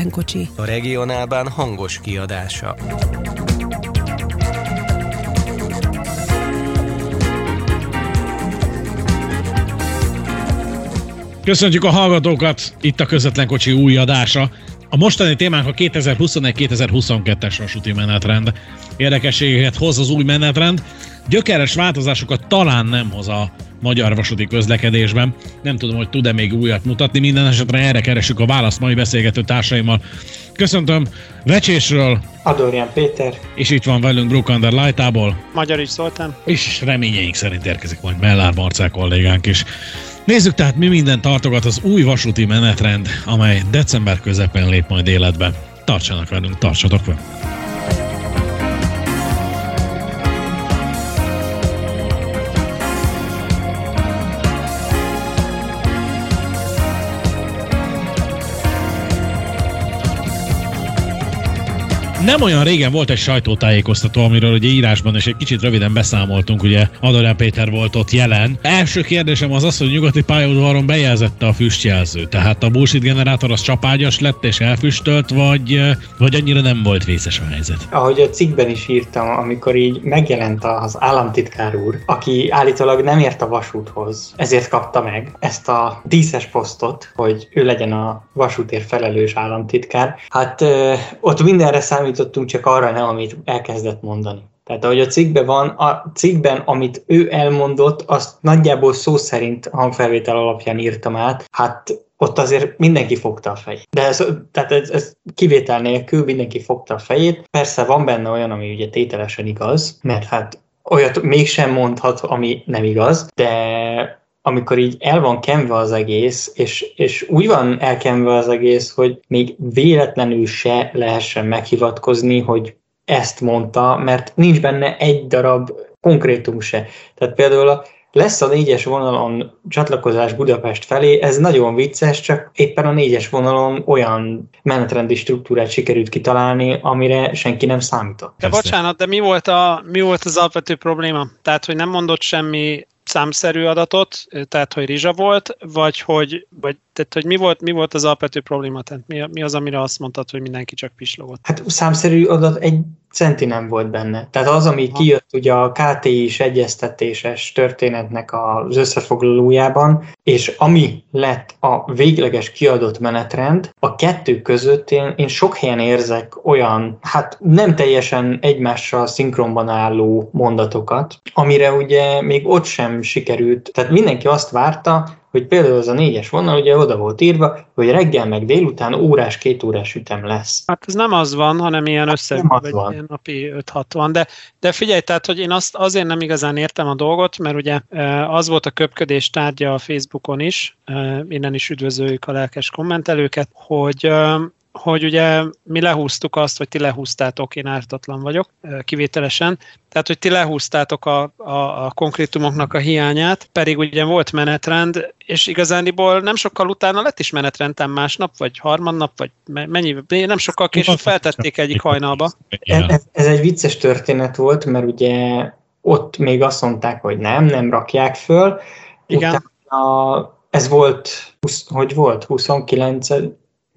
közvetlen kocsi. A regionálban hangos kiadása. Köszöntjük a hallgatókat, itt a közvetlen kocsi új adása. A mostani témánk a 2021-2022-es vasúti menetrend. Érdekességeket hoz az új menetrend, gyökeres változásokat talán nem hoz a magyar vasúti közlekedésben. Nem tudom, hogy tud-e még újat mutatni, minden esetre erre keresünk a választ mai beszélgető társaimmal. Köszöntöm Vecsésről. Adorján Péter. És itt van velünk Brukander Lajtából. Magyar is Zoltán. És reményeink szerint érkezik majd Mellár Marcák kollégánk is. Nézzük tehát, mi minden tartogat az új vasúti menetrend, amely december közepén lép majd életbe. Tartsanak velünk, tartsatok velünk! Nem olyan régen volt egy sajtótájékoztató, amiről ugye írásban és egy kicsit röviden beszámoltunk, ugye Adorján Péter volt ott jelen. Első kérdésem az az, hogy nyugati pályaudvaron bejelzette a füstjelző. Tehát a bullshit generátor az csapágyas lett és elfüstölt, vagy, vagy annyira nem volt vészes a helyzet? Ahogy a cikkben is írtam, amikor így megjelent az államtitkár úr, aki állítólag nem ért a vasúthoz, ezért kapta meg ezt a díszes posztot, hogy ő legyen a vasútért felelős államtitkár. Hát ott mindenre számít számítottunk, csak arra nem, amit elkezdett mondani. Tehát ahogy a cikkben van, a cikkben, amit ő elmondott, azt nagyjából szó szerint hangfelvétel alapján írtam át, hát ott azért mindenki fogta a fejét. De ez, tehát ez, ez kivétel nélkül mindenki fogta a fejét. Persze van benne olyan, ami ugye tételesen igaz, mert hát olyat mégsem mondhat, ami nem igaz, de amikor így el van kenve az egész, és, és úgy van elkenve az egész, hogy még véletlenül se lehessen meghivatkozni, hogy ezt mondta, mert nincs benne egy darab konkrétum se. Tehát például a, lesz a négyes vonalon csatlakozás Budapest felé, ez nagyon vicces, csak éppen a négyes vonalon olyan menetrendi struktúrát sikerült kitalálni, amire senki nem számított. De bocsánat, de mi volt, a, mi volt az alapvető probléma? Tehát, hogy nem mondott semmi számszerű adatot, tehát hogy rizsa volt, vagy hogy, vagy, tehát, hogy mi, volt, mi volt az alapvető probléma? Tehát mi, mi az, amire azt mondtad, hogy mindenki csak pislogott? Hát számszerű adat egy centi nem volt benne. Tehát az, ami ha. kijött ugye a KTI-s egyeztetéses történetnek az összefoglalójában, és ami lett a végleges kiadott menetrend, a kettő között én, én sok helyen érzek olyan, hát nem teljesen egymással szinkronban álló mondatokat, amire ugye még ott sem sikerült. Tehát mindenki azt várta, hogy például az a négyes vonal, ugye oda volt írva, hogy reggel meg délután órás, két órás ütem lesz. Hát ez nem az van, hanem ilyen hát össze, vagy van. ilyen napi 5-6 van. De, de figyelj, tehát, hogy én azt azért nem igazán értem a dolgot, mert ugye e, az volt a köpködés tárgya a Facebookon is, e, innen is üdvözöljük a lelkes kommentelőket, hogy e, hogy ugye mi lehúztuk azt, vagy ti lehúztátok, én ártatlan vagyok, kivételesen, tehát, hogy ti lehúztátok a, a, a konkrétumoknak a hiányát, pedig ugye volt menetrend, és igazániból nem sokkal utána lett is menetrendem másnap, vagy harmadnap, vagy mennyi, nem sokkal később feltették egyik hajnalba. Ez, ez egy vicces történet volt, mert ugye ott még azt mondták, hogy nem, nem rakják föl. Igen. Utána, ez volt, hogy volt, 29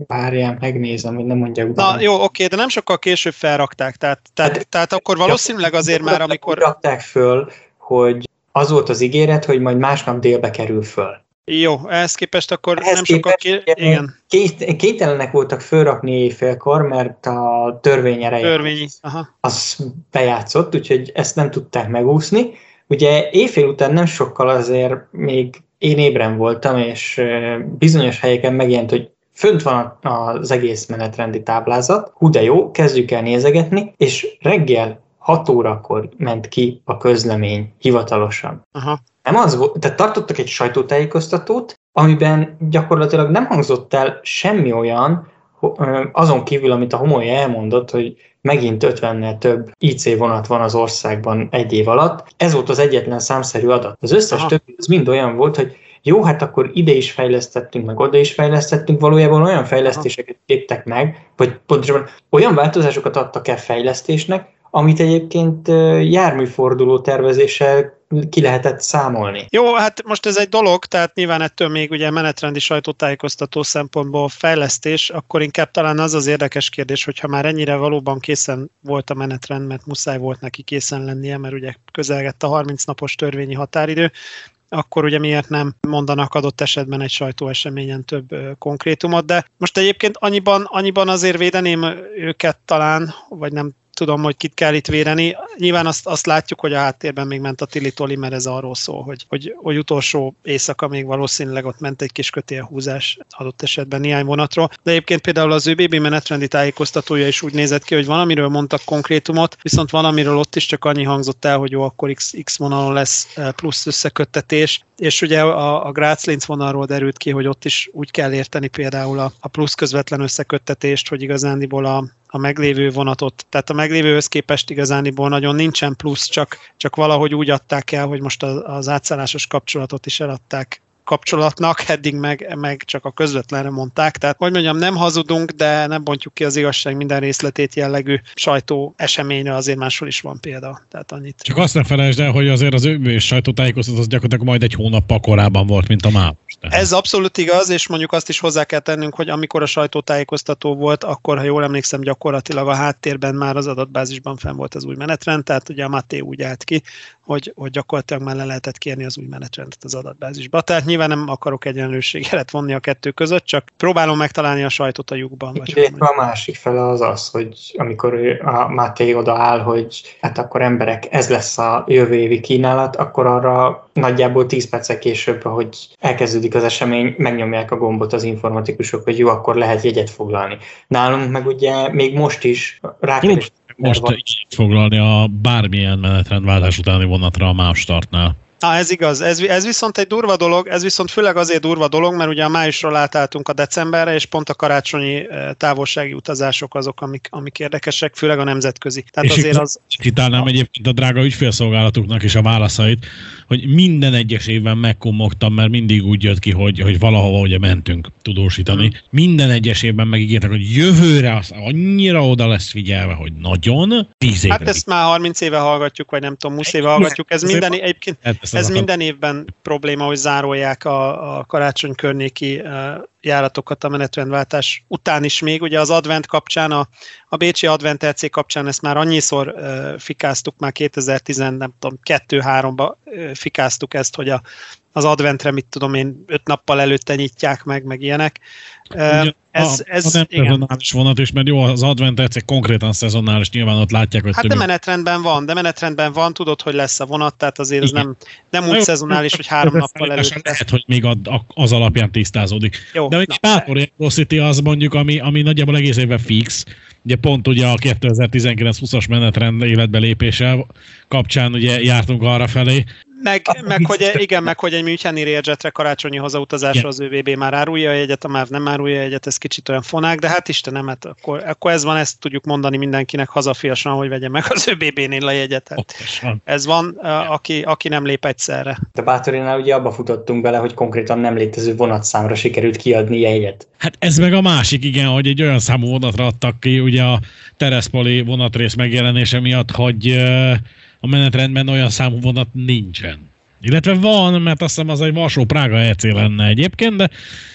Várjál, megnézem, hogy nem mondja utána. Na jó, oké, de nem sokkal később felrakták, tehát, tehát, hát, tehát akkor valószínűleg azért már, amikor... Rakták föl, hogy az volt az ígéret, hogy majd másnap délbe kerül föl. Jó, ehhez képest akkor ehhez nem sokkal ké... igen. Kételenek voltak fölrakni éjfélkor, mert a törvény ereje Törvényi. Aha. az bejátszott, úgyhogy ezt nem tudták megúszni. Ugye éjfél után nem sokkal azért még én ébren voltam, és bizonyos helyeken megjelent, hogy fönt van az egész menetrendi táblázat, hú de jó, kezdjük el nézegetni, és reggel 6 órakor ment ki a közlemény hivatalosan. Aha. Nem az volt, tehát tartottak egy sajtótájékoztatót, amiben gyakorlatilag nem hangzott el semmi olyan, azon kívül, amit a homolya elmondott, hogy megint 50-nel több IC vonat van az országban egy év alatt. Ez volt az egyetlen számszerű adat. Az összes Aha. többi az mind olyan volt, hogy jó, hát akkor ide is fejlesztettünk, meg oda is fejlesztettünk, valójában olyan fejlesztéseket léptek meg, vagy pontosabban olyan változásokat adtak el fejlesztésnek, amit egyébként járműforduló tervezéssel ki lehetett számolni. Jó, hát most ez egy dolog, tehát nyilván ettől még ugye menetrendi sajtótájékoztató szempontból fejlesztés, akkor inkább talán az az érdekes kérdés, hogyha már ennyire valóban készen volt a menetrend, mert muszáj volt neki készen lennie, mert ugye közelgett a 30 napos törvényi határidő, akkor ugye miért nem mondanak adott esetben egy sajtóeseményen több konkrétumot, de most egyébként annyiban, annyiban azért védeném őket talán, vagy nem tudom, hogy kit kell itt véreni. Nyilván azt, azt látjuk, hogy a háttérben még ment a Tili Toli, mert ez arról szól, hogy, hogy, hogy utolsó éjszaka még valószínűleg ott ment egy kis kötélhúzás adott esetben néhány vonatról. De egyébként például az ÖBB menetrendi tájékoztatója is úgy nézett ki, hogy valamiről mondtak konkrétumot, viszont valamiről ott is csak annyi hangzott el, hogy jó, akkor X, X vonalon lesz eh, plusz összeköttetés, és ugye a, a Grácz vonalról derült ki, hogy ott is úgy kell érteni például a, a plusz közvetlen összeköttetést, hogy igazándiból a, a meglévő vonatot, tehát a meglévőhöz képest igazániból nagyon nincsen plusz, csak, csak valahogy úgy adták el, hogy most az, átszállásos kapcsolatot is eladták kapcsolatnak, eddig meg, meg csak a közvetlenre mondták. Tehát, hogy mondjam, nem hazudunk, de nem bontjuk ki az igazság minden részletét jellegű sajtó eseményre, azért máshol is van példa. Tehát annyit. Csak azt ne felejtsd el, hogy azért az ő sajtótájékoztató az gyakorlatilag majd egy hónappal korábban volt, mint a MÁV. Ez abszolút igaz, és mondjuk azt is hozzá kell tennünk, hogy amikor a sajtótájékoztató volt, akkor, ha jól emlékszem, gyakorlatilag a háttérben már az adatbázisban fenn volt az új menetrend, tehát ugye a Maté úgy állt ki, hogy, hogy gyakorlatilag már le lehetett kérni az új menetrendet az adatbázisba. Tehát nyilván nem akarok egyenlőséget vonni a kettő között, csak próbálom megtalálni a sajtot a lyukban. Vagy a másik fele az az, hogy amikor a Máté odaáll, hogy hát akkor emberek, ez lesz a jövő évi kínálat, akkor arra nagyjából 10 perccel később, hogy elkezdődik az esemény, megnyomják a gombot az informatikusok, hogy jó, akkor lehet jegyet foglalni. Nálunk meg ugye még most is rákeres most így foglalni a bármilyen menetrendváltás utáni vonatra a MÁV startnál. Á, ez igaz. Ez, ez viszont egy durva dolog, ez viszont főleg azért durva dolog, mert ugye a májusról átálltunk a decemberre, és pont a karácsonyi eh, távolsági utazások azok, amik, amik érdekesek, főleg a nemzetközi. Tehát és azért az... Kitálnám egyébként a drága ügyfélszolgálatuknak is a válaszait, hogy minden egyes évben megkomogtam, mert mindig úgy jött ki, hogy, hogy valahova ugye mentünk tudósítani. Hmm. Minden egyes évben megígértek, hogy jövőre az annyira oda lesz figyelve, hogy nagyon tíz évre. Hát ezt már 30 éve hallgatjuk, vagy nem tudom, 20 éve hallgatjuk. Ez minden, egyébként, hát ez minden évben probléma, hogy zárolják a, a karácsony környéki járatokat a menetrendváltás után is még. Ugye az advent kapcsán, a, a Bécsi Advent LC kapcsán ezt már annyiszor uh, fikáztuk, már 2010, nem tudom, 2-3-ba uh, fikáztuk ezt, hogy a, az adventre, mit tudom én, öt nappal előtte nyitják meg, meg ilyenek. Ugye, ez, a, ez, a nem igen. szezonális vonat is, mert jó, az advent egyszer konkrétan szezonális, nyilván ott látják, hogy... Hát de menetrendben van, de menetrendben van, tudod, hogy lesz a vonat, tehát azért igen. ez nem, nem úgy jó, szezonális, hogy három nappal előtte. Lehet, hogy még az alapján tisztázódik. Jó, de egy Bátor City az mondjuk, ami, ami nagyjából egész évben fix, Ugye pont ugye a 2019-20-as menetrend életbe lépése kapcsán ugye jártunk arra felé, meg, meg hogy, igen, meg hogy egy Müncheni Railjetre karácsonyi hazautazásra az ÖVB már árulja a jegyet, a MÁV nem árulja a jegyet, ez kicsit olyan fonák, de hát Istenem, hát akkor, akkor ez van, ezt tudjuk mondani mindenkinek hazafiasan, hogy vegye meg az ÖBB-nél a jegyet. Hát ez van, aki, aki nem lép egyszerre. De Bátorinál ugye abba futottunk bele, hogy konkrétan nem létező vonatszámra sikerült kiadni jegyet. Hát ez meg a másik, igen, hogy egy olyan számú vonatra adtak ki, ugye a Tereszpoli vonatrész megjelenése miatt, hogy a menetrendben olyan számú vonat nincsen. Illetve van, mert azt hiszem az egy Varsó-Prága EC lenne egyébként, de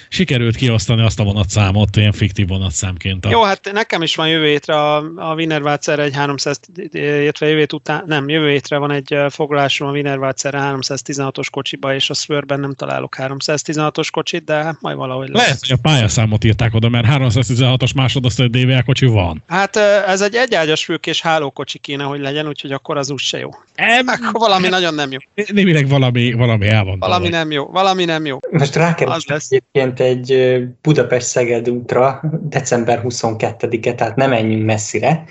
sikerült kiosztani azt a vonatszámot ilyen fiktív vonatszámként. A... Jó, hát nekem is van jövő hétre a, a Wienerwalzer egy 300, illetve jövő hét után, nem, jövő hétre van egy foglalásom a Wienerwalzerre 316-os kocsiba, és a Swörben nem találok 316-os kocsit, de hát majd valahogy lesz. Lehet, hogy a pályaszámot írták oda, mert 316-os másodosztály DVA kocsi van. Hát ez egy egyágyas fülkés hálókocsi kéne, hogy legyen, úgyhogy akkor az úgy se jó. Em, akkor valami em, nagyon nem jó. Némileg valami, valami el van. Valami nem jó, valami nem jó. Most rákerestem egyébként egyébként egy Budapest-Szeged útra december 22-e, tehát nem menjünk messzire,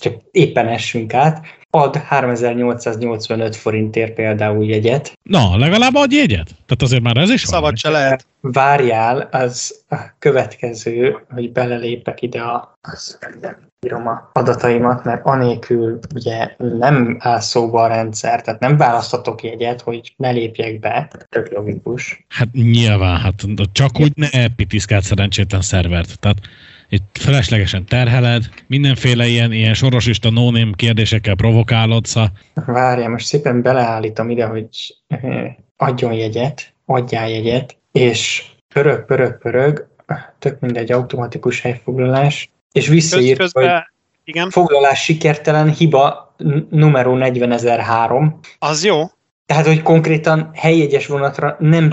csak éppen essünk át, ad 3885 forintért például jegyet. Na, legalább ad jegyet? Tehát azért már ez is Szabad van. se lehet. Várjál, az a következő, hogy belelépek ide a, az, írom a adataimat, mert anélkül ugye nem áll szóba a rendszer, tehát nem választatok jegyet, hogy ne lépjek be. Tök logikus. Hát nyilván, hát csak úgy ne pitiszkált szerencsétlen szervert. Tehát itt feleslegesen terheled, mindenféle ilyen, ilyen sorosista no kérdésekkel provokálod, szóval... Várjál, most szépen beleállítom ide, hogy adjon jegyet, adjál jegyet, és pörög, pörög, pörög, tök mindegy automatikus helyfoglalás, és visszaír, Közben, hogy igen. foglalás sikertelen, hiba numero 40003. Az jó. Tehát, hogy konkrétan helyjegyes vonatra nem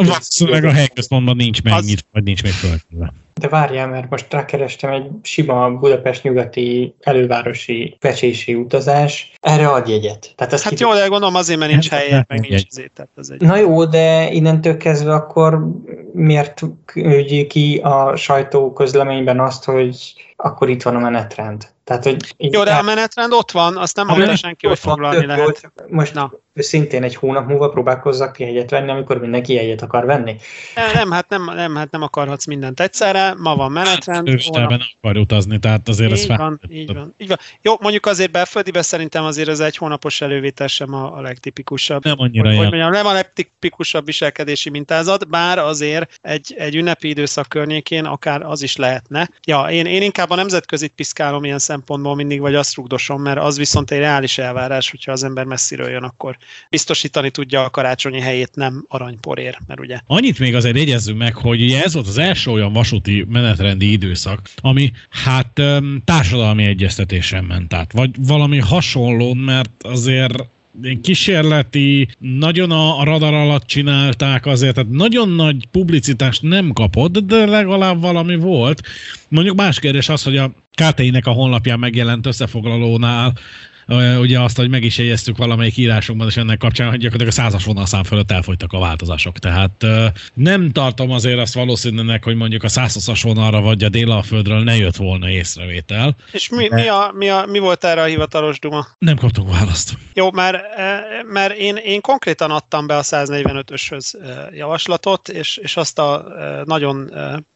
meg a helyközpontban nincs megnyit, az... vagy nincs még föltéve. De várjál, mert most rákerestem egy sima Budapest nyugati elővárosi pecsési utazás. Erre ad jegyet. Tehát hát jó, de gondolom azért, mert nincs helye, meg nincs azért. Tehát ez egy... Na jó, de innentől kezdve akkor miért küldjük ki a sajtó közleményben azt, hogy akkor itt van a menetrend? Tehát, hogy Jó, de a menetrend ott van, azt nem mondja senki, hogy foglalni lehet. Volt. Most Na. szintén egy hónap múlva próbálkozzak ki jegyet venni, amikor mindenki jegyet akar venni. Nem, nem, hát nem, nem, hát nem akarhatsz mindent egyszerre, ma van menetrend. Őstelben nem akar utazni, tehát azért így ez van, így van, így van. Jó, mondjuk azért belföldibe szerintem azért az egy hónapos elővétel sem a, a legtipikusabb. Nem annyira hogy, hogy mondjam, nem a legtipikusabb viselkedési mintázat, bár azért egy, egy ünnepi időszak környékén akár az is lehetne. Ja, én, én inkább a nemzetközit piszkálom ilyen szempontból mindig, vagy azt rugdosom, mert az viszont egy reális elvárás, hogyha az ember messziről jön, akkor biztosítani tudja a karácsonyi helyét, nem aranyporér, mert ugye. Annyit még azért jegyezzünk meg, hogy ugye ez volt az első olyan vasúti menetrendi időszak, ami hát társadalmi egyeztetésen ment át, vagy valami hasonlón, mert azért kísérleti, nagyon a radar alatt csinálták azért, tehát nagyon nagy publicitást nem kapott, de legalább valami volt. Mondjuk más kérdés az, hogy a KTI-nek a honlapján megjelent összefoglalónál ugye azt, hogy meg is jegyeztük valamelyik írásunkban, és ennek kapcsán, hogy gyakorlatilag a százas vonalszám fölött elfogytak a változások. Tehát nem tartom azért azt valószínűnek, hogy mondjuk a százas vonalra vagy a Délalföldről ne jött volna észrevétel. És mi, mi, a, mi, a, mi volt erre a hivatalos duma? Nem kaptunk választ. Jó, mert, mert én, én konkrétan adtam be a 145-öshöz javaslatot, és, és azt a nagyon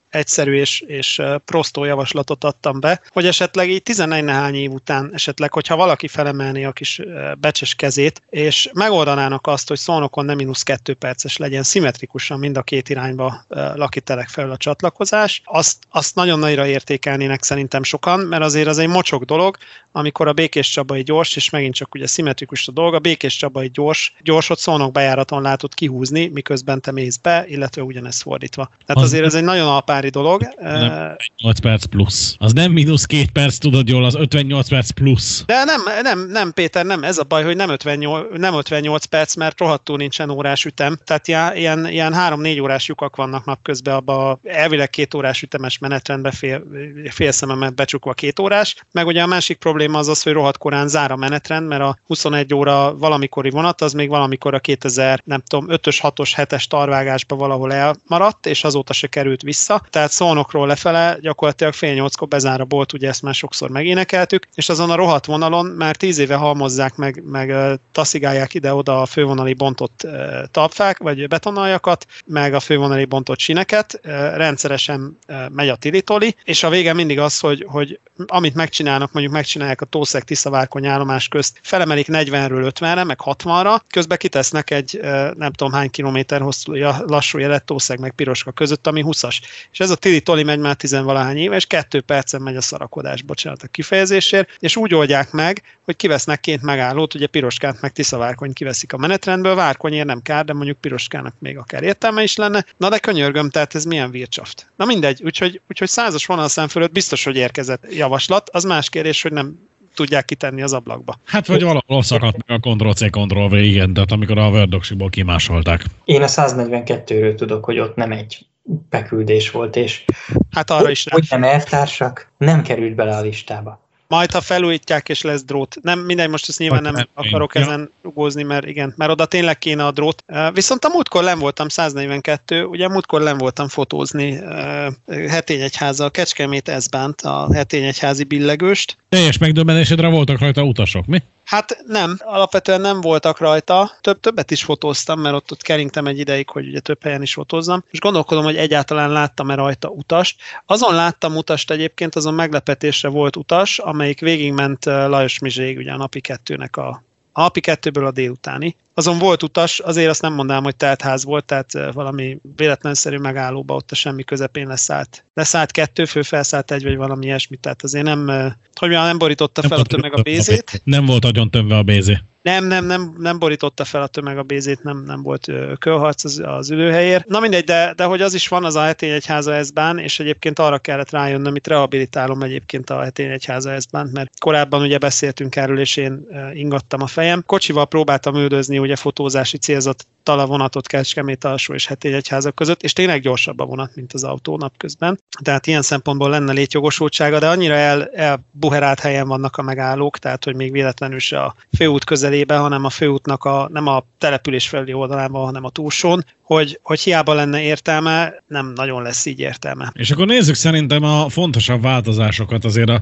egyszerű és, és prostó javaslatot adtam be, hogy esetleg így 11 nehány év után esetleg, hogyha valaki felemelné a kis becses kezét, és megoldanának azt, hogy szónokon nem mínusz kettő perces legyen, szimmetrikusan mind a két irányba lakitelek fel a csatlakozás, azt, azt nagyon nagyra értékelnének szerintem sokan, mert azért az egy mocsok dolog, amikor a Békés Csabai gyors, és megint csak ugye szimmetrikus a dolga, Békés Csabai gyors, gyorsot szónok bejáraton látod kihúzni, miközben te mész be, illetve ugyanez fordítva. Tehát azért ez egy nagyon alpár januári dolog. 58 perc plusz. Az nem mínusz két perc, tudod jól, az 58 perc plusz. De nem, nem, nem Péter, nem, ez a baj, hogy nem 58, nem 58 perc, mert rohadtul nincsen órás ütem. Tehát ilyen, ilyen 3-4 órás lyukak vannak napközben, abba elvileg két órás ütemes menetrendbe fél, fél szememet becsukva két órás. Meg ugye a másik probléma az az, hogy rohadt korán zár a menetrend, mert a 21 óra valamikori vonat, az még valamikor a 2000, nem tudom, 5-ös, 6-os, 7-es tarvágásba valahol elmaradt, és azóta se került vissza tehát Szolnokról lefele gyakorlatilag fél nyolckor bezár a bolt, ugye ezt már sokszor megénekeltük, és azon a rohadt vonalon már tíz éve halmozzák meg, meg taszigálják ide-oda a fővonali bontott talpfák, vagy betonaljakat, meg a fővonali bontott sineket, rendszeresen megy a tilitoli, és a vége mindig az, hogy, hogy amit megcsinálnak, mondjuk megcsinálják a Tószeg Tiszavárkony állomás közt, felemelik 40-ről 50-re, meg 60-ra, közben kitesznek egy nem tudom hány kilométer hosszú lassú jelet Tószeg meg Piroska között, ami 20-as. És és ez a Tili Toli megy már tizenvalahány éve, és kettő percen megy a szarakodás, bocsánat a kifejezésért, és úgy oldják meg, hogy kivesznek két megállót, ugye Piroskát meg Tiszavárkony kiveszik a menetrendből, Várkonyért nem kár, de mondjuk Piroskának még akár értelme is lenne. Na de könyörgöm, tehát ez milyen vircsaft. Na mindegy, úgyhogy, úgyhogy százas vonalszám fölött biztos, hogy érkezett javaslat. Az más kérdés, hogy nem tudják kitenni az ablakba. Hát vagy valahol szakadt meg a Ctrl-C, Ctrl-V, igen, tehát amikor a Word kimásolták. Én a 142-ről tudok, hogy ott nem egy beküldés volt, és hát arra is hogy nem eltársak, nem került bele a listába. Majd, ha felújítják és lesz drót. Nem, mindegy, most ezt nyilván nem, akarok én. ezen ugózni, mert igen, mert oda tényleg kéne a drót. Viszont a múltkor nem voltam 142, ugye múltkor nem voltam fotózni Hetényegyháza, Kecskemét Ezbánt, a Hetényegyházi billegőst. Teljes megdöbbenésedre voltak rajta utasok, mi? Hát nem, alapvetően nem voltak rajta. Több, többet is fotóztam, mert ott, ott keringtem egy ideig, hogy ugye több helyen is fotózzam, és gondolkodom, hogy egyáltalán láttam-e rajta utast. Azon láttam utast egyébként, azon meglepetésre volt utas, amelyik végigment Lajos Mizség, ugye a napi kettőnek a a napi kettőből a délutáni. Azon volt utas, azért azt nem mondanám, hogy teltház volt, tehát valami véletlenszerű megállóba ott a semmi közepén leszállt. leszállt kettő, fő felszállt egy, vagy valami ilyesmi, tehát azért nem, hogy nem borította fel a tömeg a bézét. Nem volt nagyon tömve a bézé. Nem, nem, nem, nem borította fel a tömeg a bézét, nem, nem volt kölharc az, az ülőhelyért. Na mindegy, de, de hogy az is van az a hetény egyháza ezbán, és egyébként arra kellett rájönnöm, itt rehabilitálom egyébként a hetény egyháza ezbán, mert korábban ugye beszéltünk erről, és én ingattam a fejem. Kocsival próbáltam üldözni ugye fotózási célzat tala vonatot Kecskemét alsó és hetény egyházak között, és tényleg gyorsabb a vonat, mint az autó napközben. Tehát ilyen szempontból lenne létjogosultsága, de annyira el, elbuherált helyen vannak a megállók, tehát hogy még véletlenül se a főút közelébe, hanem a főútnak a, nem a település felüli oldalában, hanem a túlsón, hogy, hogy hiába lenne értelme, nem nagyon lesz így értelme. És akkor nézzük szerintem a fontosabb változásokat azért a,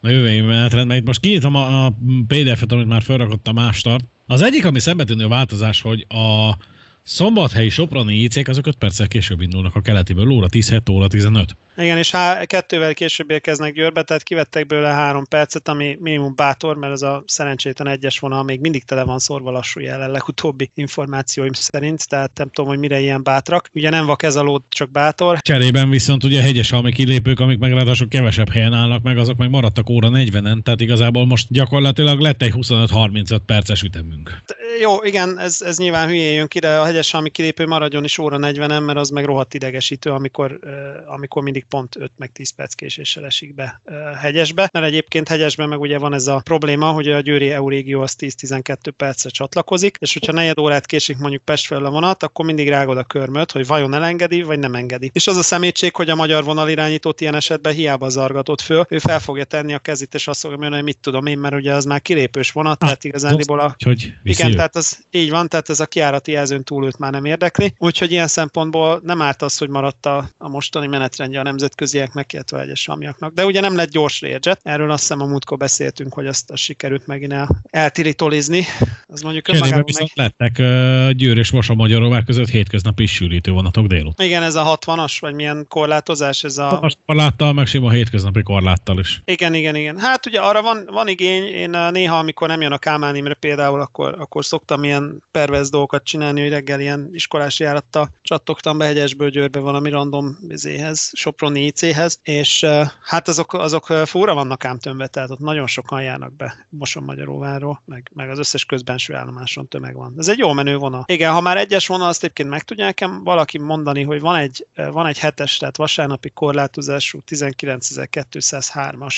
a jövő évi menetrendben. Itt most kiítom a, a PDF-et, amit már felrakott a mástart. Az egyik, ami szembetűnő változás, hogy a szombathelyi Soproni IC-k azok 5 perccel később indulnak a keletiből, óra 10, 7 óra 15. Igen, és há- kettővel később érkeznek Győrbe, tehát kivettek belőle három percet, ami minimum bátor, mert ez a szerencsétlen egyes vonal még mindig tele van szorva lassú jelenleg utóbbi információim szerint, tehát nem tudom, hogy mire ilyen bátrak. Ugye nem vak ez a lód, csak bátor. Cserében viszont ugye hegyes halmi kilépők, amik meg ráadásul kevesebb helyen állnak meg, azok meg maradtak óra 40-en, tehát igazából most gyakorlatilag lett egy 25-35 perces ütemünk. Jó, igen, ez, ez nyilván hülyén jön ki, de a hegyes halmi kilépő maradjon is óra 40-en, mert az meg rohadt idegesítő, amikor, amikor mindig pont 5 meg 10 perc késéssel esik be hegyesbe, mert egyébként hegyesben meg ugye van ez a probléma, hogy a Győri EU régió az 10-12 percre csatlakozik, és hogyha negyed órát késik mondjuk Pest fel a vonat, akkor mindig rágod a körmöt, hogy vajon elengedi, vagy nem engedi. És az a szemétség, hogy a magyar vonalirányítót ilyen esetben hiába zargatott föl, ő fel fogja tenni a kezét, és azt fogja mondani, hogy mit tudom én, mert ugye az már kilépős vonat, tehát igazándiból a... Hogy igen, tehát az így van, tehát ez a kiárati jelzőn túl őt már nem érdekli. Úgyhogy ilyen szempontból nem árt az, hogy maradt a, a mostani menetrendje a nemzetközieknek, illetve egyes amiaknak. De ugye nem lett gyors Learjet. Erről azt hiszem a múltkor beszéltünk, hogy azt, azt sikerült megint el, eltiritolizni. Az mondjuk önmagában viszont meg... lettek uh, Győr és Mosomagyaróvár között hétköznapi sűrítő vonatok délután. Igen, ez a 60-as, vagy milyen korlátozás? Ez a... a korláttal, meg sima hétköznapi korláttal is. Igen, igen, igen. Hát ugye arra van, van igény, én néha, amikor nem jön a Kálmán Imre például, akkor, akkor szoktam ilyen pervez dolgokat csinálni, hogy reggel ilyen iskolás járatta csattogtam be Hegyesből Győrbe valami random vizéhez, Soproni IC-hez, és hát azok, azok fóra vannak ám tömve, tehát ott nagyon sokan járnak be Moson Magyaróváról, meg, meg az összes közbenső állomáson tömeg van. Ez egy jó menő vonal. Igen, ha már egyes vonal, azt egyébként meg tudják valaki mondani, hogy van egy, van egy hetes, tehát vasárnapi korlátozású 19.203-as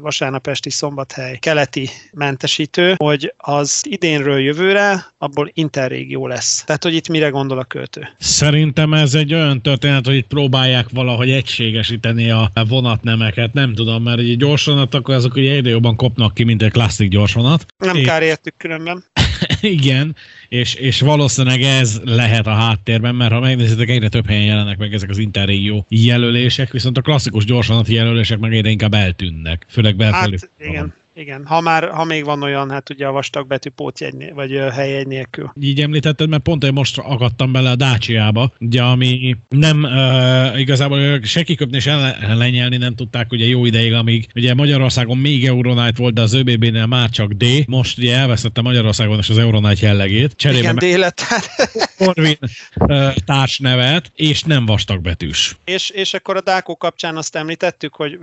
vasárnap esti szombathely keleti mentesítő, hogy az idénről jövőre abból interrégió lesz. Tehát, hogy itt mire gondol a költő? Szerintem ez egy olyan történet, hogy itt próbálják valahogy egységesíteni a vonatnemeket. Nem tudom, mert egy gyorsvonat, akkor azok ugye egyre jobban kopnak ki, mint egy klasszik gyorsvonat. Nem kár értük különben. Igen, és, és valószínűleg ez lehet a háttérben, mert ha megnézitek, egyre több helyen jelennek meg ezek az interrégió jelölések, viszont a klasszikus gyorsvonati jelölések meg egyre inkább eltűnnek, főleg belfelé. Hát, igen. Igen, ha már, ha még van olyan, hát ugye a vastag betű pótjegy, vagy helyegy nélkül. Így említetted, mert pont én most akadtam bele a Dacia-ba, ugye, ami nem uh, igazából se kiköpni, se lenyelni nem tudták ugye jó ideig, amíg ugye Magyarországon még Euronight volt, de az ÖBB-nél már csak D. Most ugye elvesztette Magyarországon is az Euronight jellegét. Cserébe Igen, D lett. Corvin uh, társnevet, és nem vastagbetűs. És, és akkor a Dákó kapcsán azt említettük, hogy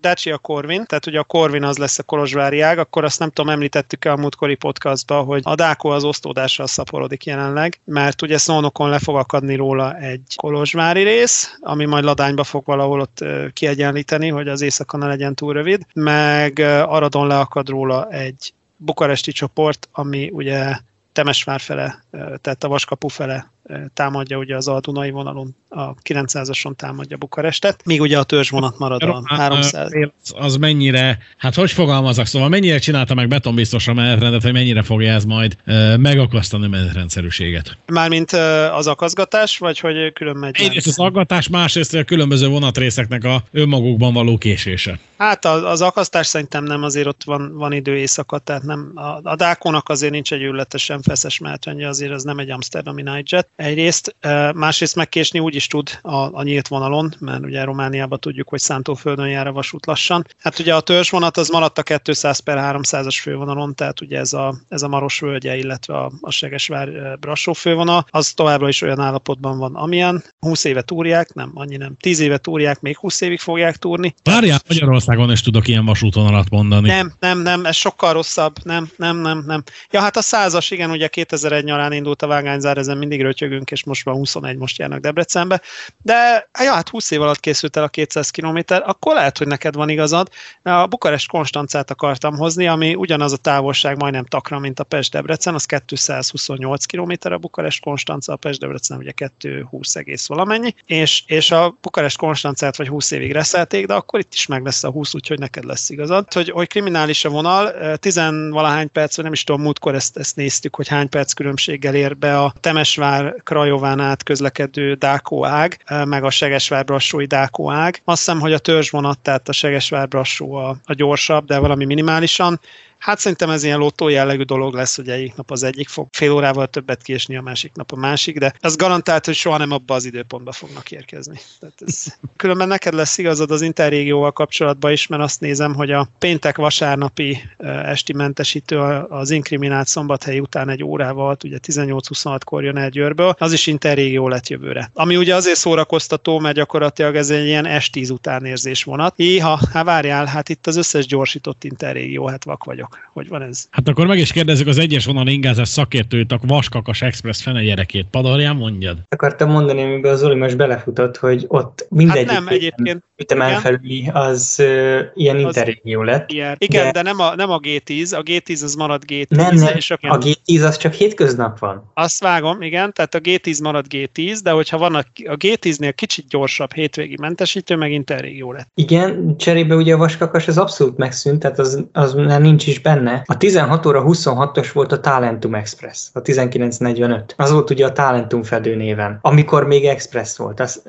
Dacia Corvin, tehát ugye a Corvin az lesz a kolozsvári ág, akkor azt nem tudom, említettük-e a múltkori podcastban, hogy a Dáko az osztódással szaporodik jelenleg, mert ugye Szónokon le fog akadni róla egy kolozsvári rész, ami majd Ladányba fog valahol ott kiegyenlíteni, hogy az éjszaka ne legyen túl rövid, meg Aradon leakad róla egy bukaresti csoport, ami ugye Temesvár fele, tehát a Vaskapu fele támadja ugye az Aldunai vonalon, a 900-ason támadja Bukarestet, míg ugye a törzsvonat marad a 300. Az mennyire, hát hogy fogalmazok, szóval mennyire csinálta meg betonbiztos a menetrendet, hogy mennyire fogja ez majd megakasztani a menetrendszerűséget? Mármint az akaszgatás, vagy hogy külön megy? Egyrészt az akaszgatás, másrészt a különböző vonatrészeknek a önmagukban való késése. Hát az, az akasztás szerintem nem, azért ott van, van idő éjszaka, tehát nem, a, a Dákónak azért nincs egy ülletesen feszes menetrendje, azért az nem egy Amsterdami Nightjet, egyrészt, másrészt megkésni úgy is tud a, a nyílt vonalon, mert ugye Romániában tudjuk, hogy Szántóföldön jár a vasút lassan. Hát ugye a törzsvonat az maradt a 200 per 300-as fővonalon, tehát ugye ez a, ez a Maros völgye, illetve a, a Segesvár Brassó fővonal, az továbbra is olyan állapotban van, amilyen. 20 éve túrják, nem, annyi nem. 10 éve túrják, még 20 évig fogják túrni. Várjál, Magyarországon is tudok ilyen vasútvonalat mondani. Nem, nem, nem, ez sokkal rosszabb. Nem, nem, nem, nem. Ja, hát a százas, igen, ugye 2001 nyarán indult a vágányzár, ezen mindig rötyögünk, és most van 21, most járnak Debrecenbe. De ja, hát 20 év alatt készült el a 200 km, akkor lehet, hogy neked van igazad. A Bukarest Konstancát akartam hozni, ami ugyanaz a távolság majdnem takra, mint a Pest-Debrecen, az 228 km a Bukarest Konstanca, a Pest-Debrecen ugye 220 egész valamennyi, és, és a Bukarest Konstancát vagy 20 évig reszelték, de akkor itt is meg lesz a 20, úgyhogy neked lesz igazad. Hogy, hogy kriminális a vonal, tizenvalahány perc, vagy nem is tudom, múltkor ezt, ezt néztük, hogy hány perc különbséggel ér be a Temesvár Krajován át közlekedő Dákó ág, meg a Segesvár Brassói Dákó ág. Azt hiszem, hogy a törzsvonat, tehát a Segesvár Brassó a, a gyorsabb, de valami minimálisan. Hát szerintem ez ilyen lottó jellegű dolog lesz, hogy egyik nap az egyik fog fél órával többet késni, a másik nap a másik, de az garantált, hogy soha nem abba az időpontba fognak érkezni. Tehát ez... Különben neked lesz igazad az interrégióval kapcsolatban is, mert azt nézem, hogy a péntek vasárnapi esti mentesítő az inkriminált szombathely után egy órával, ugye 18-26-kor jön el Győrből, az is interrégió lett jövőre. Ami ugye azért szórakoztató, mert gyakorlatilag ez egy ilyen estíz utánérzés vonat. Iha, hát várjál, hát itt az összes gyorsított interrégió, hát vak vagyok. Hogy van ez? Hát akkor meg is kérdezzük az egyes vonal ingázás szakértőt, a Vaskakas Express fene gyerekét. Padarján mondjad? Akartam mondani, amiben az Oli most belefutott, hogy ott mindegy hát nem, egyébként. ütemen felüli az uh, ilyen interrégió lett. Ilyen. Igen, de, de nem, a, nem a G10, a G10 az marad G10. Nem, nem, és a, a G10 az csak hétköznap van. Azt vágom, igen, tehát a G10 marad G10, de hogyha van a, a G10-nél kicsit gyorsabb hétvégi mentesítő, meg interrégió lett. Igen, cserébe ugye a Vaskakas az abszolút megszűnt, tehát az, az már nincs is benne. A 16 óra 26-os volt a Talentum Express, a 1945. Az volt ugye a Talentum fedő néven, amikor még Express volt. Az,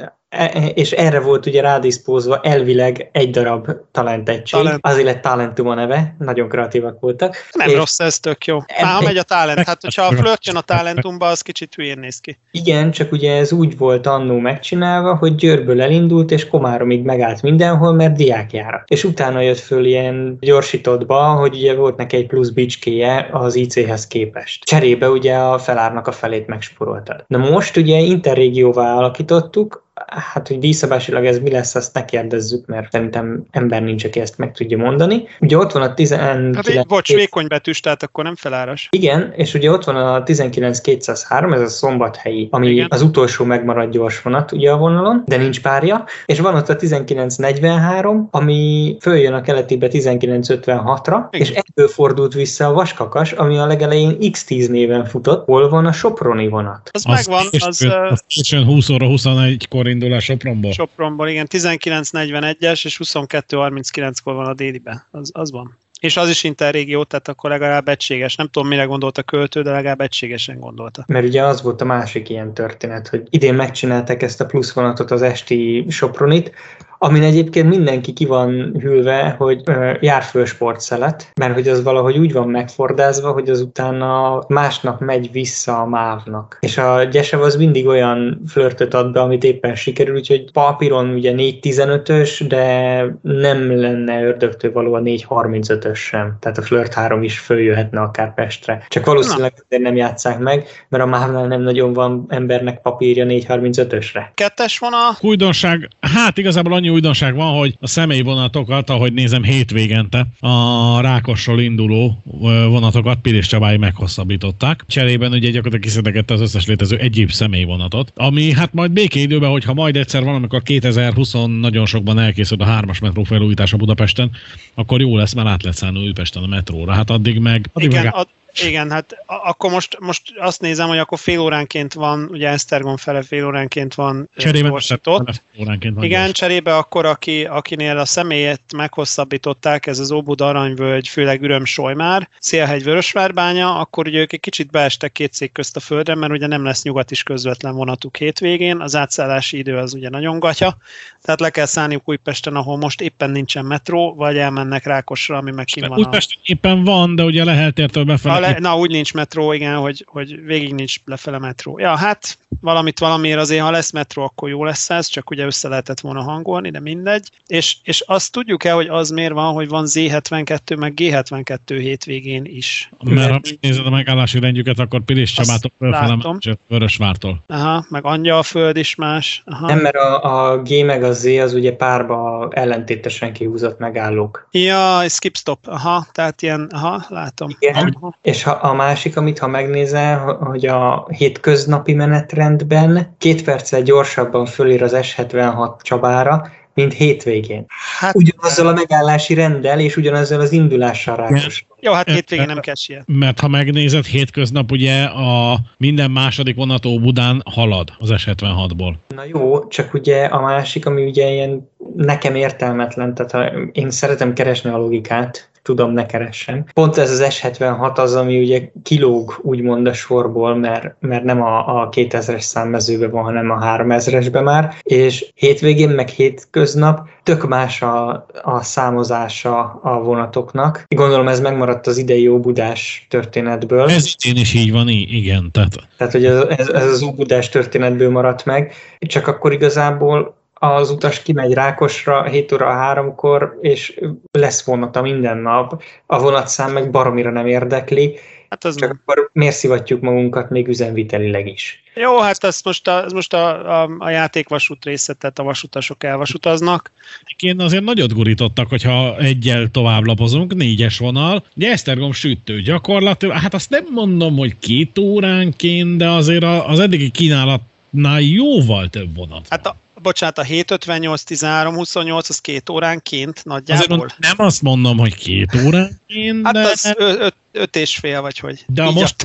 és erre volt ugye rádiszpózva elvileg egy darab talent egység, talent. azért lett Talentum a neve, nagyon kreatívak voltak. Nem és rossz, ez tök jó. Már megy a talent, hát hogyha a flört jön a talentumba, az kicsit hülyén néz ki. Igen, csak ugye ez úgy volt annó megcsinálva, hogy Győrből elindult, és Komáromig megállt mindenhol, mert diákjára. És utána jött föl ilyen gyorsítottba, hogy ugye volt neki egy plusz bicskéje az IC-hez képest. Cserébe ugye a felárnak a felét megsporoltad. Na most ugye interrégióvá alakítottuk, hát, hogy díjszabásilag ez mi lesz, azt ne kérdezzük, mert szerintem ember nincs, aki ezt meg tudja mondani. Ugye ott van a 19... Hát egy, bocs, vékony betűs, tehát akkor nem feláras. Igen, és ugye ott van a 19203, ez a szombathelyi, ami Igen. az utolsó megmaradt gyors vonat ugye a vonalon, de nincs párja, és van ott a 1943, ami följön a keletibe 1956-ra, és ebből fordult vissza a Vaskakas, ami a legelején X10 néven futott. Hol van a Soproni vonat? Az, az megvan, az... az, az 20 óra 21-kor mikor indul a Sopronból? Sopronból, igen, 19.41-es és 22.39-kor van a délibe. Az, az van. És az is interrégió, tehát akkor legalább egységes. Nem tudom, mire gondolt a költő, de legalább egységesen gondolta. Mert ugye az volt a másik ilyen történet, hogy idén megcsinálták ezt a pluszvonatot, az esti Sopronit, amin egyébként mindenki ki van hűlve, hogy jár föl sportszelet, mert hogy az valahogy úgy van megfordázva, hogy az utána másnap megy vissza a mávnak. És a Gyesev az mindig olyan flörtöt ad be, amit éppen sikerül, úgyhogy papíron ugye 4.15-ös, de nem lenne ördögtől való a 4.35-ös sem. Tehát a flirt 3 is följöhetne akár Pestre. Csak valószínűleg azért nem játszák meg, mert a mávnál nem nagyon van embernek papírja 4.35-ösre. Kettes van a... Újdonság, hát igazából annyi újdonság van, hogy a személyvonatokat, ahogy nézem hétvégente, a Rákosról induló vonatokat Pilis Csabái meghosszabbították. Cserében ugye gyakorlatilag kiszedegette az összes létező egyéb személyvonatot, ami hát majd békéidőben, hogyha majd egyszer valamikor 2020 nagyon sokban elkészül a hármas metró felújítása Budapesten, akkor jó lesz, mert át lehet szállni Újpesten a metróra. Hát addig meg... Addig Igen, meg... ad, igen, hát akkor most, most azt nézem, hogy akkor fél óránként van, ugye Esztergom fele fél óránként van cserébe gyorsított. Óránként van Igen, gyors. cserébe akkor, aki, akinél a személyet meghosszabbították, ez az Óbuda Aranyvölgy, főleg Üröm Solymár, Szélhegy Vörösvárbánya, akkor ugye ők egy kicsit beestek két cég közt a földre, mert ugye nem lesz nyugat is közvetlen vonatuk hétvégén, az átszállási idő az ugye nagyon gatya, tehát le kell szállniuk Újpesten, ahol most éppen nincsen metró, vagy elmennek Rákosra, ami meg kim van. Újpesten a... éppen van, de ugye lehet értől befelé lefele, na úgy nincs metró, igen, hogy, hogy végig nincs lefele metró. Ja, hát valamit valamiért azért, ha lesz metró, akkor jó lesz ez, csak ugye össze lehetett volna hangolni, de mindegy. És, és azt tudjuk el, hogy az miért van, hogy van Z72, meg G72 hétvégén is. Mert ha nézed a megállási rendjüket, akkor Pilis Csabától fölfele Vörösvártól. Aha, meg Föld is más. Aha. Nem, mert a, a G meg a Z az ugye párba ellentétesen kihúzott megállók. Ja, skip stop, aha, tehát ilyen, aha, látom. Igen, aha. és ha, a másik, amit ha megnézel, hogy a hétköznapi menetrendben két perccel gyorsabban fölír az S76 Csabára, mint hétvégén. Hát, ugyanazzal a megállási rendel, és ugyanazzal az indulással rákos. Jó, hát hétvégén nem kell siet. Mert ha megnézed, hétköznap ugye a minden második vonató Budán halad az S76-ból. Na jó, csak ugye a másik, ami ugye ilyen nekem értelmetlen, tehát ha én szeretem keresni a logikát, tudom, ne keressen. Pont ez az S76 az, ami ugye kilóg úgymond a sorból, mert, mert nem a, a 2000-es számmezőben van, hanem a 3000-esben már, és hétvégén meg hétköznap tök más a, a számozása a vonatoknak. Gondolom ez megmaradt az idei Óbudás történetből. Ez én is így van, igen. Tehát, tehát hogy ez, ez, ez az Óbudás történetből maradt meg, csak akkor igazából az utas kimegy Rákosra 7 óra 3-kor, és lesz vonata minden nap, a vonatszám meg baromira nem érdekli, hát az csak nem. akkor miért szivatjuk magunkat még üzemvitelileg is? Jó, hát ez most a, ez most a, a, a játékvasút része, tehát a vasutasok elvasutaznak. Én azért nagyot gurítottak, hogyha egyel tovább lapozunk, négyes vonal. Ugye Esztergom sütő gyakorlatilag, hát azt nem mondom, hogy két óránként, de azért az eddigi kínálatnál jóval több vonat. Hát a, bocsánat, a 758, 13, 28 az két óránként nagyjából. Azért nem azt mondom, hogy két óránként, Hát de... az ö, öt, öt és fél, vagy hogy. De a most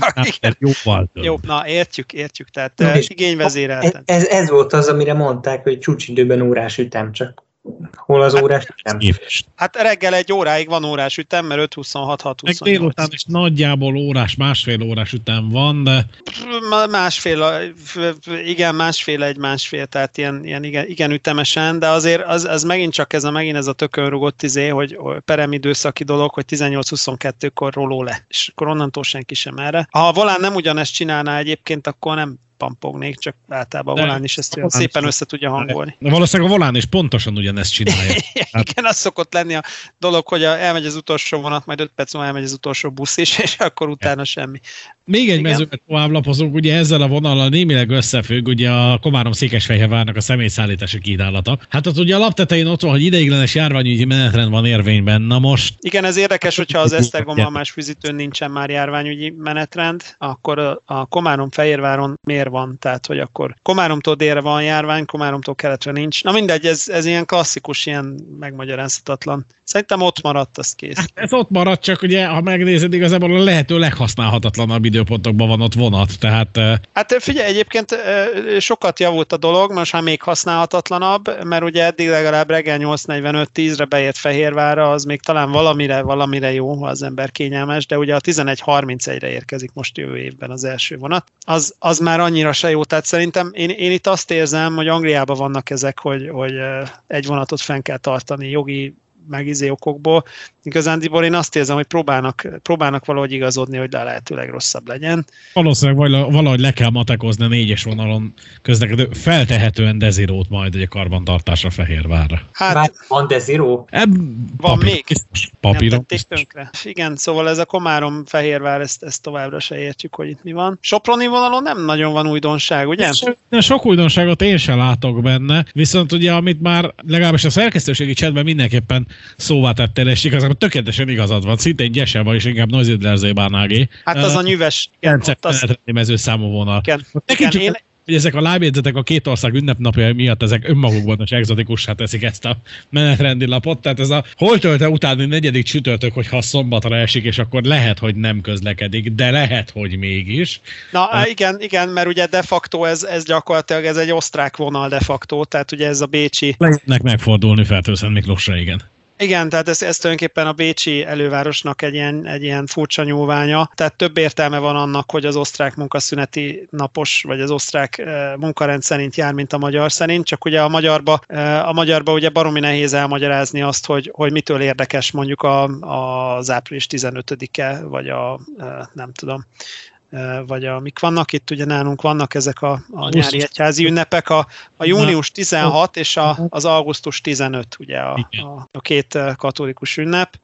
jóval több. Jó, na értjük, értjük, tehát na, igényvezérelten. Ez, ez volt az, amire mondták, hogy csúcsidőben órás ütem, csak Hol az órás ütem? Hát reggel egy óráig van órás ütem, mert 5.26, 6.28. Meg délután is nagyjából órás, másfél órás ütem van, de... Másfél, igen, másfél, egy másfél, tehát ilyen, ilyen igen, igen ütemesen, de azért az, az megint csak ez a, megint ez a tökönrugott izé, hogy perem időszaki dolog, hogy 18-22-kor roló le, és akkor onnantól senki sem erre. Ha a volán nem ugyanezt csinálná egyébként, akkor nem pampognék, csak általában a volán is ezt olyan szépen össze tudja hangolni. De valószínűleg a volán is pontosan ugyanezt csinálja. hát. Igen, az szokott lenni a dolog, hogy a, elmegy az utolsó vonat, majd 5 perc múlva elmegy az utolsó busz is, és akkor utána semmi. Még egy mezőt tovább lapozunk, ugye ezzel a vonallal némileg összefügg, ugye a Komárom Székesfehérvárnak a személyszállítási kínálata. Hát ott ugye a laptetején ott van, hogy ideiglenes járványügyi menetrend van érvényben. Na most... Igen, ez érdekes, hogyha az Esztergom más fűzítőn nincsen már járványügyi menetrend, akkor a Komárom Fehérváron miért van, tehát hogy akkor Komáromtól délre van járvány, Komáromtól keletre nincs. Na mindegy, ez, ez ilyen klasszikus, ilyen megmagyarázhatatlan. Szerintem ott maradt, az kész. Hát ez ott maradt, csak ugye, ha megnézed, igazából a lehető leghasználhatatlanabb időpontokban van ott vonat, tehát... Hát figyelj, egyébként sokat javult a dolog, most már még használhatatlanabb, mert ugye eddig legalább reggel 8.45-10-re beért Fehérvárra, az még talán valamire, valamire jó, ha az ember kényelmes, de ugye a 11.31-re érkezik most jövő évben az első vonat. Az, az már annyira se jó, tehát szerintem én, én itt azt érzem, hogy Angliában vannak ezek, hogy, hogy egy vonatot fenn kell tartani jogi meg izé okokból. Igazándiból én azt érzem, hogy próbálnak, próbálnak valahogy igazodni, hogy le lehetőleg rosszabb legyen. Valószínűleg valahogy le kell matekozni a négyes vonalon közlekedő, feltehetően dezirót majd egy karbantartásra Fehérvárra. Hát, Már van deziró? Eb, van papír, még? Papíron. tönkre. Igen, szóval ez a Komárom Fehérvár, ezt, ezt továbbra se értjük, hogy itt mi van. Soproni vonalon nem nagyon van újdonság, ugye? So, sok újdonságot én sem látok benne, viszont ugye, amit már legalábbis a szerkesztőségi csetben mindenképpen szóvá tettél, és igazából tökéletesen igazad van, szinte egy gyese van, és inkább Noizidler Zébánágé. Hát az a nyüves. Igen, az... mezőszámú vonal. Igen. Igen, én, hogy ezek a lábjegyzetek a két ország ünnepnapja miatt ezek önmagukban is exotikussá teszik ezt a menetrendi lapot. Tehát ez a hol tölte utáni negyedik csütörtök, hogyha szombatra esik, és akkor lehet, hogy nem közlekedik, de lehet, hogy mégis. Na uh, igen, igen, mert ugye de facto ez, ez gyakorlatilag ez egy osztrák vonal de facto, tehát ugye ez a Bécsi. Lehetnek megfordulni Fertőszent Miklósra, igen. Igen, tehát ez, ez tulajdonképpen a Bécsi elővárosnak egy ilyen, egy ilyen furcsa nyúlványa. Tehát több értelme van annak, hogy az osztrák munkaszüneti napos, vagy az osztrák munkarend szerint jár, mint a magyar szerint, csak ugye a magyarba, a magyarba ugye baromi nehéz elmagyarázni azt, hogy, hogy mitől érdekes mondjuk a, a, az április 15-e, vagy a nem tudom, vagy amik vannak itt, ugye nálunk vannak ezek a, a nyári egyházi ünnepek, a, a június 16 és a, az augusztus 15, ugye a, a, a két katolikus ünnep,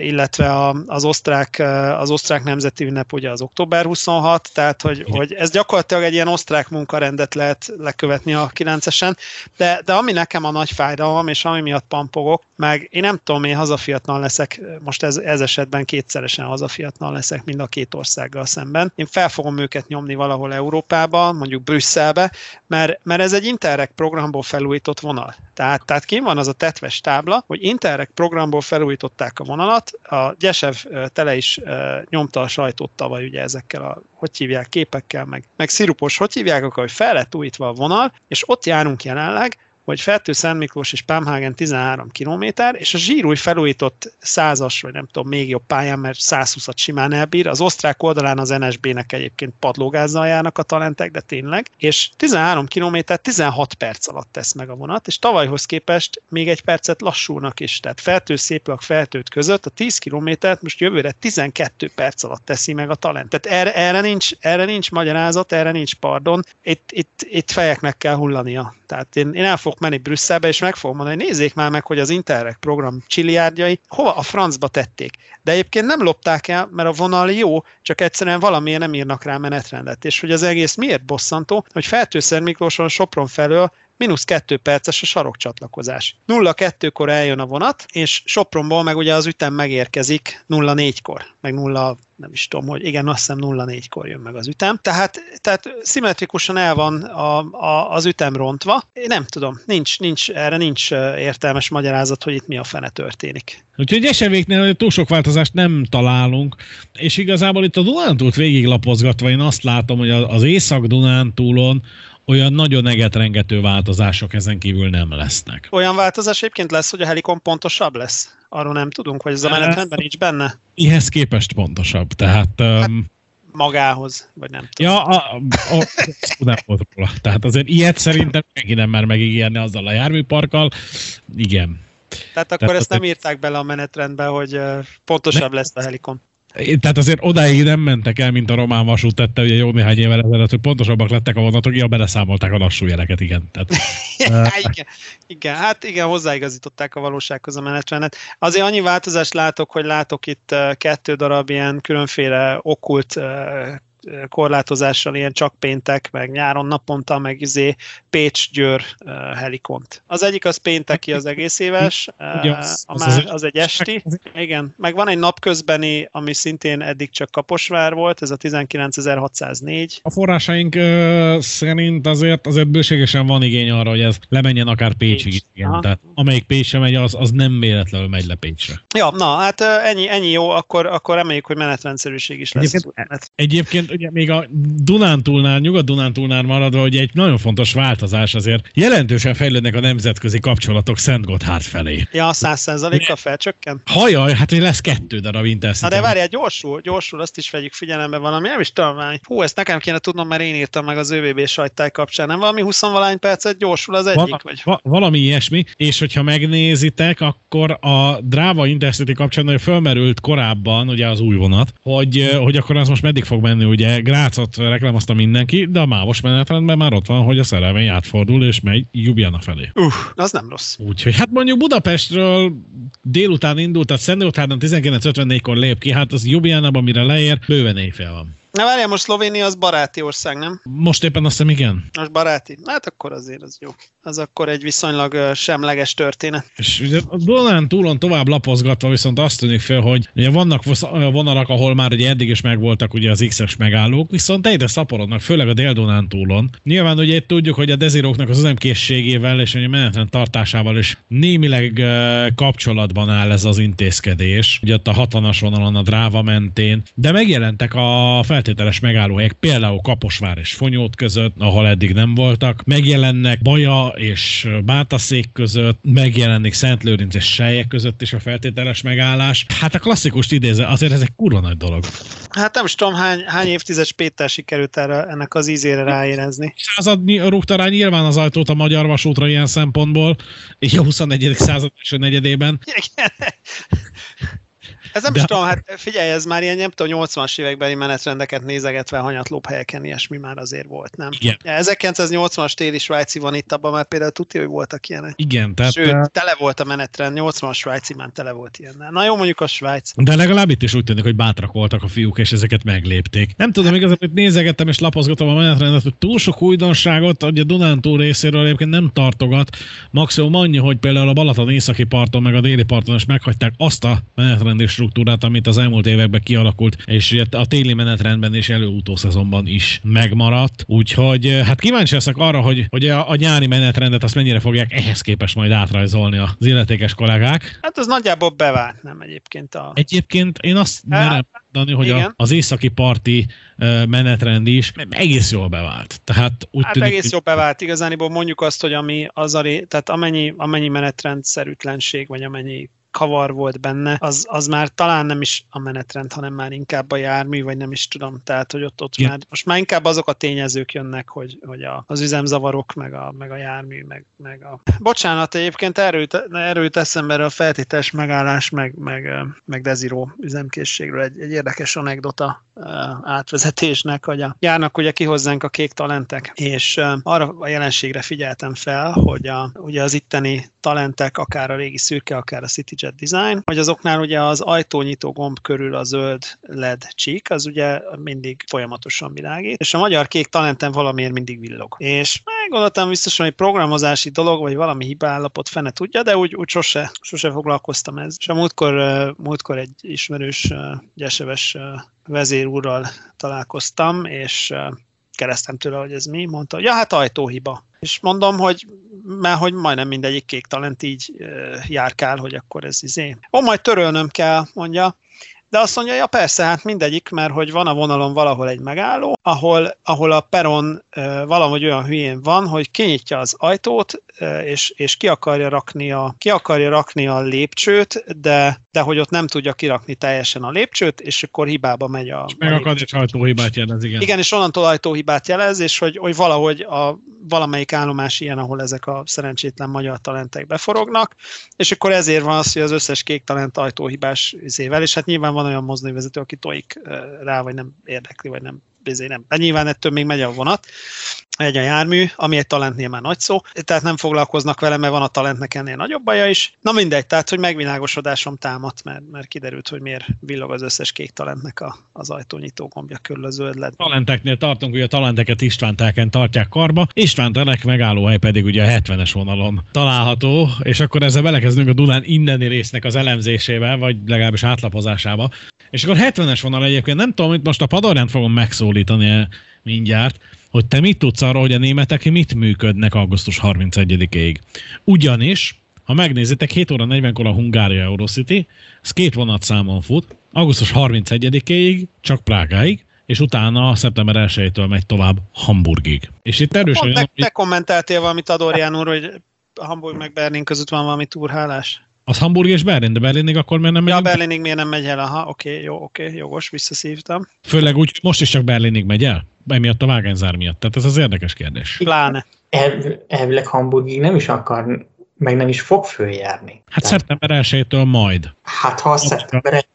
illetve a, az, osztrák, az osztrák nemzeti ünnep ugye az október 26, tehát hogy, hogy ez gyakorlatilag egy ilyen osztrák munkarendet lehet lekövetni a 9-esen, de, de ami nekem a nagy fájdalom, és ami miatt pampogok, meg én nem tudom, én hazafiatlan leszek, most ez, ez esetben kétszeresen hazafiatlan leszek mind a két országgal szemben. Én fel fogom őket nyomni valahol Európába, mondjuk Brüsszelbe, mert, mert ez egy Interreg programból felújított vonal. Tehát, tehát kim van az a tetves tábla, hogy Interreg programból felújították a vonalat, a Gyesev tele is nyomta a sajtót tavaly ugye ezekkel a, hogy hívják, képekkel, meg, meg szirupos, hogy hívják, akkor hogy fel lett újítva a vonal, és ott járunk jelenleg, hogy Fertő, Szent Miklós és Pámhágen 13 km, és a zsírúj felújított százas, vagy nem tudom, még jobb pályán, mert 120-at simán elbír. Az osztrák oldalán az NSB-nek egyébként padlógázzal járnak a talentek, de tényleg. És 13 km 16 perc alatt tesz meg a vonat, és tavalyhoz képest még egy percet lassulnak is. Tehát Fertő, Széplag, Fertőt között a 10 kilométert most jövőre 12 perc alatt teszi meg a talent. Tehát erre, erre, nincs, erre nincs magyarázat, erre nincs pardon. Itt, itt, itt fejeknek kell hullania. Tehát én, én el fogok menni Brüsszelbe, és meg fogom mondani, hogy nézzék már meg, hogy az Interreg program csiliárdjai hova a francba tették. De egyébként nem lopták el, mert a vonal jó, csak egyszerűen valamiért nem írnak rá menetrendet. És hogy az egész miért bosszantó, hogy Fertőszer Miklóson Sopron felől mínusz kettő perces a sarokcsatlakozás. 0-2-kor eljön a vonat, és Sopronból meg ugye az ütem megérkezik 0-4-kor, meg 0 nem is tudom, hogy igen, azt hiszem 0-4-kor jön meg az ütem. Tehát, tehát szimmetrikusan el van a, a, az ütem rontva. Én nem tudom, nincs, nincs, erre nincs értelmes magyarázat, hogy itt mi a fene történik. Úgyhogy eseméknél túl sok változást nem találunk, és igazából itt a Dunántúlt végiglapozgatva én azt látom, hogy az Észak-Dunántúlon olyan nagyon egetrengető változások ezen kívül nem lesznek. Olyan változás egyébként lesz, hogy a helikon pontosabb lesz? Arról nem tudunk, hogy ez a menetrendben nincs benne? Ihez képest pontosabb, tehát... Hát, um, magához, vagy nem tudom. Ja, a, a, a, nem volt róla. Tehát azért ilyet szerintem senki nem mer megígérni azzal a járműparkkal. Igen. Tehát akkor Tehát ezt nem írták bele a menetrendbe, hogy pontosabb lesz a helikon. Tehát azért odáig nem mentek el, mint a román vasút tette, ugye jó néhány évvel ezelőtt, hogy pontosabbak lettek a vonatok, ja, beleszámolták a lassú jeleket, igen. Tehát, igen, igen, hát igen, hozzáigazították a valósághoz a menetrendet. Azért annyi változást látok, hogy látok itt kettő darab ilyen különféle okult korlátozással, ilyen csak péntek, meg nyáron naponta, meg izé Pécs-Győr helikont. Az egyik az pénteki, az egész éves, a más, az egy esti, igen. Meg van egy napközbeni, ami szintén eddig csak Kaposvár volt, ez a 19604. A forrásaink uh, szerint azért azért bőségesen van igény arra, hogy ez lemenjen akár Pécsig. Pécs. Igen. Tehát amelyik Pécsre megy, az, az nem véletlenül megy le Pécsre. Ja, na, hát ennyi, ennyi jó, akkor, akkor reméljük, hogy menetrendszerűség is lesz. Egyébként, egyébként ugye még a Dunántúlnál, Nyugat-Dunántúlnál maradva, hogy egy nagyon fontos változás azért jelentősen fejlődnek a nemzetközi kapcsolatok Szent Gotthárd felé. Ja, száz százalékkal felcsökken? Hajaj, hát hogy lesz kettő darab Intercity. Na de várjál, gyorsul, gyorsul, azt is vegyük figyelembe valami, nem is tudom, hú, ezt nekem kéne tudnom, mert én írtam meg az ÖVB sajtály kapcsán, nem valami 20 valány percet gyorsul az egyik? Val- vagy? Va- valami ilyesmi, és hogyha megnézitek, akkor a Dráva Intercity kapcsán hogy fölmerült korábban, ugye az új vonat, hogy, hogy akkor az most meddig fog menni, ugye Grácot reklámozta mindenki, de a mávos menetrendben már ott van, hogy a szerelmény átfordul és megy Ljubljana felé. Uh, az nem rossz. Úgyhogy hát mondjuk Budapestről délután indult, tehát Szentdélután 1954-kor lép ki, hát az Ljubljanában mire leér, bőven éjfél van. Na várjál, most Szlovénia az baráti ország, nem? Most éppen azt hiszem, igen. Most baráti. Hát akkor azért az jó. Az akkor egy viszonylag semleges történet. És ugye a Donán túlon tovább lapozgatva viszont azt tűnik fel, hogy ugye vannak vonalak, ahol már ugye eddig is megvoltak ugye az X-es megállók, viszont egyre szaporodnak, főleg a Dél-Donán túlon. Nyilván ugye itt tudjuk, hogy a deziróknak az üzemkészségével és a menetrend tartásával is némileg kapcsolatban áll ez az intézkedés. Ugye ott a 60-as vonalon a dráva mentén, de megjelentek a fel feltételes megállóhelyek, például Kaposvár és Fonyót között, ahol eddig nem voltak, megjelennek Baja és Bátaszék között, megjelenik Szent Lőrinc és Sejek között is a feltételes megállás. Hát a klasszikust idézve, azért ez egy kurva nagy dolog. Hát nem is tudom, hány, hány évtized Péter sikerült erre, ennek az ízére ráérezni. Századnyi rúgta rá nyilván az ajtót a magyar vasútra ilyen szempontból, így a 21. század első negyedében. Igen. Ez nem De... is tudom, hát figyelj, ez már ilyen, nem tudom, 80-as évekbeli menetrendeket nézegetve hanyatlóbb helyeken ilyesmi már azért volt, nem? Igen. 1980-as téli svájci van itt, abban már például tudja, hogy voltak ilyenek. Igen, tehát... Sőt, tele volt a menetrend, 80-as svájci már tele volt ilyen. Na jó, mondjuk a Svájc. De legalább itt is úgy tűnik, hogy bátrak voltak a fiúk, és ezeket meglépték. Nem tudom, igazából, hogy nézegettem és lapozgatom a menetrendet, hogy túl sok újdonságot, hogy a Dunántúl részéről egyébként nem tartogat. Maximum annyi, hogy például a Balaton északi parton, meg a déli parton is meghagyták azt a menetrendés struktúrát, amit az elmúlt években kialakult, és a téli menetrendben és előutó szezonban is megmaradt. Úgyhogy eh, hát kíváncsi leszek arra, hogy, hogy a, a nyári menetrendet azt mennyire fogják ehhez képest majd átrajzolni az illetékes kollégák. Hát az nagyjából bevált, nem egyébként a... Egyébként én azt hát, merem mondani, hogy a, az északi parti uh, menetrend is egész jól bevált. Tehát úgy hát tűnik, egész jól bevált. Igazániból mondjuk azt, hogy ami az a tehát amennyi, amennyi menetrendszerűtlenség, vagy amennyi kavar volt benne, az, az már talán nem is a menetrend, hanem már inkább a jármű, vagy nem is tudom. Tehát, hogy ott, ott már, most már inkább azok a tényezők jönnek, hogy, hogy a, az üzemzavarok, meg a, meg a jármű, meg, meg a... Bocsánat, egyébként erőt, erőt eszembe a feltétes megállás, meg, meg, meg Desiro üzemkészségről egy, egy érdekes anekdota átvezetésnek, hogy a, járnak ugye kihozzánk a kék talentek, és arra a jelenségre figyeltem fel, hogy a, ugye az itteni talentek, akár a régi szürke, akár a CityJet Design, hogy azoknál ugye az ajtónyitó gomb körül a zöld LED csík, az ugye mindig folyamatosan világít, és a magyar kék talenten valamiért mindig villog. És gondoltam biztos, hogy programozási dolog, vagy valami hibállapot fene tudja, de úgy, úgy sose, sose foglalkoztam ez. És a múltkor, múltkor egy ismerős gyeseves vezér úrral találkoztam, és keresztem tőle, hogy ez mi, mondta, ja, hát ajtóhiba. És mondom, hogy mert hogy majdnem mindegyik kék talent így járkál, hogy akkor ez izé. Ó, majd törölnöm kell, mondja. De azt mondja, ja persze, hát mindegyik, mert hogy van a vonalon valahol egy megálló, ahol, ahol a peron e, valahogy olyan hülyén van, hogy kinyitja az ajtót, e, és, és ki, akarja rakni a, ki akarja rakni a lépcsőt, de, de hogy ott nem tudja kirakni teljesen a lépcsőt, és akkor hibába megy a... És megakad, és ajtóhibát jelez, igen. Igen, és onnantól ajtóhibát jelez, és hogy, hogy valahogy a valamelyik állomás ilyen, ahol ezek a szerencsétlen magyar talentek beforognak, és akkor ezért van az, hogy az összes kék talent ajtóhibás izével, és hát nyilván van olyan mozdonyvezető, aki tojik rá, vagy nem érdekli, vagy nem bizony nem. De nyilván ettől még megy a vonat, egy a jármű, ami egy talentnél már nagy szó, tehát nem foglalkoznak vele, mert van a talentnek ennél nagyobb baja is. Na mindegy, tehát hogy megvilágosodásom támadt, mert, mert kiderült, hogy miért villog az összes kék talentnek a, az ajtónyitó gombja körül a zöld led. Talenteknél tartunk, hogy a talenteket István telken tartják karba, István telek megállóhely pedig ugye a 70-es vonalon található, és akkor ezzel belekezdünk a Dunán inneni résznek az elemzésével, vagy legalábbis átlapozásába. És akkor 70-es vonal egyébként nem tudom, itt most a Padorján fogom megszólítani mindjárt, hogy te mit tudsz arról, hogy a németek mit működnek augusztus 31-ig. Ugyanis, ha megnézitek, 7 óra 40-kor a Hungária Eurocity, ez két vonatszámon fut, augusztus 31-ig, csak Prágáig, és utána szeptember 1-től megy tovább Hamburgig. És itt erősen... Te, te kommentáltél valamit Adorján úr, hogy Hamburg meg Berlin között van valami túrhálás? Az Hamburg és Berlin, de Berlinig akkor miért nem megy? Ja, Berlinig miért nem megy el? Aha, oké, okay, jó, oké, okay, jogos, visszaszívtam. Főleg úgy, most is csak Berlinig megy el? Emiatt a vágányzár miatt. Tehát ez az érdekes kérdés. Pláne. El, elvileg Hamburgig nem is akar, meg nem is fog följárni. Hát Tehát, szeptember 1 majd. Hát ha a szeptember 1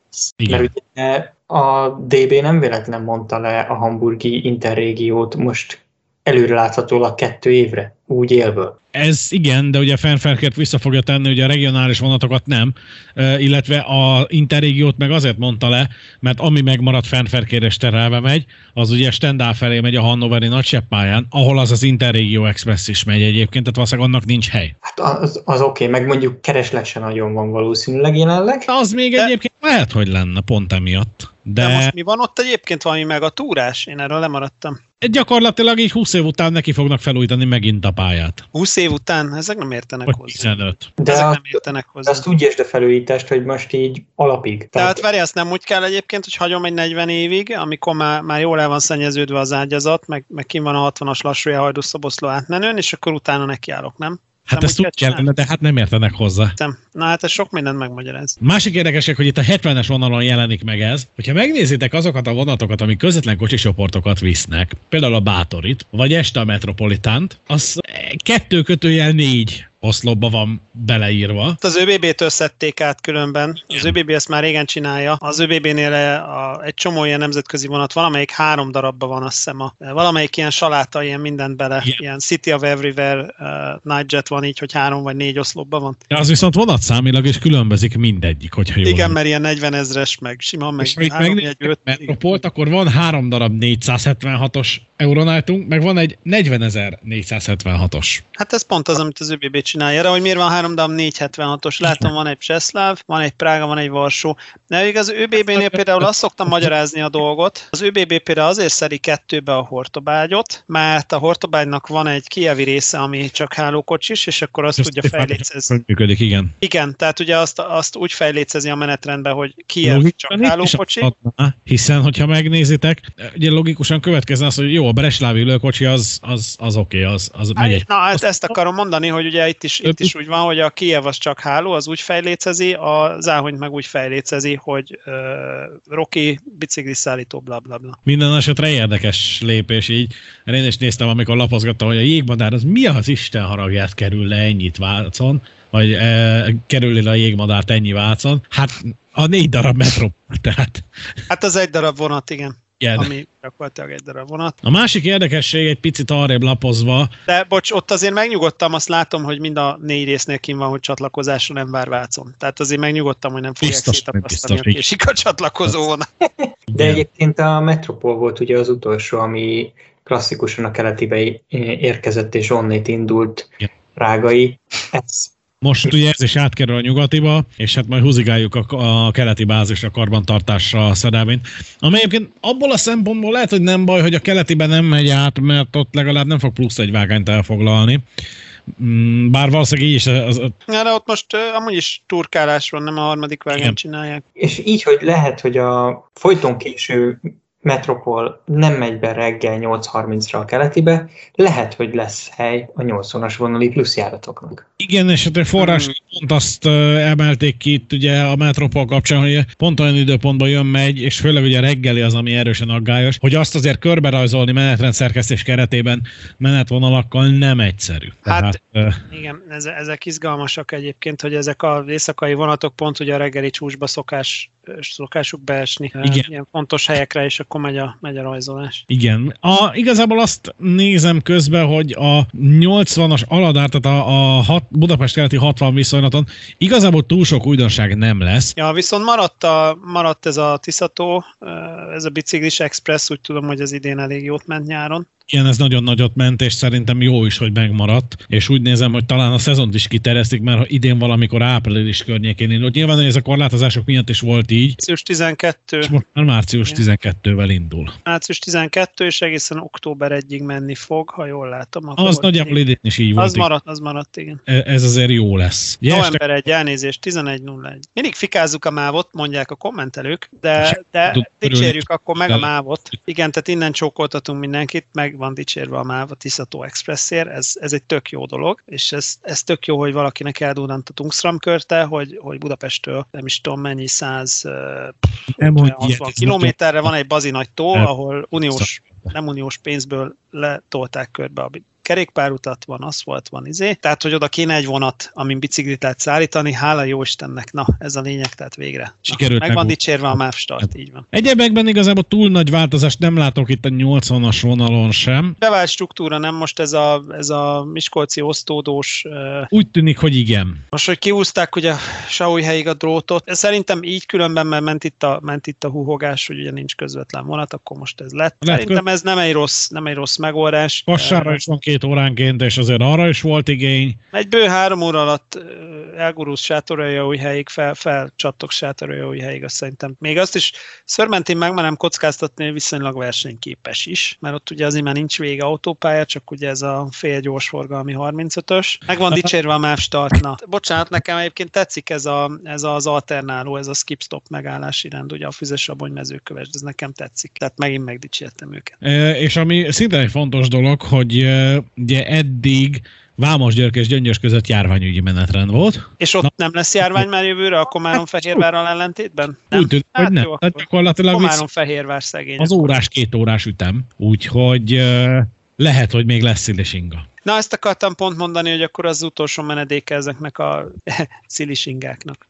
mert ugye a DB nem véletlen mondta le a hamburgi interrégiót most előreláthatólag kettő évre, úgy élve. Ez igen, de ugye Fernferkert vissza fogja tenni, ugye a regionális vonatokat nem, illetve a interrégiót meg azért mondta le, mert ami megmaradt Fernferkér és terelve megy, az ugye Stendál felé megy a Hannoveri nagyseppályán, ahol az az Interrégió Express is megy egyébként, tehát valószínűleg annak nincs hely. Hát az, az oké, okay, meg mondjuk kereslet sem nagyon van valószínűleg jelenleg. Az még de... egyébként lehet, hogy lenne pont emiatt. De... de most mi van ott egyébként valami meg a túrás? Én erről lemaradtam. Gyakorlatilag így 20 év után neki fognak felújítani megint a pályát. 20 év után? Ezek nem értenek Vagy hozzá. 15. De Ezek nem értenek hozzá. azt úgy értsd a felújítást, hogy most így alapig. Tehát várj, azt nem úgy kell egyébként, hogy hagyom egy 40 évig, amikor már, már jól el van szennyeződve az ágyazat, meg, meg kim van a 60-as lassú hajdúszoboszló átmenőn, és akkor utána nekiállok, nem? Hát Nem ezt úgy úgy kell kellene, de hát nem értenek hozzá. Értem. Na hát ez sok mindent megmagyaráz. Másik érdekesség, hogy itt a 70-es vonalon jelenik meg ez. Hogyha megnézitek azokat a vonatokat, amik közvetlen kocsicsoportokat visznek, például a Bátorit, vagy este a Metropolitánt, az kettő kötőjel négy oszlopba van beleírva. Az ÖBB-től szedték át különben. Az ÖBB ezt már régen csinálja. Az ÖBB-nél a, egy csomó ilyen nemzetközi vonat, valamelyik három darabban van, azt hiszem. A, valamelyik ilyen saláta, ilyen mindent bele. Igen. Ilyen City of Everywhere uh, Nightjet van így, hogy három vagy négy oszlopban van. De az viszont vonatszámilag is különbözik mindegyik, hogyha jól Igen, emlékszem. mert ilyen 40 ezres, meg sima, meg És három, megnézzük a Metropolt, akkor van három darab 476-os Euronightunk, meg van egy 40 476-os. Hát ez pont az, amit az ÖBB csinálja. Erre, hogy miért van három darab 476-os. Látom, van egy Cseszláv, van egy Prága, van egy Varsó. De még az ÖBB-nél például azt szoktam magyarázni a dolgot. Az ÖBB például azért szeri kettőbe a hortobágyot, mert a hortobágynak van egy kievi része, ami csak hálókocsis, és akkor azt tudja fejlécezni. Működik, igen. Igen, tehát ugye azt, azt úgy fejlécezi a menetrendben, hogy Kiev csak is hálókocsi. adná, Hiszen, hogyha megnézitek, ugye logikusan következne az, hogy jó, a Breslávi ülőkocsi az, az, az oké, okay, az, az megy egy Na, hát ezt akarom mondani, hogy ugye itt is, itt is úgy van, hogy a Kiev az csak háló, az úgy fejlécezi, a Záhonyt meg úgy fejlécezi, hogy uh, Rocky bicikliszállító, bla bla bla. Minden esetre érdekes lépés így. Én is néztem, amikor lapozgattam, hogy a jégmadár az mi az Isten haragját kerül le ennyit Vácon, vagy e, kerül le a jégmadárt ennyi Vácon. Hát a négy darab metró, tehát Hát az egy darab vonat, igen. Igen. Ami gyakorlatilag egy darab vonat. A másik érdekesség egy picit arrébb lapozva, De bocs, ott azért megnyugodtam, azt látom, hogy mind a négy résznél kim van, hogy csatlakozásra nem vár Vácon. Tehát azért megnyugodtam, hogy nem fogják Biztos, szétapasztani, biztos, hogy késik a csatlakozó vonat. De egyébként a Metropol volt ugye az utolsó, ami klasszikusan a keletibe érkezett és onnét indult Igen. rágai. Ez Most ugye ez is átkerül a nyugatiba, és hát majd húzigáljuk a, a keleti bázisra, karbantartásra a Szedávint. Ami egyébként abból a szempontból lehet, hogy nem baj, hogy a keletiben nem megy át, mert ott legalább nem fog plusz egy vágányt elfoglalni. Mm, Bár valószínűleg így is az, az, Ja, de ott most uh, amúgy is turkálás van, nem a harmadik Igen. vágán csinálják. És így, hogy lehet, hogy a folyton késő Metropol nem megy be reggel 8.30-ra a keletibe, lehet, hogy lesz hely a 80-as vonali pluszjáratoknak. Igen, és hát a forrás Mhm. pont azt emelték ki itt ugye a Metropol kapcsán, hogy pont olyan időpontban jön megy, és főleg ugye reggeli az, ami erősen aggályos, hogy azt azért körberajzolni menetrend szerkesztés keretében menetvonalakkal nem egyszerű. Hát- Tehát, ö, Igen, eze- ezek izgalmasak egyébként, hogy ezek a éjszakai vonatok pont ugye a reggeli csúcsba szokás, szokásuk beesni. Igen. Ilyen fontos helyekre, és akkor megy a, megy a rajzolás. Igen. A, igazából azt nézem közben, hogy a 80-as aladár, tehát a, a hat, Budapest keleti 60 viszonylaton igazából túl sok újdonság nem lesz. Ja, viszont maradt, a, maradt ez a Tiszató, ez a Biciklis Express, úgy tudom, hogy az idén elég jót ment nyáron. Igen, ez nagyon nagyot ment, és szerintem jó is, hogy megmaradt. És úgy nézem, hogy talán a szezont is kiterjesztik, mert ha idén valamikor április környékén indult. Nyilván ez a korlátozások miatt is volt így, Március 12, és most már március Igen. 12-vel indul. március 12 és egészen október 1-ig menni fog, ha jól látom. akkor Az nagyjából idén is így volt. Az maradt, az maradt, igen. E- Ez azért jó lesz. November 1, elnézést, 11.01. Mindig fikázzuk a mávot, mondják a kommentelők, de, de dicsérjük akkor meg a mávot. Igen, tehát innen csókoltatunk mindenkit, meg van dicsérve a máv a Tiszató Expressért, ez, ez egy tök jó dolog, és ez, ez tök jó, hogy valakinek eldurrant a Tungsram körte, hogy, hogy Budapesttől nem is tudom mennyi, 100 Nem mondj 60 ilyet, ez kilométerre van egy bazi nagy tó, ahol uniós, nem uniós pénzből letolták körbe a kerékpárutat, van aszfalt, van izé. Tehát, hogy oda kéne egy vonat, amin biciklit lehet szállítani, hála jó Istennek, na, ez a lényeg, tehát végre. Na, Sikerült meg van dicsérve a MÁV start, így van. Egyebekben igazából túl nagy változást nem látok itt a 80-as vonalon sem. Bevált struktúra, nem most ez a, ez a Miskolci osztódós, Úgy tűnik, hogy igen. most, hogy kiúzták ugye Saújhelyig a drótot, szerintem így különben, mert ment itt a, ment itt a huhogás, hogy ugye nincs közvetlen vonat, akkor most ez lett. Szerintem ez nem egy rossz, nem egy rossz megoldás. Vassára is van két két óránként, és azért arra is volt igény. Egy bő három óra alatt elgurulsz sátorolja új helyig, fel, felcsattok sátorolja új helyig, azt szerintem. Még azt is szörmentén megmerem kockáztatni, viszonylag versenyképes is, mert ott ugye azért már nincs vége autópálya, csak ugye ez a fél gyors forgalmi 35-ös. Meg van dicsérve a MÁV startna. Bocsánat, nekem egyébként tetszik ez, a, ez az alternáló, ez a skip-stop megállási rend, ugye a füzes abony mezőköves, ez nekem tetszik. Tehát megint megdicsértem őket. E, és ami szintén egy fontos dolog, hogy ugye eddig Vámos György és Gyöngyös között járványügyi menetrend volt. És ott Na, nem lesz járvány már jövőre a Komárom-Fehérvárral ellentétben? Nem? Úgy tűnik, hát hogy nem. Jó, hát gyakorlatilag Komárom-Fehérvár szegény. Az órás, két órás ütem, úgyhogy uh, lehet, hogy még lesz szilisinga. Na, ezt akartam pont mondani, hogy akkor az utolsó menedéke ezeknek a szilisingáknak.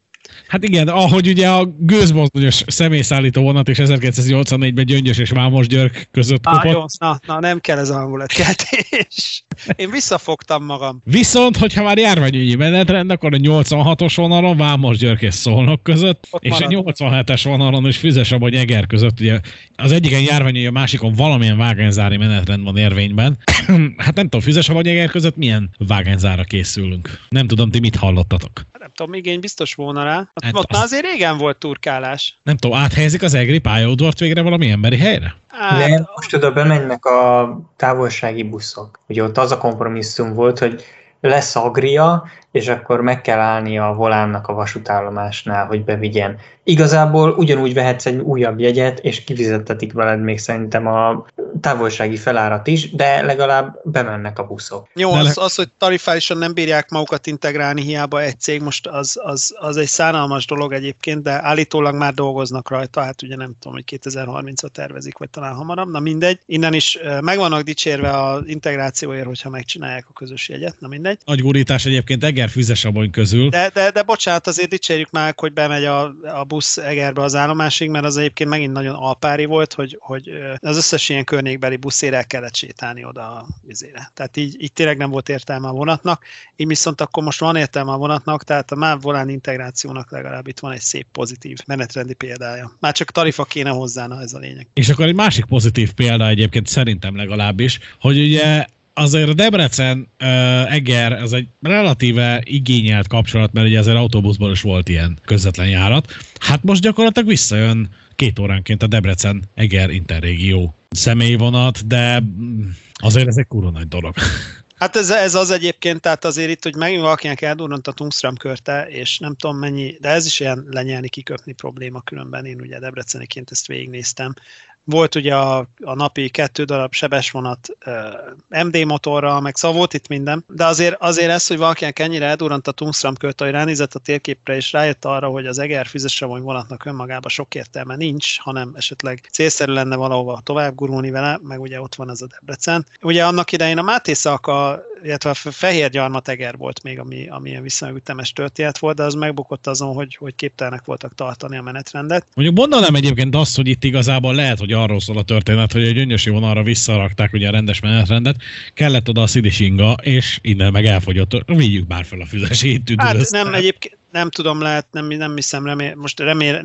Hát igen, ahogy ugye a gőzmozdonyos személyszállító vonat és 1984-ben Gyöngyös és Vámos Györg között ah, Jó, na, na, nem kell ez a hangulatkeltés. Én visszafogtam magam. Viszont, hogyha már járványügyi menetrend, akkor a 86-os vonalon Vámos Györg és Szolnok között, Ott és marad. a 87-es vonalon is Füzes vagy Eger között, ugye az egyiken járványügyi, a másikon valamilyen vágányzári menetrend van érvényben. hát nem tudom, Füzes vagy Eger között milyen vágányzára készülünk. Nem tudom, ti mit hallottatok. Tudom, igény biztos volna rá. Ott, hát ott az... azért régen volt turkálás. Nem tudom, áthelyezik az egri pályaudvart végre valami emberi helyre? Hát... Nem, most oda bemennek a távolsági buszok. Ugye ott az a kompromisszum volt, hogy lesz agria, és akkor meg kell állni a volánnak a vasútállomásnál, hogy bevigyen. Igazából ugyanúgy vehetsz egy újabb jegyet, és kifizettetik veled még szerintem a távolsági felárat is, de legalább bemennek a buszok. Jó, az, az, hogy tarifálisan nem bírják magukat integrálni, hiába egy cég most az, az, az egy szánalmas dolog egyébként, de állítólag már dolgoznak rajta, hát ugye nem tudom, hogy 2030-ra tervezik, vagy talán hamarabb, na mindegy. Innen is meg vannak dicsérve az integrációért, hogyha megcsinálják a közös jegyet, na mindegy. Nagy gurítás egyébként Eger füzesabony közül. De, de, de bocsánat, azért dicsérjük már, hogy bemegy a, a busz Egerbe az állomásig, mert az egyébként megint nagyon alpári volt, hogy, hogy az összes ilyen környékbeli buszére el kellett sétálni oda a vizére. Tehát így, így tényleg nem volt értelme a vonatnak, így viszont akkor most van értelme a vonatnak, tehát a MÁV volán integrációnak legalább itt van egy szép pozitív menetrendi példája. Már csak tarifa kéne hozzá, na ez a lényeg. És akkor egy másik pozitív példa egyébként szerintem legalábbis, hogy ugye azért Debrecen uh, Eger, ez egy relatíve igényelt kapcsolat, mert ugye azért autóbuszból is volt ilyen közvetlen járat. Hát most gyakorlatilag visszajön két óránként a Debrecen Eger interrégió személyvonat, de azért ez egy kurva nagy dolog. Hát ez, ez az egyébként, tehát azért itt, hogy megint valakinek eldurrant a Tungström körte, és nem tudom mennyi, de ez is ilyen lenyelni, kiköpni probléma különben, én ugye Debreceniként ezt végignéztem, volt ugye a, a napi kettő darab sebesvonat uh, MD motorral, meg szóval volt itt minden, de azért, azért ez, hogy valakinek ennyire eldurrant a Tungstram költ, hogy ránézett a térképre, és rájött arra, hogy az Eger füzesravony vonatnak önmagában sok értelme nincs, hanem esetleg célszerű lenne valahova tovább gurulni vele, meg ugye ott van ez a Debrecen. Ugye annak idején a Máté Szalka, illetve a Fehér Gyarmat-Eger volt még, ami, ami ilyen viszonylag ütemes történet volt, de az megbukott azon, hogy, hogy képtelenek voltak tartani a menetrendet. Mondjuk mondanám egyébként azt, hogy itt igazából lehet, hogy arról szól a történet, hogy a gyöngyösi vonalra visszarakták ugye a rendes menetrendet, kellett oda a szidisinga, és innen meg elfogyott. Vigyük már fel a füzesét. Hát nem, egyébként nem tudom, lehet, nem, nem hiszem, remél, most remél,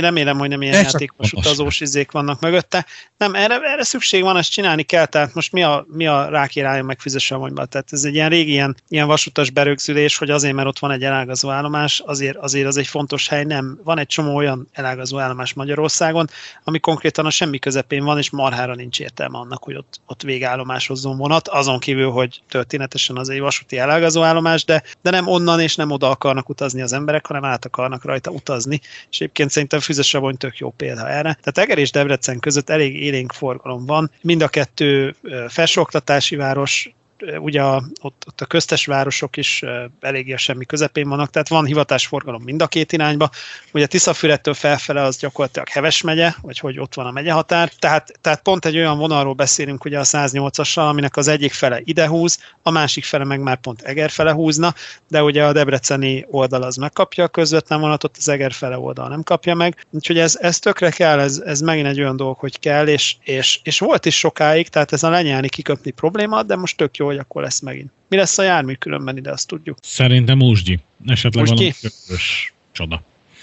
remélem, hogy nem ilyen játékos utazós izék vannak mögötte. Nem, erre, erre szükség van, ezt csinálni kell, tehát most mi a, mi a rákirálya meg fizesavonyba? Tehát ez egy ilyen régi ilyen, ilyen vasutas berögzülés, hogy azért, mert ott van egy elágazó állomás, azért, azért az egy fontos hely, nem. Van egy csomó olyan elágazó állomás Magyarországon, ami konkrétan a semmi közepén van, és marhára nincs értelme annak, hogy ott, ott végállomásozzon vonat, azon kívül, hogy történetesen az egy vasúti elágazó állomás, de, de nem onnan és nem oda akarnak utazni az emberek, hanem át akarnak rajta utazni, és egyébként szerintem Füzesabony tök jó példa erre. Tehát Eger és Debrecen között elég élénk forgalom van, mind a kettő felsőoktatási város, ugye a, ott, ott a köztes városok is eléggé a semmi közepén vannak, tehát van hivatásforgalom mind a két irányba. Ugye Tiszafürettől felfele az gyakorlatilag Heves megye, vagy hogy ott van a megyehatár. Tehát, tehát pont egy olyan vonalról beszélünk ugye a 108-assal, aminek az egyik fele ide húz, a másik fele meg már pont Eger fele húzna, de ugye a debreceni oldal az megkapja a közvetlen vonatot, az Eger fele oldal nem kapja meg. Úgyhogy ez, ez tökre kell, ez, ez megint egy olyan dolog, hogy kell, és, és, és volt is sokáig, tehát ez a lenyelni, kiköpni probléma, de most tök jó, hogy akkor lesz megint. Mi lesz a jármű különben ide, azt tudjuk. Szerintem Úsgyi. Esetleg Úsgyi? valami csoda.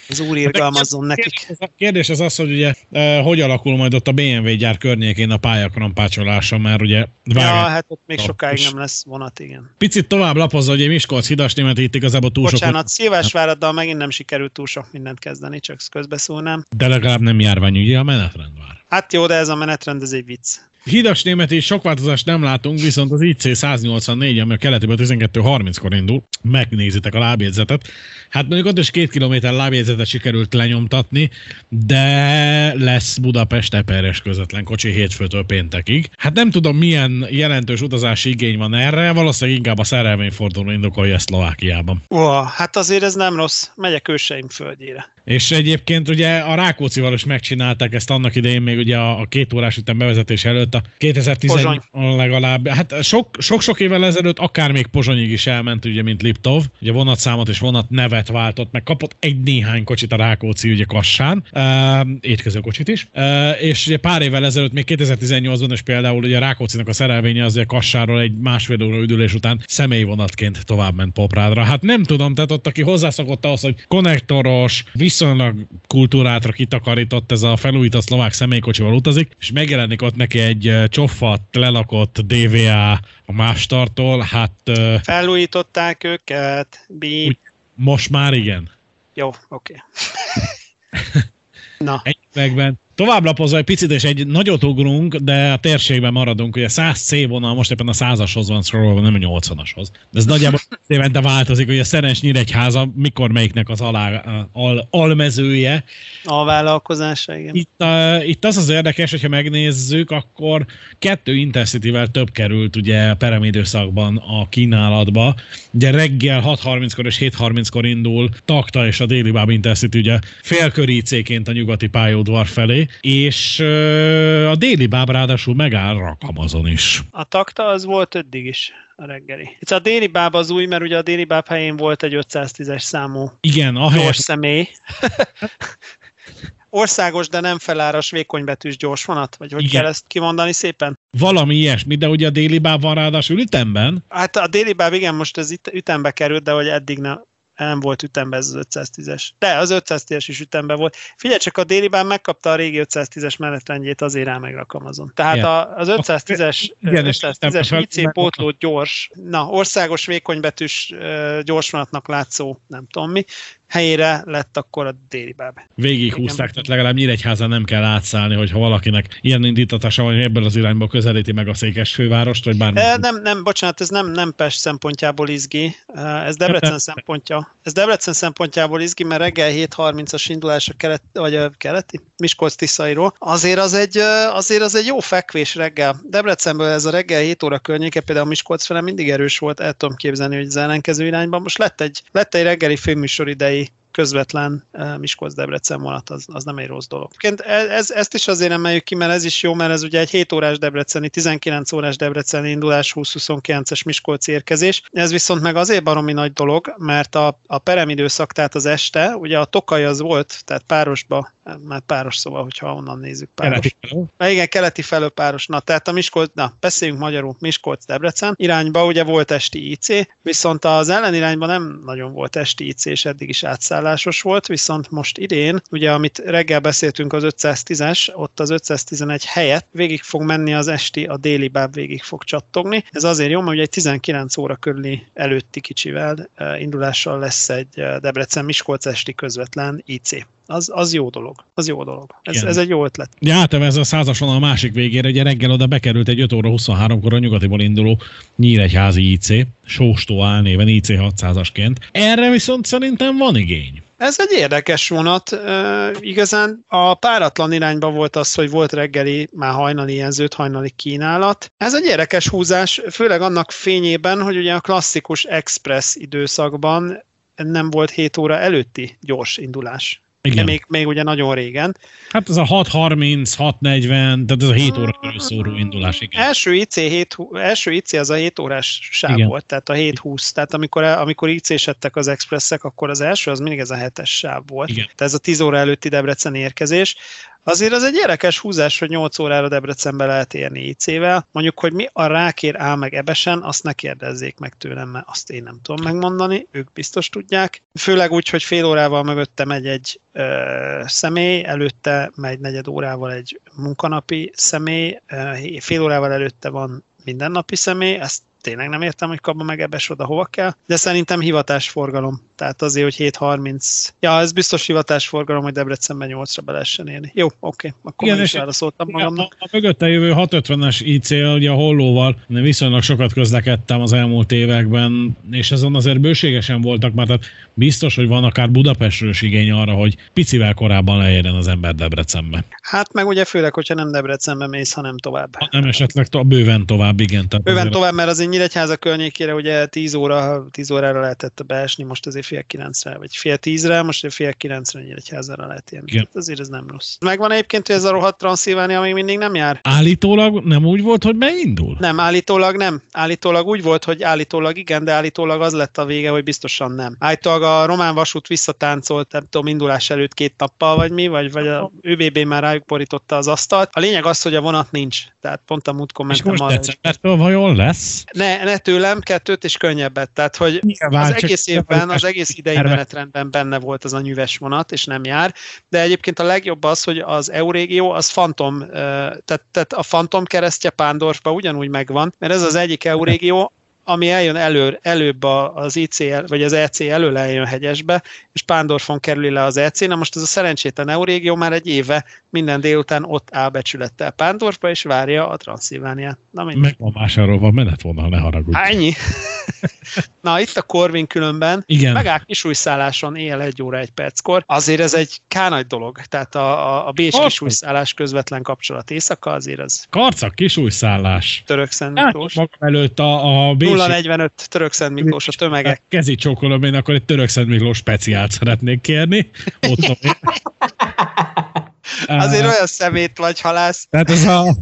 Az úr irgalmazzon nekik. A kérdés az az, hogy ugye eh, hogy alakul majd ott a BMW gyár környékén a pályakrampácsolása, mert ugye Ja, hát ott még sokáig nem lesz vonat, igen. Picit tovább lapozza, hogy Miskolc hidas német itt igazából túl Bocsánat, sok... Szilvásváraddal megint nem sikerült túl sok mindent kezdeni, csak közbeszólnám. De legalább nem járványügyi a menetrend már. Hát jó, de ez a menetrend, ez egy vicc. Hidas német is sok változást nem látunk, viszont az IC 184, ami a keletében 12.30-kor indul, megnézitek a lábjegyzetet. Hát mondjuk ott is két kilométer lábjegyzetet sikerült lenyomtatni, de lesz Budapest eperes közvetlen kocsi hétfőtől péntekig. Hát nem tudom, milyen jelentős utazási igény van erre, valószínűleg inkább a szerelvényforduló indokolja ezt Szlovákiában. Ó, hát azért ez nem rossz. Megyek őseim földjére. És egyébként ugye a Rákócival is megcsinálták ezt annak idején még ugye a, a két órás ütem bevezetés előtt, a 2010 legalább, hát sok-sok évvel ezelőtt akár még Pozsonyig is elment, ugye, mint Liptov, ugye vonatszámot és vonat nevet váltott, meg kapott egy néhány kocsit a Rákóczi ugye Kassán, uh, étkezőkocsit is, uh, és ugye pár évvel ezelőtt, még 2018-ban is például ugye a Rákócinak a szerelvénye az ugye Kassáról egy másfél óra üdülés után személyvonatként tovább ment Poprádra. Hát nem tudom, tehát ott aki hozzászokott ahhoz, hogy konnektoros, viszonylag kultúrátra kitakarított ez a felújított szlovák személykocsival utazik, és megjelenik ott neki egy csofat, lelakott DVA a mástartól, hát... Felújították őket, bí. Úgy, most már igen. Jó, oké. Okay. Na. Egy megben Tovább lapozva egy picit, és egy nagyot ugrunk, de a térségben maradunk. Ugye 100 C vonal most éppen a 100-ashoz van scrollolva, nem a 80-ashoz. De ez nagyjából évente változik, hogy a Szerencs Nyíregyháza mikor melyiknek az alá, al, almezője. A vállalkozása, igen. Itt, a, itt az az érdekes, hogyha megnézzük, akkor kettő Intercity-vel több került ugye a perem időszakban a kínálatba. Ugye reggel 6.30-kor és 7.30-kor indul Takta és a Déli Báb Intercity ugye félköri a nyugati pályaudvar felé, és a déli báb ráadásul megáll Rakamazon is. A takta az volt eddig is a reggeli. Itt a déli báb az új, mert ugye a déli báb helyén volt egy 510-es számú Igen, a helyes... személy. Országos, de nem feláras, vékonybetűs gyors vonat? Vagy hogy Igen. kell ezt kimondani szépen? Valami ilyesmi, de ugye a déli báb van ráadásul ütemben. Hát a déli báb, igen, most ez itt ütembe került, de hogy eddig ne, nem volt ütemben ez az 510-es. De az 510-es is ütemben volt. Figyelj csak, a Délibán megkapta a régi 510-es menetrendjét, azért rá megrakam Tehát yeah. a, az 510-es, 510-es IC pótló gyors, na, országos vékonybetűs gyorsvonatnak látszó, nem tudom mi, helyére lett akkor a déli báb. Végig húzták, tehát legalább Nyíregyházan nem kell átszállni, hogyha valakinek ilyen indítatása van, hogy ebből az irányból közelíti meg a székes fővárost, vagy bármi. E, nem, nem, bocsánat, ez nem, nem Pest szempontjából izgi, ez Debrecen szempontja. Ez Debrecen szempontjából izgi, mert reggel 7.30-as indulás a kelet, vagy a keleti, Miskolc Tiszairól. Azért az egy, azért az egy jó fekvés reggel. Debrecenből ez a reggel 7 óra környéke, például Miskolc fele mindig erős volt, el tudom képzelni, hogy az ellenkező irányban. Most lett egy, lett egy reggeli főműsor idei közvetlen eh, Miskolc-Debrecen vonat, az, az nem egy rossz dolog. E, ez, ezt is azért emeljük ki, mert ez is jó, mert ez ugye egy 7 órás debreceni, 19 órás debreceni indulás, 20-29-es Miskolc érkezés. Ez viszont meg azért baromi nagy dolog, mert a, a peremidőszak, tehát az este, ugye a Tokaj az volt, tehát párosba már páros szóval, hogyha onnan nézzük. Páros. Keleti felől. Igen, keleti felől páros. Na, tehát a Miskolc, na, beszéljünk magyarul, Miskolc-Debrecen irányba ugye volt esti IC, viszont az ellenirányban nem nagyon volt esti IC, és eddig is átszállásos volt, viszont most idén, ugye amit reggel beszéltünk az 510-es, ott az 511 helyett végig fog menni az esti, a déli báb végig fog csattogni. Ez azért jó, mert ugye egy 19 óra körüli előtti kicsivel eh, indulással lesz egy eh, Debrecen-Miskolc esti közvetlen IC az, az jó dolog. Az jó dolog. Ez, ez egy jó ötlet. Ja, hát ez a százason a másik végére, ugye reggel oda bekerült egy 5 óra 23-kor a nyugatiból induló Nyíregyházi IC, Sóstó álnéven IC 600-asként. Erre viszont szerintem van igény. Ez egy érdekes vonat. E, igazán a páratlan irányba volt az, hogy volt reggeli, már hajnali jelzőt, hajnali kínálat. Ez egy érdekes húzás, főleg annak fényében, hogy ugye a klasszikus express időszakban nem volt 7 óra előtti gyors indulás. Igen. De még, még ugye nagyon régen. Hát ez a 6.30, 6.40, tehát ez a 7 óra körül szóró indulás. Igen. Első IC, 7, első IC az a 7 órás sáv igen. volt, tehát a 7.20. Tehát amikor, amikor IC-settek az expresszek, akkor az első az mindig ez a 7-es sáv volt. Igen. Tehát ez a 10 óra előtti Debrecen érkezés. Azért az egy érdekes húzás, hogy 8 órára Debrecenbe lehet érni IC-vel. Mondjuk, hogy mi a rákér áll meg ebesen, azt ne kérdezzék meg tőlem, mert azt én nem tudom megmondani, ők biztos tudják. Főleg úgy, hogy fél órával mögötte megy egy ö, személy, előtte megy negyed órával egy munkanapi személy, ö, fél órával előtte van mindennapi személy, ezt tényleg nem értem, hogy kabba meg ebes oda hova kell, de szerintem hivatásforgalom. Tehát azért, hogy 7.30. Ja, ez biztos hivatásforgalom, hogy Debrecenben 8-ra be lehessen érni. Jó, oké, akkor igen, is válaszoltam magamnak. A, a mögötte jövő 650-es IC, ugye a hollóval viszonylag sokat közlekedtem az elmúlt években, és azon azért bőségesen voltak, mert tehát biztos, hogy van akár Budapestről is igény arra, hogy picivel korábban leérjen az ember Debrecenbe. Hát meg ugye főleg, hogyha nem Debrecenbe mész, hanem tovább. Ha nem esetleg to- bőven tovább, igen. Tehát bőven tovább, mert azért Nyíregyháza környékére ugye 10 óra, 10 órára lehetett beesni, most azért fél kilencre, vagy fél tízre, most fél kilencre Nyíregyházára lehet jönni. Igen. azért ez nem rossz. Megvan egyébként, hogy ez a rohadt Transzilvánia még mindig nem jár? Állítólag nem úgy volt, hogy beindul? Nem, állítólag nem. Állítólag úgy volt, hogy állítólag igen, de állítólag az lett a vége, hogy biztosan nem. Állítólag a román vasút visszatáncolt, nem tudom, indulás előtt két nappal, vagy mi, vagy, vagy a ÖBB már rájuk borította az asztalt. A lényeg az, hogy a vonat nincs. Tehát pont a múltkor mentem És most decembertől vajon lesz? Ne, ne tőlem, kettőt és könnyebbet. Tehát, hogy Nyilván, az egész évben, az egész idei menetrendben benne volt az a nyüves vonat, és nem jár. De egyébként a legjobb az, hogy az Eurégió az Fantom, tehát, tehát a Fantom keresztje Pándorfba ugyanúgy megvan, mert ez az egyik Eurégió, ami eljön elő, előbb az ICL, vagy az EC elől eljön hegyesbe, és Pándorfon kerüli le az EC. Na most ez a szerencsétlen Eurégió már egy éve minden délután ott áll becsülettel Pándorfba, és várja a Transzilvániát. Na, Meg van vásárolva menetvonal, ne haragudj. Ennyi. Na, itt a Corvin különben, Igen. megáll kisújszálláson éjjel egy óra egy perckor. Azért ez egy kánagy dolog. Tehát a, a, a Bécs kisújszállás közvetlen kapcsolat éjszaka azért az. Karcak kisújszállás. Török Szent Miklós. Magam előtt a, a Bécs 045 Török Szent Miklós a tömegek. Kezi csókolom, én akkor egy Török Szent Miklós speciált szeretnék kérni. Ott Azért olyan szemét vagy halász. Tehát ez a...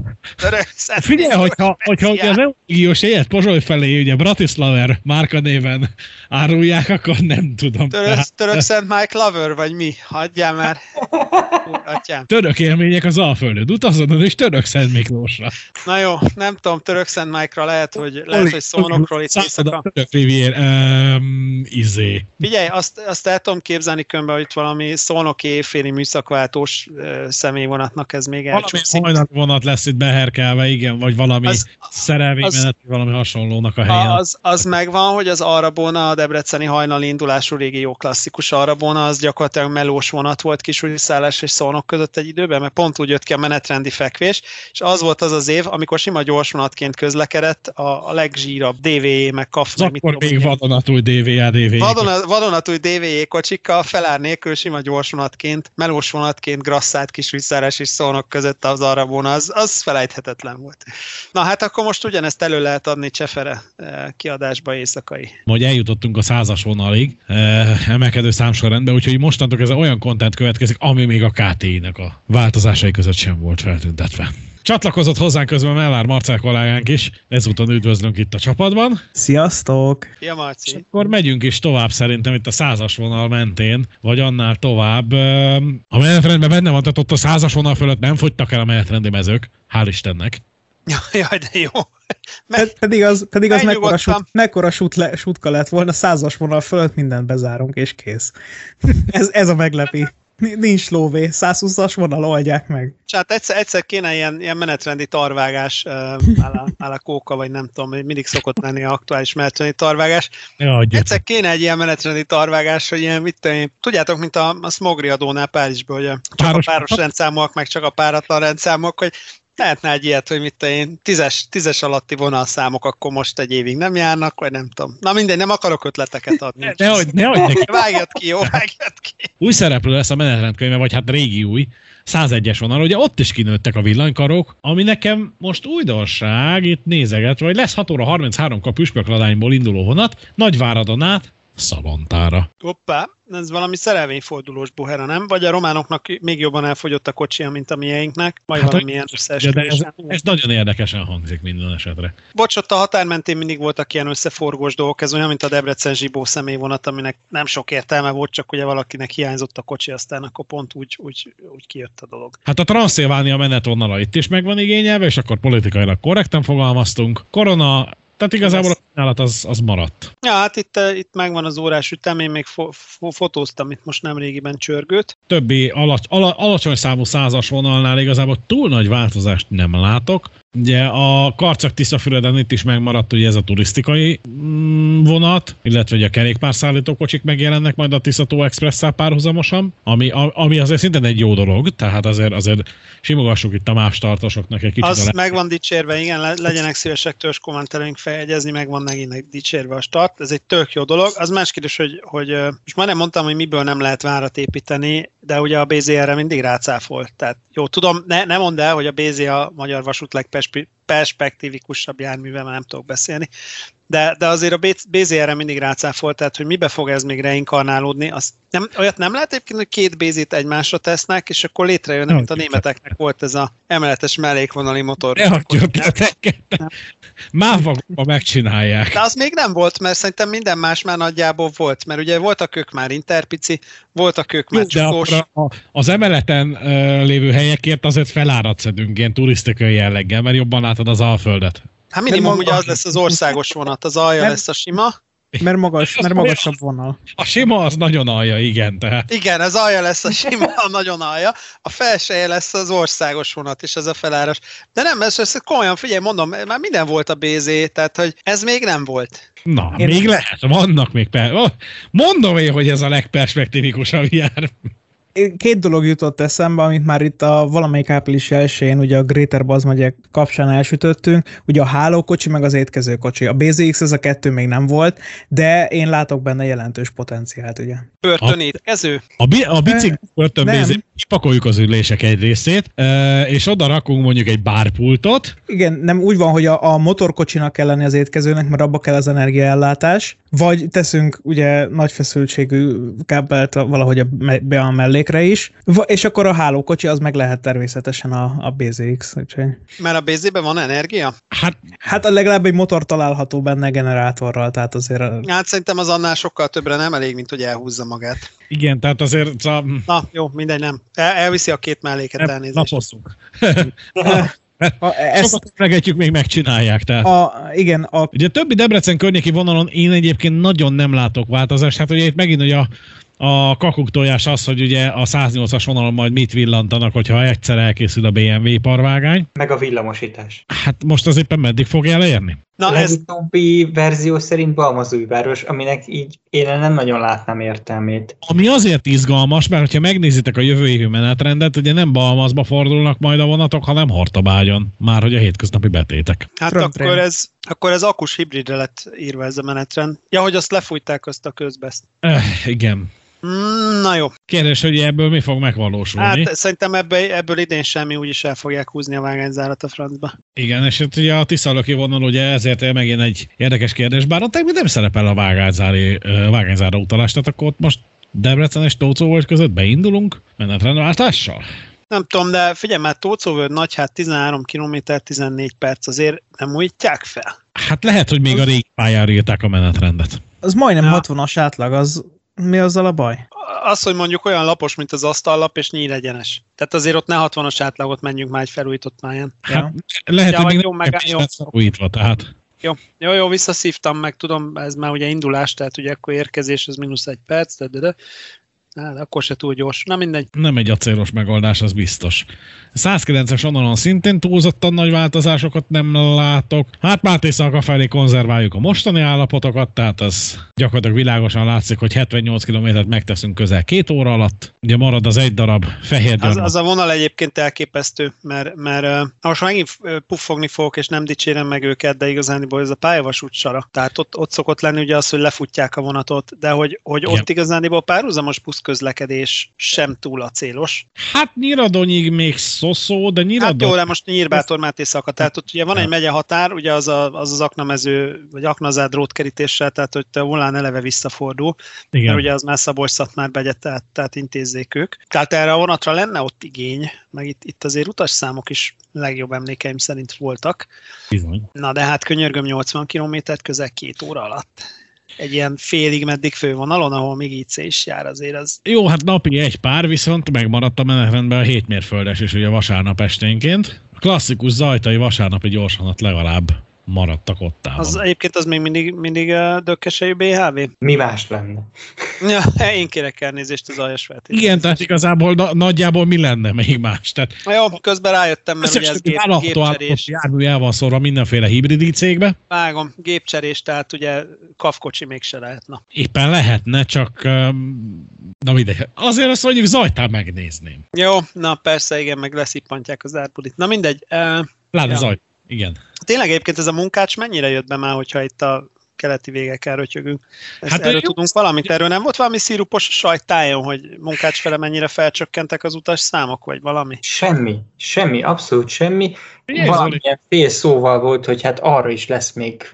Figyelj, hogyha, hogyha az Eugiós élet Pozsoly felé ugye Bratislaver márkanéven árulják, akkor nem tudom. Török Szent Mike Lover, vagy mi? Hagyjál már. Atyám. Török élmények az Alföldön, utazodon és Török Szent Miklósra. Na jó, nem tudom, Török Szent Mike-ra lehet, hogy, lehet, hogy szónokról itt éjszaka. Török Rivier, um, izé. Figyelj, azt, azt el tudom képzelni könyvbe, hogy valami szónoki évféli műszakváltós személyvonatnak ez még elcsúszik. Valami vonat lesz itt beherkelve, igen, vagy valami szerelvénymenet, valami hasonlónak a helyen. Az, az megvan, hogy az Arabona, a debreceni hajnali indulású régió klasszikus Arabona, az gyakorlatilag melós vonat volt kisújszállás és szónok között egy időben, mert pont úgy jött ki a menetrendi fekvés, és az volt az az év, amikor sima gyorsvonatként közlekedett a, a legzsírabb DVE, meg KAF, meg akkor mit még vadonatúj DVA, DVE. Vadona, vadonatúj DVE kocsikkal felár nélkül sima gyorsvonatként, melós vonatként grasszált kis visszárás és szónok között az arabona, az, az felejthetetlen volt. Na hát akkor most ugyanezt elő lehet adni Csefere eh, kiadásba éjszakai. Majd eljutottunk a százas vonalig, eh, emelkedő számsorrendben, úgyhogy mostantól ez olyan kontent következik, ami még a KTI-nek a változásai között sem volt feltüntetve. Csatlakozott hozzánk közben Mellár Marcel kollégánk is. Ezúton üdvözlünk itt a csapatban. Sziasztok! Szia Marci! És akkor megyünk is tovább szerintem itt a százas vonal mentén, vagy annál tovább. A menetrendben benne van, tehát ott a százas vonal fölött nem fogytak el a menetrendi mezők. Hál' Istennek. Jaj, de jó. Mert pedig az, pedig az mekkora, sut, mekkora sut le, sutka lett volna, százas vonal fölött mindent bezárunk, és kész. ez, ez a meglepi. Nincs lóvé, 120-as vonal, oldják meg. Hát egyszer, egyszer kéne ilyen, ilyen menetrendi tarvágás, uh, áll, a, áll a kóka, vagy nem tudom, mindig szokott lenni a aktuális menetrendi tarvágás. Ja, egyszer kéne egy ilyen menetrendi tarvágás, hogy ilyen, mit tudom, tudjátok, mint a, a Smogri adónál Párizsban, hogy csak páros, a páros rendszámok, meg csak a páratlan rendszámok, hogy lehetne egy ilyet, hogy mit én, tízes, tízes alatti vonalszámok akkor most egy évig nem járnak, vagy nem tudom. Na mindegy, nem akarok ötleteket adni. Nehogy, nehogy neki. Vágjad ki, jó, vágjad ki. Új szereplő lesz a menetrendkönyve, vagy hát régi új, 101-es vonal, ugye ott is kinőttek a villanykarok, ami nekem most újdonság, itt nézeget, vagy lesz 6 óra 33 a püspökladányból induló vonat, Nagyváradon át, Szalontára. Hoppá, ez valami szerelvényfordulós buhera, nem? Vagy a románoknak még jobban elfogyott a kocsia, mint a mieinknek? Vagy hát, valamilyen összeesküvés. Ez, ez nagyon érdekesen hangzik minden esetre. Bocs, ott a határ mentén mindig voltak ilyen összeforgós dolgok, ez olyan, mint a Debrecen zsibó személyvonat, aminek nem sok értelme volt, csak ugye valakinek hiányzott a kocsi, aztán akkor pont úgy, úgy, úgy kijött a dolog. Hát a Transzilvánia menetvonala itt is meg van igényelve, és akkor politikailag korrekten fogalmaztunk. Korona tehát igazából a kínálat az, az maradt. Ja, hát itt, eh, itt megvan az órás ütem, én még fo- fo- fotóztam itt most nem régiben csörgőt. Többi alacs, ala, alacsony számú százas vonalnál igazából túl nagy változást nem látok. Ugye a Karcak Tiszafüreden itt is megmaradt ugye ez a turisztikai mm, vonat, illetve ugye a kerékpárszállító kocsik megjelennek majd a Tiszató express párhuzamosan, ami, ami azért szintén egy jó dolog, tehát azért, azért simogassuk itt a más tartosoknak egy kicsit. Az meg van dicsérve, igen, le, legyenek szívesek törzs kommentelőink feljegyezni, meg van megint dicsérve a start, ez egy tök jó dolog. Az más kérdés, hogy, hogy most már nem mondtam, hogy miből nem lehet várat építeni, de ugye a BZR-re mindig rácáfolt. Tehát jó, tudom, ne, ne mondd el, hogy a BZ a Magyar Vasút legperspektívikusabb járművel, már nem tudok beszélni, de, de azért a BZR-re mindig rácáfolt, tehát hogy mibe fog ez még reinkarnálódni, azt nem, olyat nem lehet egyébként, hogy két bézét egymásra tesznek, és akkor létrejön, mint a németeknek volt ez a emeletes mellékvonali motor. Ne hagyjuk Mávakban megcsinálják. De az még nem volt, mert szerintem minden más már nagyjából volt, mert ugye voltak ők már interpici, voltak ők már csukós. A, az emeleten uh, lévő helyekért azért felárat szedünk ilyen turisztikai jelleggel, mert jobban látod az Alföldet. Hát minimum ugye az lesz az országos vonat, az alja lesz a sima, mert, magas, mert magasabb vonal. A sima az nagyon alja, igen. Tehát. Igen, az alja lesz a sima, a nagyon alja. A felseje lesz az országos vonat, és ez a feláras. De nem, ez, ez komolyan, figyelj, mondom, már minden volt a BZ, tehát hogy ez még nem volt. Na, Én még lehet, vannak még per... Mondom én, hogy ez a legperspektívikusabb jár két dolog jutott eszembe, amit már itt a valamelyik április elsőjén ugye a Greater Buzz megyek kapcsán elsütöttünk, ugye a hálókocsi meg az étkezőkocsi. A BZX ez a kettő még nem volt, de én látok benne jelentős potenciált, ugye. Börtön étkező? A, bi- a bicikli börtön BZX, pakoljuk az ülések egy részét, és oda rakunk mondjuk egy bárpultot. Igen, nem úgy van, hogy a, a motorkocsinak kell lenni az étkezőnek, mert abba kell az energiaellátás, vagy teszünk ugye nagy feszültségű kábelt valahogy a, be a mellékre is, és akkor a hálókocsi az meg lehet természetesen a, a BZX. Úgyhogy. Mert a BZ-ben van energia? Hát, hát legalább egy motor található benne generátorral, tehát azért... Hát szerintem az annál sokkal többre nem elég, mint hogy elhúzza magát. Igen, tehát azért... A... Na, jó, mindegy, nem. El, elviszi a két melléket elnézést. Napozzuk. A, ezt, Sokat még megcsinálják. Tehát. A, igen. A... Ugye a többi Debrecen környéki vonalon én egyébként nagyon nem látok változást. Hát ugye itt megint ugye a, a kakuk tojás az, hogy ugye a 108-as vonalon majd mit villantanak, hogyha egyszer elkészül a BMW parvágány. Meg a villamosítás. Hát most az éppen meddig fog elérni? Na a ez... utóbbi verzió szerint Balmazújváros, aminek így én nem nagyon látnám értelmét. Ami azért izgalmas, mert ha megnézitek a jövő évi menetrendet, ugye nem Balmazba fordulnak majd a vonatok, hanem Hortabágyon, már hogy a hétköznapi betétek. Hát akkor ez, akkor ez akus hibridre lett írva ez a menetrend. Ja, hogy azt lefújták azt a közbeszt. Eh, igen. Na jó. Kérdés, hogy ebből mi fog megvalósulni? Hát szerintem ebből, ebből idén semmi, úgyis el fogják húzni a vágányzárat a francba. Igen, és hát ugye a Tiszaloki vonal ugye ezért megint egy érdekes kérdés, bár ott nem szerepel a vágányzári, vágányzára utalás, tehát akkor ott most Debrecen és Tócó között beindulunk menetrendváltással? Nem tudom, de figyelj már, Tócóvölgy nagy, hát 13 km, 14 perc, azért nem újítják fel. Hát lehet, hogy még a régi pályára írták a menetrendet. Az majdnem ja. 60-as átlag, az mi azzal a baj? Az, hogy mondjuk olyan lapos, mint az asztallap, és nyíl egyenes. Tehát azért ott ne 60-as átlagot menjünk már egy felújított pályán. Hát, ja. Lehet, ja, hogy még jó, meg, jó. újítva, tehát. Jó, jó, jó, visszaszívtam, meg tudom, ez már ugye indulás, tehát ugye akkor érkezés, az mínusz egy perc, de, de, de Hát, akkor se túl gyors. Na mindegy. Nem egy acélos megoldás, az biztos. 109-es onnan szintén túlzottan nagy változásokat nem látok. Hát Máté Szalka felé konzerváljuk a mostani állapotokat, tehát az gyakorlatilag világosan látszik, hogy 78 kilométert megteszünk közel két óra alatt. Ugye marad az egy darab fehér az, az a vonal egyébként elképesztő, mert, mert most megint puffogni fogok, és nem dicsérem meg őket, de igazán ez a pályavasút sara. Tehát ott, ott szokott lenni ugye az, hogy lefutják a vonatot, de hogy, hogy ott igazániból párhuzamos puszka közlekedés sem túl acélos. Hát Nyíradonyig még szoszó, de Nyíradony... Hát jó, de most Nyírbátor Máté szakadt. Tehát ott ugye van egy megye határ, ugye az az, az, az aknamező, vagy aknazád drótkerítéssel, tehát hogy a volán eleve visszafordul. Igen. Mert ugye az már szabolcs már begye, tehát, tehát intézzék ők. Tehát erre a vonatra lenne ott igény, meg itt, itt azért utasszámok is legjobb emlékeim szerint voltak. Bizony. Na de hát könyörgöm 80 kilométert közel két óra alatt egy ilyen félig meddig fővonalon, ahol még IC is jár azért az. Jó, hát napi egy pár, viszont megmaradt a menetrendben a hétmérföldes is ugye vasárnap esténként. A klasszikus zajtai vasárnapi gyorsanat legalább maradtak ott. Az egyébként az még mindig, mindig a dökkesei BHV? Mi más lenne? Ja, én kérek elnézést az aljas feltétel. Igen, tehát igazából na, nagyjából mi lenne még más? Tehát, Na jó, közben rájöttem, mert ugye ez gép, gépcserés. Jármű el van szorva mindenféle hibridi cégbe. Vágom, gépcserés, tehát ugye kafkocsi mégse lehetne. Éppen lehetne, csak na mindegy. Azért azt mondjuk zajtán megnézném. Jó, na persze, igen, meg leszippantják az árpulit. Na mindegy. Uh, Pláne ja. zaj. Igen. Tényleg egyébként ez a munkács mennyire jött be már, hogyha itt a keleti végekkel rötyögünk. Ezt hát erről tudunk valamit? Erről nem volt valami szírupos sajtájon, hogy munkács fele mennyire felcsökkentek az utas számok, vagy valami? Semmi, semmi, abszolút semmi. Valamilyen fél szóval volt, hogy hát arra is lesz még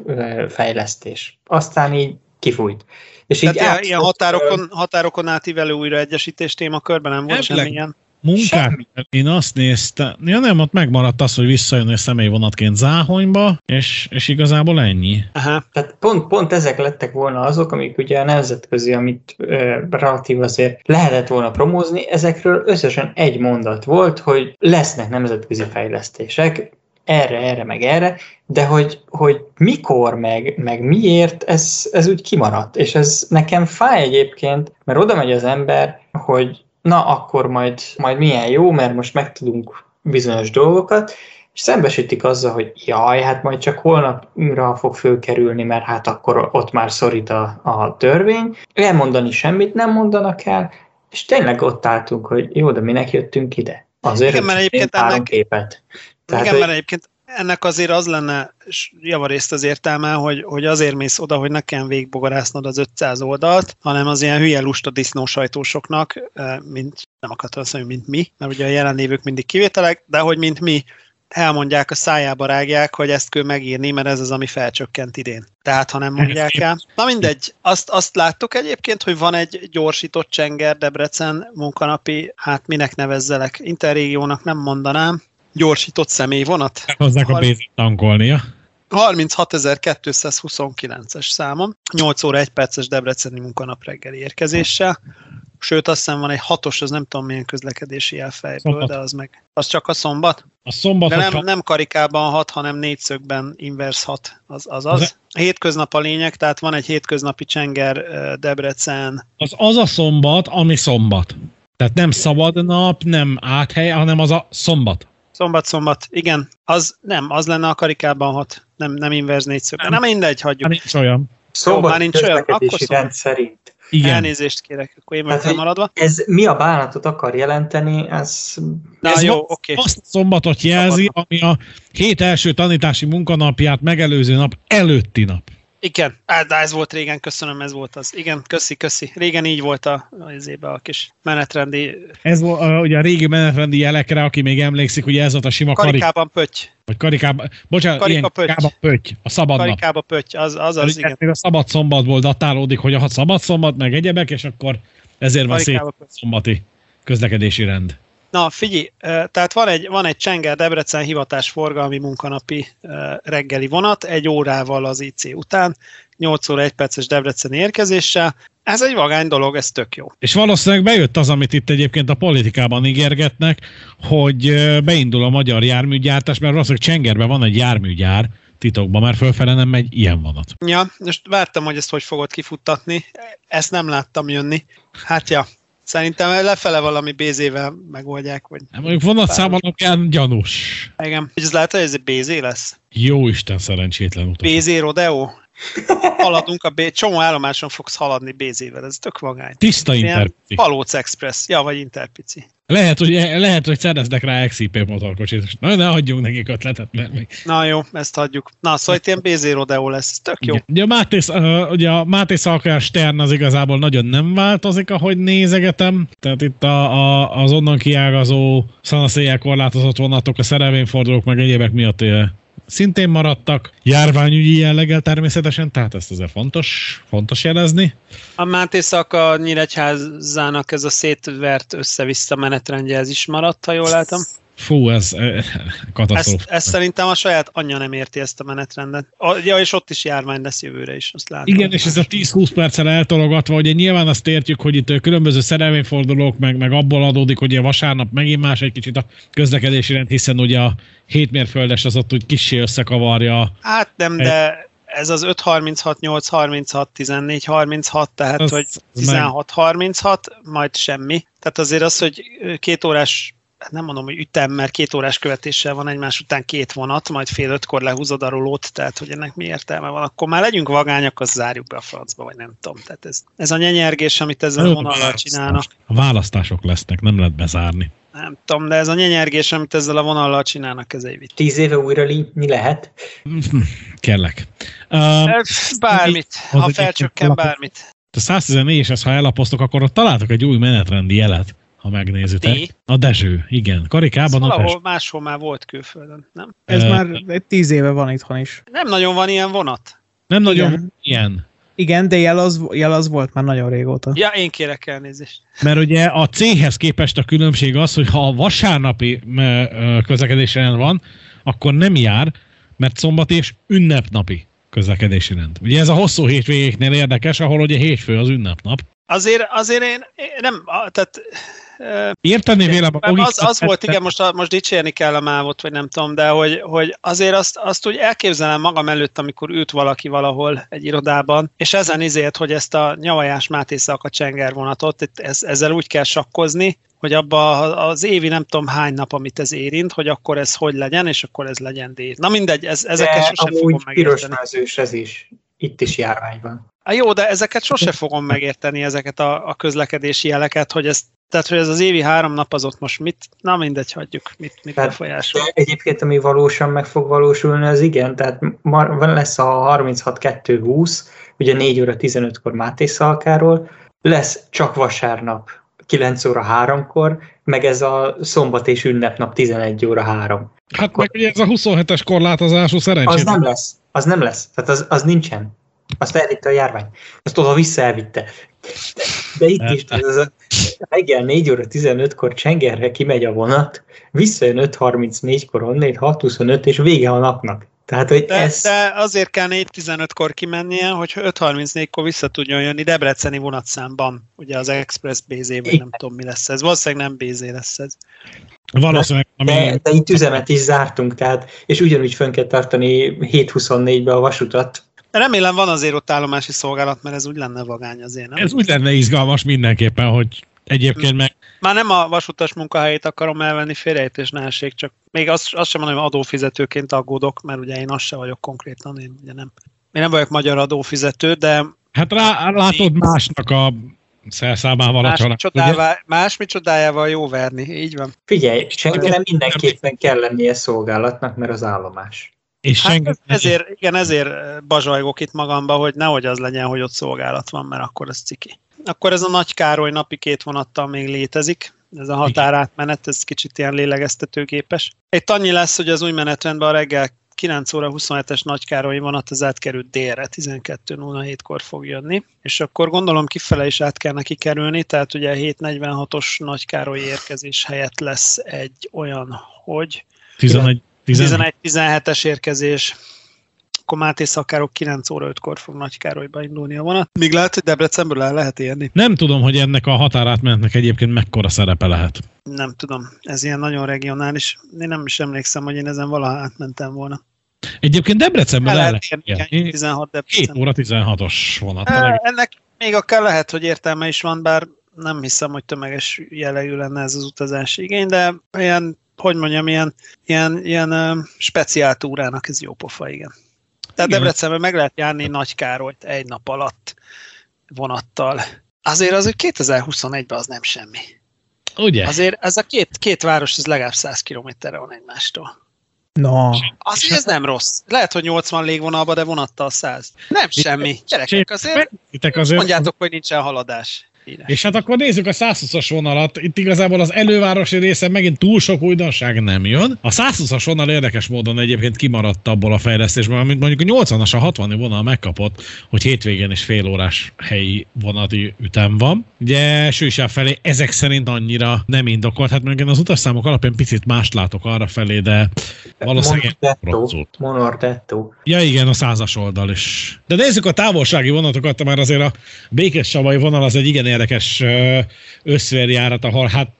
fejlesztés. Aztán így kifújt. És Tehát így ilyen, ilyen határokon, határokon átívelő újraegyesítés témakörben nem volt semmilyen? Munkát, Semmi. én azt néztem, ja nem, ott megmaradt az, hogy visszajönni személyvonatként Záhonyba, és, és igazából ennyi. Aha. Tehát pont, pont ezek lettek volna azok, amik ugye a nemzetközi, amit ö, relatív azért lehetett volna promózni, ezekről összesen egy mondat volt, hogy lesznek nemzetközi fejlesztések, erre, erre, meg erre, de hogy, hogy mikor, meg, meg miért, ez, ez úgy kimaradt. És ez nekem fáj egyébként, mert oda megy az ember, hogy na akkor majd, majd milyen jó, mert most megtudunk bizonyos dolgokat, és szembesítik azzal, hogy jaj, hát majd csak holnapra fog fölkerülni, mert hát akkor ott már szorít a, a törvény. Elmondani semmit nem mondanak el, és tényleg ott álltunk, hogy jó, de minek jöttünk ide? Azért, Igen, mert egyébként ennek, képet. Tehát, Igen, mert egyébként ennek azért az lenne javarészt az értelme, hogy, hogy azért mész oda, hogy ne kelljen végigbogarásznod az 500 oldalt, hanem az ilyen hülye lusta disznósajtósoknak, mint nem akartam azt mondani, mint mi, mert ugye a jelenlévők mindig kivételek, de hogy mint mi, elmondják, a szájába rágják, hogy ezt kell megírni, mert ez az, ami felcsökkent idén. Tehát, ha nem mondják el. Na mindegy, azt, azt láttuk egyébként, hogy van egy gyorsított Csenger Debrecen munkanapi, hát minek nevezzelek, interrégiónak nem mondanám, gyorsított személyvonat. Hozzák a bézét tankolnia. 36.229-es számon, 8 óra 1 perces debreceni munkanap reggeli érkezéssel, sőt azt hiszem van egy hatos, az nem tudom milyen közlekedési elfejből, szombat. de az meg, az csak a szombat? A szombat. De nem, ha... nem karikában hat, hanem négyszögben inverse hat, az az. az. a hétköznap a lényeg, tehát van egy hétköznapi Csenger Debrecen. Az az a szombat, ami szombat. Tehát nem szabad nap, nem áthely, hanem az a szombat. Szombat-szombat, igen, az nem, az lenne a karikában hat, nem, nem inverz négyszög. Nem, nem mindegy, hagyjuk. Nincs olyan. Szombat Jó, nincs olyan, akkor rend szerint. Igen. Elnézést kérek, akkor én meg maradva. Ez mi a bánatot akar jelenteni, ez... Na ez jó, oké. Okay. Azt szombatot jelzi, ami a hét első tanítási munkanapját megelőző nap előtti nap. Igen, de ez volt régen, köszönöm, ez volt az. Igen, köszi, köszi. Régen így volt a, a, a kis menetrendi... Ez volt a, ugye a régi menetrendi jelekre, aki még emlékszik, hogy ez volt a sima karikában karik... pötty. Vagy karikában, bocsánat, Karika ilyen pötty. karikában pötty, a szabad Karikába nap. pötty, az az, az igen. Még a szabad szombatból datálódik, hogy a szabad szombat, meg egyebek, és akkor ezért van szép szombati közlekedési rend. Na, figyelj, tehát van egy, van egy Csenger Debrecen hivatás forgalmi munkanapi reggeli vonat, egy órával az IC után, 8 óra 1 perces Debrecen érkezéssel. Ez egy vagány dolog, ez tök jó. És valószínűleg bejött az, amit itt egyébként a politikában ígérgetnek, hogy beindul a magyar járműgyártás, mert valószínűleg Csengerben van egy járműgyár, titokban, mert fölfele nem megy ilyen vonat. Ja, most vártam, hogy ezt hogy fogod kifuttatni. Ezt nem láttam jönni. Hát ja, Szerintem lefele valami BZ-vel megoldják. Vagy nem, mondjuk vonatszámon alapján gyanús. Igen. És ez lehet, hogy ez egy BZ lesz? Jó Isten szerencsétlen utas. BZ Rodeo? Haladunk a B, csomó állomáson fogsz haladni Bézével, ez tök vagány. Tiszta Interpici. Palóc Express, ja, vagy Interpici. Lehet, hogy, lehet, hogy szereznek rá XIP motorkocsit. Na, ne hagyjunk nekik ötletet, mert még... Na jó, ezt hagyjuk. Na, szóval itt ilyen BZ Rodeo lesz, tök jó. Ugye a Máté, ugye a Máté Szalkás Stern az igazából nagyon nem változik, ahogy nézegetem. Tehát itt a, a, az onnan kiágazó szanaszéjel korlátozott vonatok, a szerelvényfordulók, meg egyébek miatt szintén maradtak, járványügyi jelleggel természetesen, tehát ezt azért fontos, fontos jelezni. A Máté Szaka Nyíregyházának ez a szétvert össze-vissza menetrendje, ez is maradt, ha jól látom. Fú, ez eh, katasztrófa. Ezt, ezt szerintem a saját anyja nem érti ezt a menetrendet. A, ja, és ott is járvány lesz jövőre is, azt látom. Igen, és ez a 10-20 perccel eltologatva, ugye nyilván azt értjük, hogy itt különböző szerelvényfordulók, meg, meg abból adódik, hogy a vasárnap megint más egy kicsit a közlekedési rend, hiszen ugye a hétmérföldes az ott úgy kissé összekavarja. Hát nem, de ez az 536, 836, 1436, tehát az, hogy 1636, majd semmi. Tehát azért az, hogy két órás Hát nem mondom, hogy ütem, mert két órás követéssel van egymás után két vonat, majd fél ötkor lehúzod a rolót, tehát hogy ennek mi értelme van, akkor már legyünk vagányak, az zárjuk be a francba, vagy nem tudom. Tehát ez, ez a nyenyergés, amit ezzel a vonallal csinálnak. A választások lesznek, nem lehet bezárni. Nem tudom, de ez a nyenyergés, amit ezzel a vonallal csinálnak, ez egy vicc. Tíz éve újra mi lehet? Kellek. Uh, bármit, ha felcsökken bármit. A 114 és ezt ha elapoztok, akkor ott találtok egy új menetrendi jelet ha megnézitek. D? A Dezső, igen. Karikában a Dezső. máshol már volt külföldön, nem? Ez e... már egy tíz éve van itthon is. Nem nagyon van ilyen vonat. Nem nagyon igen. ilyen. Igen, de jel az, jel az volt már nagyon régóta. Ja, én kérek elnézést. Mert ugye a céghez képest a különbség az, hogy ha a vasárnapi közlekedési rend van, akkor nem jár, mert szombat és ünnepnapi közlekedési rend. Ugye ez a hosszú hétvégéknél érdekes, ahol ugye hétfő az ünnepnap. Azért, azért én, én nem, tehát Érteni vélem a Az, az volt, igen, most, a, most dicsérni kell a mávot, vagy nem tudom, de hogy, hogy azért azt, azt úgy elképzelem magam előtt, amikor ült valaki valahol egy irodában, és ezen izért, hogy ezt a nyavajás Máté a csengervonatot, ez, ezzel úgy kell sakkozni, hogy abba az évi nem tudom hány nap, amit ez érint, hogy akkor ez hogy legyen, és akkor ez legyen díj. Na mindegy, ez, ezeket de sosem fogom megérteni. piros ez is. Itt is járvány van. A jó, de ezeket sose fogom megérteni, ezeket a, a közlekedési jeleket, hogy ez, tehát, hogy ez az évi három nap az ott most mit, na mindegy, hagyjuk, mit, mit tehát, befolyásol. Egyébként, ami valósan meg fog valósulni, az igen, tehát van lesz a 36-2-20, ugye 4 óra 15-kor Máté Szalkáról, lesz csak vasárnap 9 óra 3-kor, meg ez a szombat és ünnepnap 11 óra 3. Hát Akkor... meg ugye ez a 27-es korlátozású szerencsét. Az nem lesz, az nem lesz, tehát az, az nincsen. Azt elvitte a járvány. Azt oda vissza elvitte. De, de itt is, ez a reggel 4 óra 15-kor Csengerre kimegy a vonat, visszajön 5.34-kor onnét, 6.25 és vége a napnak. Tehát, hogy de, ez... de azért kell 4.15-kor kimennie, hogy 5.34-kor vissza tudjon jönni Debreceni vonatszámban, ugye az Express BZ, vagy nem tudom mi lesz ez. Valószínűleg nem BZ lesz ez. Valószínűleg. De, de, de itt üzemet is zártunk, tehát, és ugyanúgy fönn kell tartani 7.24-be a vasutat, Remélem van azért ott állomási szolgálat, mert ez úgy lenne vagány azért, nem? Ez úgy lenne izgalmas mindenképpen, hogy egyébként meg... Már nem a vasutas munkahelyét akarom elvenni, félrejtés ne essék, csak még azt, azt sem mondom, hogy adófizetőként aggódok, mert ugye én az se vagyok konkrétan, én ugye nem, én nem vagyok magyar adófizető, de... Hát rá, látod másnak a szerszámával más, a család. Csodává, más mi csodájával jó verni, így van. Figyelj, senkinek mindenképpen kell lennie szolgálatnak, mert az állomás. És hát senki... ezért, igen, ezért bazsajgok itt magamba, hogy nehogy az legyen, hogy ott szolgálat van, mert akkor ez ciki. Akkor ez a Nagy Károly napi két vonattal még létezik, ez a határátmenet, ez kicsit ilyen lélegeztetőgépes. Itt annyi lesz, hogy az új menetrendben a reggel 9 óra 27-es Nagykárolyi vonat az átkerült délre, 12.07-kor fog jönni, és akkor gondolom kifele is át kell neki kerülni, tehát ugye 7.46-os Nagykárolyi érkezés helyett lesz egy olyan, hogy 11 11-17-es érkezés, akkor Máté Szakárok 9 óra 5-kor fog Nagykárolyba indulni a vonat. Még lehet, hogy Debrecenből el lehet érni. Nem tudom, hogy ennek a határátmenetnek egyébként mekkora szerepe lehet. Nem tudom, ez ilyen nagyon regionális. Én nem is emlékszem, hogy én ezen valaha átmentem volna. Egyébként Debrecenből el, el lehet érni. 16 Debrecen. 7 óra 16-os vonat. E, ennek még akár lehet, hogy értelme is van, bár nem hiszem, hogy tömeges jellegű lenne ez az utazási igény, de ilyen hogy mondjam, ilyen, ilyen, ilyen speciál túrának ez jó pofa, igen. Tehát Debrecenben meg lehet járni Nagy Károlyt egy nap alatt vonattal. Azért az, hogy 2021-ben az nem semmi. Ugye? Azért ez a két, két város, ez legalább 100 kilométerre van egymástól. No. Azért ez nem rossz. Lehet, hogy 80 légvonalba, de vonattal 100. Nem semmi. Gyerekek, azért, azért mondjátok, hogy nincsen haladás. Édes. És hát akkor nézzük a 120-as vonalat. Itt igazából az elővárosi része megint túl sok újdonság nem jön. A 120-as vonal érdekes módon egyébként kimaradt abból a fejlesztésből, amit mondjuk a 80-as, a 60 vonal megkapott, hogy hétvégén is fél órás helyi vonati ütem van. Ugye Sősá felé ezek szerint annyira nem indokolt. Hát meg én az utasszámok alapján picit mást látok arra felé, de valószínűleg Monordetto. Ja igen, a százas oldal is. De nézzük a távolsági vonatokat, mert azért a békés vonal az egy igen érdekes összvérjárat, ahol hát,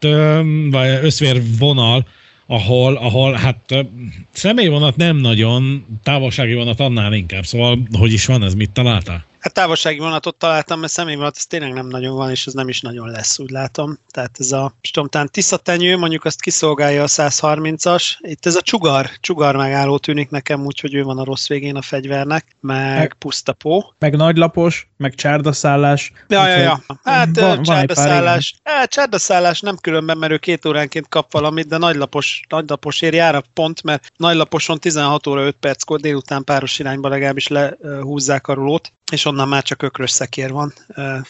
vagy összvér vonal, ahol, ahol hát személyvonat nem nagyon, távolsági vonat annál inkább. Szóval, hogy is van ez, mit találtál? Hát távolsági vonatot találtam, mert személyvonat ez tényleg nem nagyon van, és ez nem is nagyon lesz, úgy látom. Tehát ez a, most tudom, talán Tiszatenyő, mondjuk azt kiszolgálja a 130-as. Itt ez a csugar, csugar megálló tűnik nekem úgy, hogy ő van a rossz végén a fegyvernek, meg, meg pusztapó. Meg nagylapos, meg csárdaszállás. Ja, ja, ja. Hát van, csárdaszállás, hát, csárdaszállás nem különben, mert ő két óránként kap valamit, de nagylapos, nagylaposért jár a pont, mert nagylaposon 16 óra 5 perckor délután páros irányba legalábbis lehúzzák a rulót, és onnan már csak ökrös szekér van.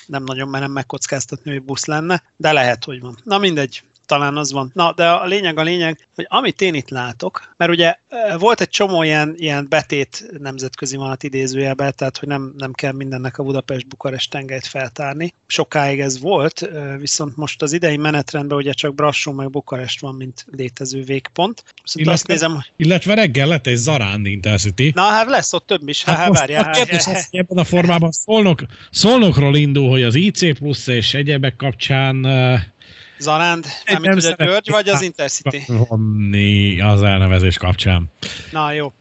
Nem nagyon merem megkockáztatni, hogy busz lenne, de lehet, hogy van. Na mindegy, talán az van. Na, de a lényeg a lényeg, hogy amit én itt látok, mert ugye volt egy csomó ilyen, ilyen betét nemzetközi vonat idézőjelben, tehát hogy nem, nem kell mindennek a Budapest-Bukarest tengelyt feltárni. Sokáig ez volt, viszont most az idei menetrendben ugye csak Brassó meg Bukarest van, mint létező végpont. illetve, azt nézem, illetve reggel lett egy Zaránd Intercity. Na hát lesz ott több is, hát, hát várjál. A kérdés az, hogy ebben a formában szolnok, szolnokról indul, hogy az IC plusz és egyebek kapcsán Zaránd, nem, nem a György, vagy az Intercity? Vonni az elnevezés kapcsán. Na jó.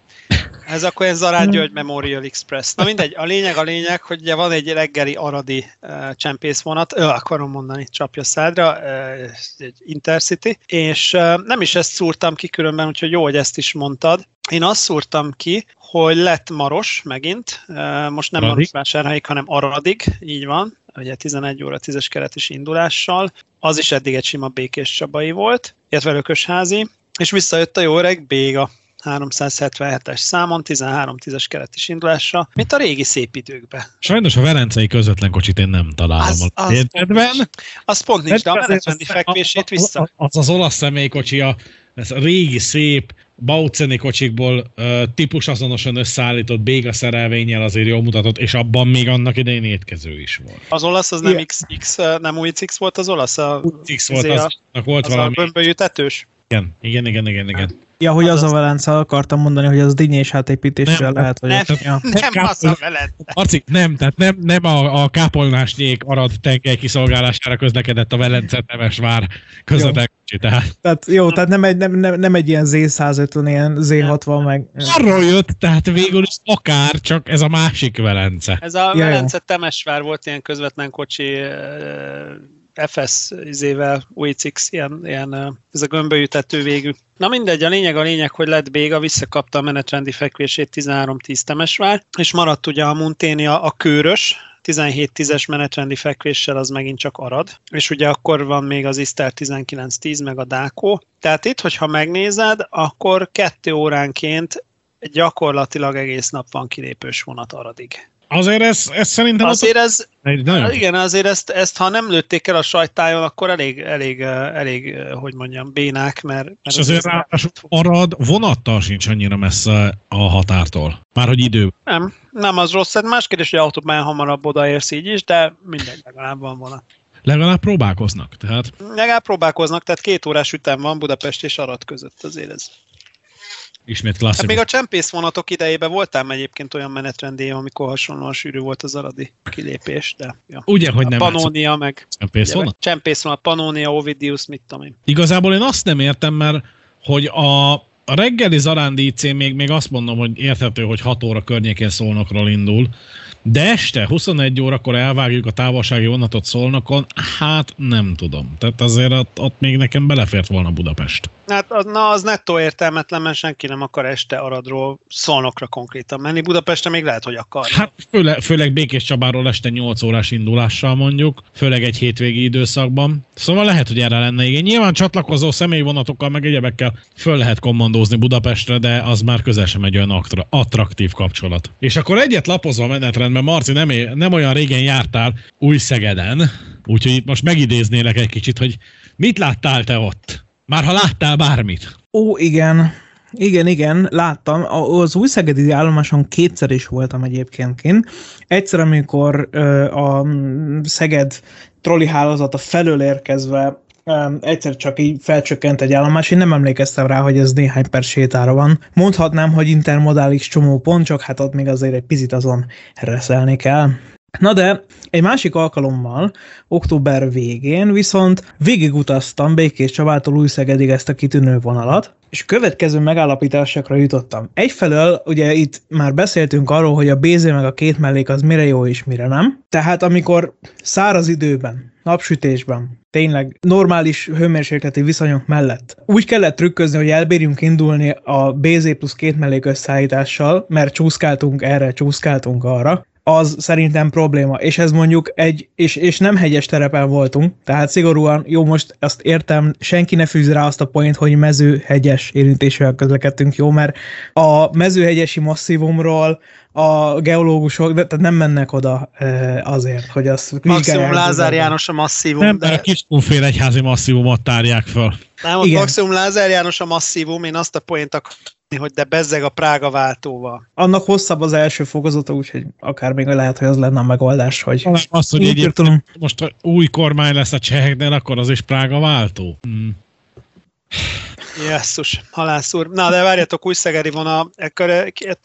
Ez akkor egy Zaránd György Memorial Express. Na mindegy, a lényeg a lényeg, hogy ugye van egy reggeli aradi uh, csempészvonat, ő akarom mondani, csapja szádra, uh, egy Intercity, és uh, nem is ezt szúrtam ki különben, úgyhogy jó, hogy ezt is mondtad. Én azt szúrtam ki, hogy lett Maros megint, uh, most nem Marosvásárhelyig, hanem Aradig, így van, ugye 11 óra 10-es keretes indulással, az is eddig egy sima békés Csabai volt, illetve Lökösházi, és visszajött a jó öreg Béga, 377-es számon, 13-10-es keretes indulásra, mint a régi szép időkben. Sajnos a Velencei közvetlen kocsit én nem találom az, az, értedben. Az pont nincs, de a menetrendi fekvését vissza. Az az olasz személykocsi, a, ez a régi szép, Bauceni kocsikból uh, típus azonosan összeállított béga szerelvényel azért jól mutatott, és abban még annak idején étkező is volt. Az olasz az nem XX, nem új X volt az olasz? A, X volt, az, az, volt az valami. a tetős? Igen, igen, igen, igen, igen. Ja, hogy az, az a Velence, akartam mondani, hogy az dinyés hátépítéssel nem, lehet, hogy... Nem, ja. nem, nem az a Velence. Arcik, nem, tehát nem, nem a, a kápolnásnyék arad tengely kiszolgálására közlekedett a Velence vár közvetlen kocsi, tehát. tehát. Jó, tehát nem egy, nem, nem, nem egy ilyen Z150, ilyen Z60 meg... Arról jött, tehát végül is akár, csak ez a másik Velence. Ez a ja, Velence Temesvár volt ilyen közvetlen kocsi FS izével, UXX, ilyen, ilyen, ez a gömbölyütető végű. Na mindegy, a lényeg a lényeg, hogy lett Béga, visszakapta a menetrendi fekvését 13-10 Temesvár, és maradt ugye a Munténia a kőrös, 17-10-es menetrendi fekvéssel az megint csak arad, és ugye akkor van még az Iszter 19-10, meg a Dákó. Tehát itt, hogyha megnézed, akkor kettő óránként gyakorlatilag egész nap van kilépős vonat aradig. Azért ez, ez szerintem... Azért ez, nagyon. igen, azért ezt, ezt, ha nem lőtték el a sajtájon, akkor elég, elég, elég hogy mondjam, bénák, mert... mert és azért ráadásul Arad vonattal sincs annyira messze a határtól. Már hogy idő. Nem, nem az rossz, hát más kérdés, hogy autóban hamarabb odaérsz így is, de mindegy, legalább van vonat. Legalább próbálkoznak, tehát... Legalább próbálkoznak, tehát két órás ütem van Budapest és Arad között azért ez. Ismét klasszikus. Hát még a csempész vonatok idejében voltál egyébként olyan menetrendi, amikor hasonlóan sűrű volt az aradi kilépés, de ja. Ugye, hogy nem Panónia meg... Csempész vonat? Csempész vonat, Panónia, Ovidius, mit tudom én. Igazából én azt nem értem, mert hogy a a reggeli Zarándi IC még, még azt mondom, hogy érthető, hogy 6 óra környékén szólnokról indul, de este 21 órakor elvágjuk a távolsági vonatot szolnokon, hát nem tudom. Tehát azért ott, ott még nekem belefért volna Budapest. Hát az, na, az nettó értelmetlen, mert senki nem akar este Aradról Szolnokra konkrétan menni. Budapestre még lehet, hogy akar. Hát főle, főleg Békés Csabáról este 8 órás indulással mondjuk, főleg egy hétvégi időszakban. Szóval lehet, hogy erre lenne igény. Nyilván csatlakozó személyvonatokkal, meg egyebekkel föl lehet kommandózni Budapestre, de az már közel sem egy olyan attraktív kapcsolat. És akkor egyet lapozva menetrend mert Marci nem, nem olyan régen jártál új Szegeden, úgyhogy itt most megidéznélek egy kicsit, hogy mit láttál te ott? Már ha láttál bármit. Ó, igen. Igen, igen, láttam. Az új szegedi állomáson kétszer is voltam egyébként kint. Egyszer, amikor a Szeged trolli hálózata felől érkezve egyszer csak így felcsökkent egy állomás, én nem emlékeztem rá, hogy ez néhány perc sétára van. Mondhatnám, hogy intermodális csomópont, csak hát ott még azért egy picit azon reszelni kell. Na de egy másik alkalommal, október végén viszont végigutaztam Békés Csabától Újszegedig ezt a kitűnő vonalat, és következő megállapításokra jutottam. Egyfelől ugye itt már beszéltünk arról, hogy a BZ meg a két mellék az mire jó és mire nem. Tehát amikor száraz időben, napsütésben, tényleg normális hőmérsékleti viszonyok mellett úgy kellett trükközni, hogy elbírjunk indulni a BZ plusz két mellék összeállítással, mert csúszkáltunk erre, csúszkáltunk arra, az szerintem probléma. És ez mondjuk egy, és, és nem hegyes terepen voltunk, tehát szigorúan, jó, most azt értem, senki ne fűz rá azt a point, hogy mezőhegyes érintésével közlekedtünk, jó, mert a mezőhegyesi masszívumról a geológusok, de, tehát nem mennek oda e, azért, hogy azt Maximum Lázár János a masszívum. Nem, de... a Kiskunfél egyházi masszívumot tárják fel. Nem, ott maximum Lázár János a masszívum, én azt a point hogy de bezzeg a Prága váltóval. Annak hosszabb az első fokozata, úgyhogy akár még lehet, hogy az lenne a megoldás, hogy... Azt, hogy egyébként most új kormány lesz a cseheknél, akkor az is Prága váltó. Hmm. Jesszus, halász úr. Na, de várjatok, Újszegedi vonal, ekkor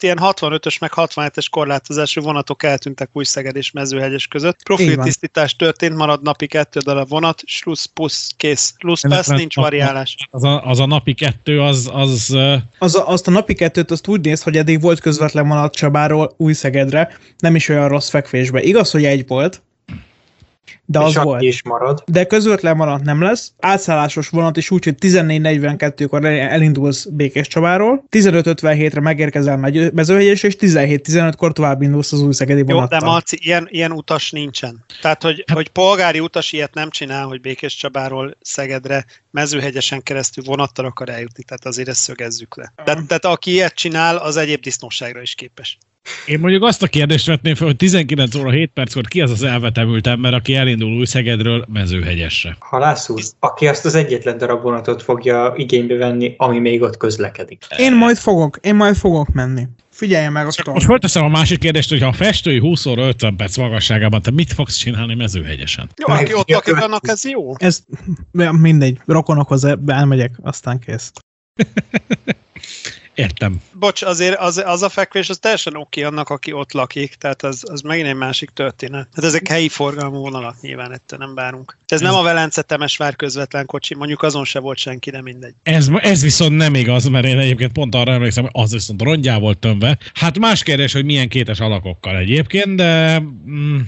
ilyen 65-ös meg 67-es korlátozású vonatok eltűntek Újszeged és Mezőhegyes között. Profiltisztítás történt, marad napi kettő darab vonat, slusz, pusz, kész. Lusz, pass, nincs variálás. Az a, az a napi kettő, az... az, az a, azt a napi kettőt azt úgy néz, hogy eddig volt közvetlen vonat Csabáról Újszegedre, nem is olyan rossz fekvésbe. Igaz, hogy egy volt, de az volt. is marad. De közvetlen vonat nem lesz. Átszállásos vonat is úgy, hogy 14.42-kor elindulsz Békés Csabáról, 15.57-re megérkezel Mezőhegyes, és 17.15-kor tovább indulsz az új szegedi vonattal. Jó, de Marci, ilyen, ilyen utas nincsen. Tehát, hogy, hogy polgári utas ilyet nem csinál, hogy Békés Csabáról Szegedre mezőhegyesen keresztül vonattal akar eljutni, tehát azért ezt szögezzük le. Tehát, tehát aki ilyet csinál, az egyéb disznóságra is képes. Én mondjuk azt a kérdést vetném fel, hogy 19 óra 7 perckor ki az az elvetemült ember, aki elindul új Szegedről mezőhegyesre? Halász úr, aki azt az egyetlen darab vonatot fogja igénybe venni, ami még ott közlekedik. Én majd fogok, én majd fogok menni. Figyelj meg a Most fölteszem a másik kérdést, hogy ha a festői 20 óra 50 perc magasságában, te mit fogsz csinálni mezőhegyesen? Jó, aki ott lakik, annak ez jó. Ez mindegy, rokonokhoz elmegyek, aztán kész. Értem. Bocs, azért az, az a fekvés az teljesen oké annak, aki ott lakik, tehát az, az megint egy másik történet. Hát ezek helyi forgalmú vonalak nyilván, ettől nem várunk. Ez, ez nem a Velence Temesvár közvetlen kocsi, mondjuk azon se volt senki, de mindegy. Ez, ez viszont nem igaz, mert én egyébként pont arra emlékszem, hogy az viszont rongyá volt tömve. Hát más kérdés, hogy milyen kétes alakokkal egyébként, de mm,